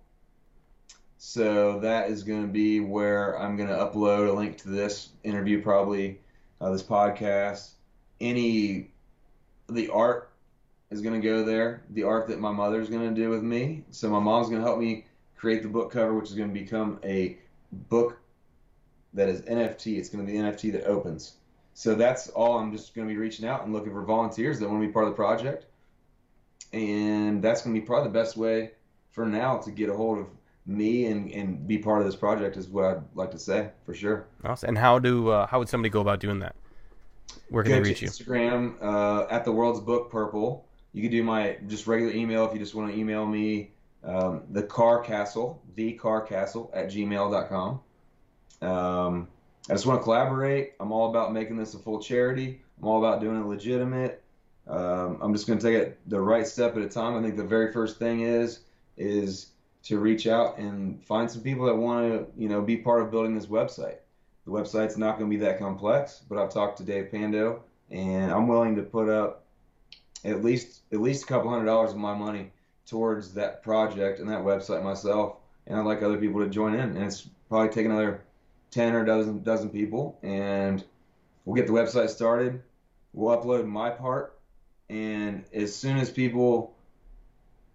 So that is going to be where I'm going to upload a link to this interview, probably uh, this podcast. Any the art is going to go there. The art that my mother's going to do with me. So my mom's going to help me create the book cover, which is going to become a book that is NFT. It's going to be an NFT that opens. So that's all. I'm just going to be reaching out and looking for volunteers that want to be part of the project. And that's going to be probably the best way for now to get a hold of me and, and be part of this project is what I'd like to say for sure. Awesome. And how do uh, how would somebody go about doing that? Where can Go they to reach you? Instagram uh, at the world's book purple. You can do my just regular email if you just want to email me. Um, the car castle, the car castle at gmail.com. Um, I just want to collaborate. I'm all about making this a full charity. I'm all about doing it legitimate. Um, I'm just going to take it the right step at a time. I think the very first thing is is to reach out and find some people that want to, you know, be part of building this website. The website's not going to be that complex, but I've talked to Dave Pando, and I'm willing to put up at least at least a couple hundred dollars of my money towards that project and that website myself. And I'd like other people to join in. And it's probably take another ten or dozen dozen people, and we'll get the website started. We'll upload my part, and as soon as people,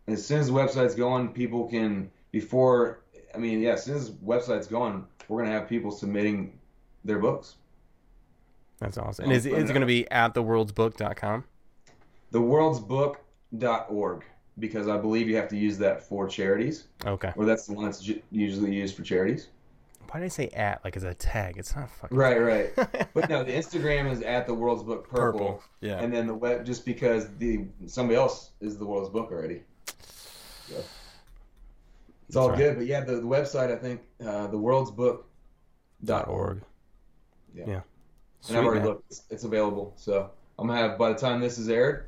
as soon as the website's going, people can before. I mean, yeah, as soon as the website's going, we're gonna have people submitting their books. That's awesome. And is, is it going to be at theworldsbook.com? Theworldsbook.org because I believe you have to use that for charities. Okay. Or that's the one that's usually used for charities. Why did I say at like as a tag? It's not fucking Right, right. but no, the Instagram is at the World's Book Purple. purple. Yeah. And then the web just because the somebody else is the World's Book already. So, it's all right. good, but yeah, the, the website I think uh, the World's Book dot org. Yeah. Yeah. and I've already man. looked. It's, it's available. So I'm gonna have by the time this is aired,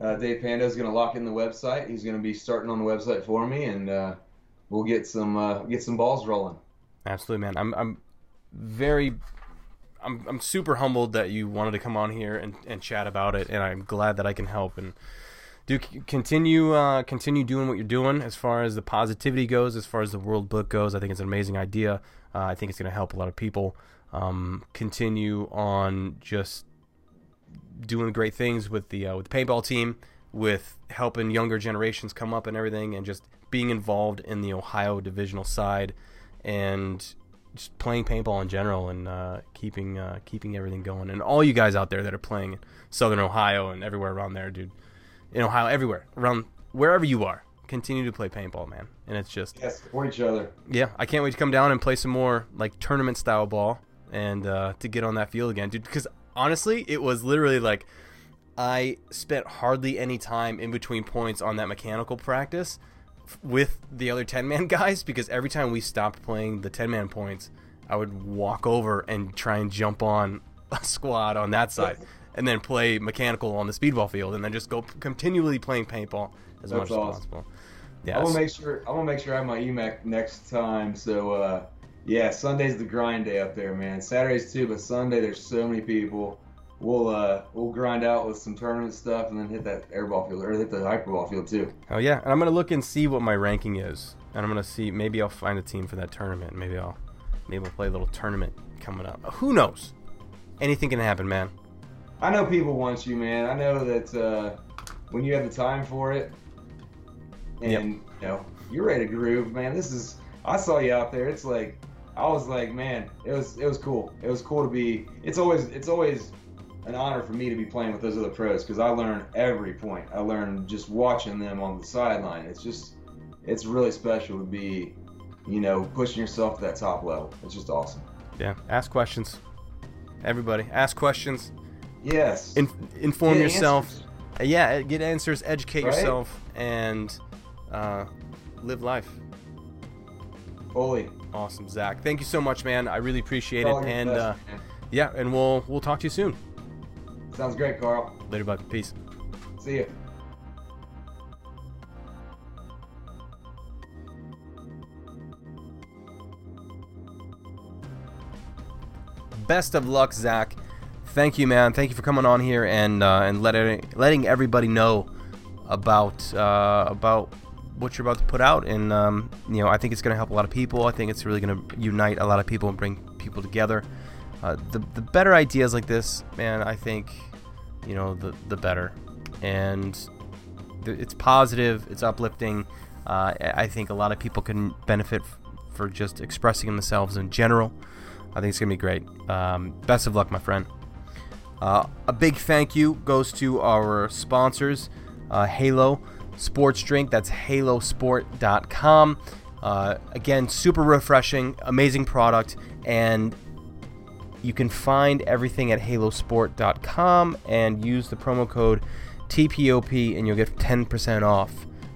uh, Dave Panda is gonna lock in the website. He's gonna be starting on the website for me, and uh, we'll get some uh, get some balls rolling. Absolutely, man. I'm I'm very I'm I'm super humbled that you wanted to come on here and, and chat about it, and I'm glad that I can help and do continue uh, continue doing what you're doing as far as the positivity goes, as far as the World Book goes. I think it's an amazing idea. Uh, I think it's going to help a lot of people. Um, continue on just doing great things with the uh, with the paintball team, with helping younger generations come up and everything, and just being involved in the Ohio divisional side, and just playing paintball in general, and uh, keeping uh, keeping everything going. And all you guys out there that are playing in Southern Ohio and everywhere around there, dude, in Ohio, everywhere around wherever you are, continue to play paintball, man. And it's just Yes, support each other. yeah, I can't wait to come down and play some more like tournament style ball and uh, to get on that field again, dude. Because honestly, it was literally like I spent hardly any time in between points on that mechanical practice f- with the other 10 man guys because every time we stopped playing the 10 man points, I would walk over and try and jump on a squad on that side and then play mechanical on the speedball field and then just go continually playing paintball as That's much as awesome. possible. I'm gonna make sure I'm gonna make sure I have my EMAC next time. So uh, yeah, Sunday's the grind day up there, man. Saturdays too, but Sunday there's so many people. We'll uh, we'll grind out with some tournament stuff and then hit that airball field or hit the hyperball field too. Oh yeah, and I'm gonna look and see what my ranking is, and I'm gonna see maybe I'll find a team for that tournament. Maybe I'll maybe we'll play a little tournament coming up. Who knows? Anything can happen, man. I know people want you, man. I know that uh, when you have the time for it, and Yep. you know you're ready to groove, man. This is I saw you out there. It's like I was like, man, it was it was cool. It was cool to be. It's always it's always an honor for me to be playing with those other pros because I learn every point. I learn just watching them on the sideline. It's just it's really special to be, you know, pushing yourself to that top level. It's just awesome. Yeah, ask questions. Everybody, ask questions. Yes. In, inform Get yourself. answers. Yeah, get answers. Educate Right? yourself and uh, live life. Fully. Awesome, Zach. Thank you so much, man. I really appreciate All it. And best, uh, yeah, and we'll we'll talk to you soon. Sounds great, Carl. Later, bud. Peace. See you. best of luck, Zach. Thank you, man. Thank you for coming on here and uh, and letting letting everybody know about uh, about what you're about to put out. And um, you know, I think it's going to help a lot of people. I think it's really going to unite a lot of people and bring people together. Uh, the the better ideas like this, man, I think you know the the better. And th- it's positive. It's uplifting. Uh, I think a lot of people can benefit f- for just expressing themselves in general. I think it's gonna be great. Um, best of luck, my friend. Uh, a big thank you goes to our sponsors, uh, Halo Sports Drink. That's halosport.com. Uh, again, super refreshing, amazing product, and you can find everything at halosport.com and use the promo code TPOP, and you'll get 10% off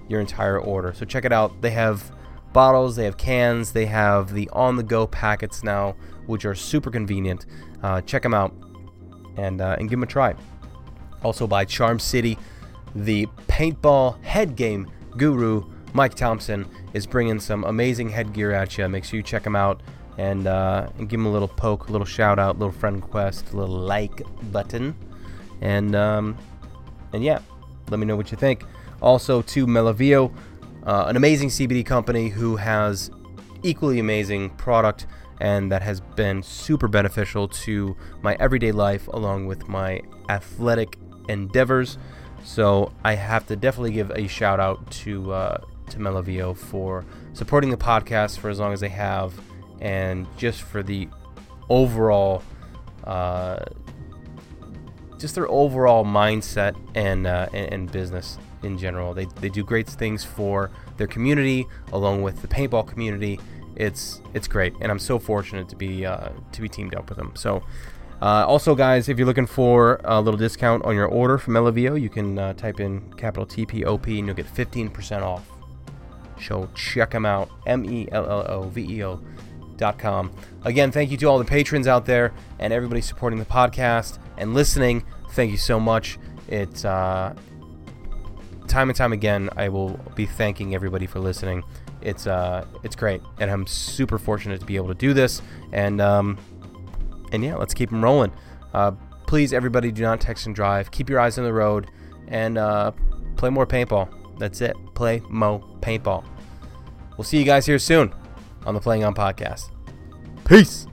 your entire order. So check it out. They have bottles, they have cans, they have the on the go packets now, which are super convenient. Uh, check them out and, uh, and give them a try. Also by Charm City, the paintball head game guru Mike Thompson is bringing some amazing headgear at you. Make sure you check him out and, uh, and give him a little poke, a little shout out, a little friend request, a little like button. And, um, and yeah, let me know what you think. Also, to Melloveo, uh, an amazing CBD company who has equally amazing product and that has been super beneficial to my everyday life along with my athletic endeavors. So I have to definitely give a shout out to uh, to Melloveo for supporting the podcast for as long as they have, and just for the overall, uh, just their overall mindset and, uh, and and business in general. They they do great things for their community along with the paintball community. It's it's great, and I'm so fortunate to be uh, to be teamed up with them. So. Uh, also, guys, if you're looking for a little discount on your order from Melloveo, you can uh, type in capital TPOP and you'll get 15% off. So check them out, M E L L O V E O dot com. Again, thank you to all the patrons out there and everybody supporting the podcast and listening. Thank you so much. It's uh, time and time again. I will be thanking everybody for listening. It's uh, it's great, and I'm super fortunate to be able to do this. And um, and yeah, let's keep them rolling. Uh, please, everybody, do not text and drive. Keep your eyes on the road and uh, play more paintball. That's it. Play mo paintball. We'll see you guys here soon on the Playing On podcast. Peace.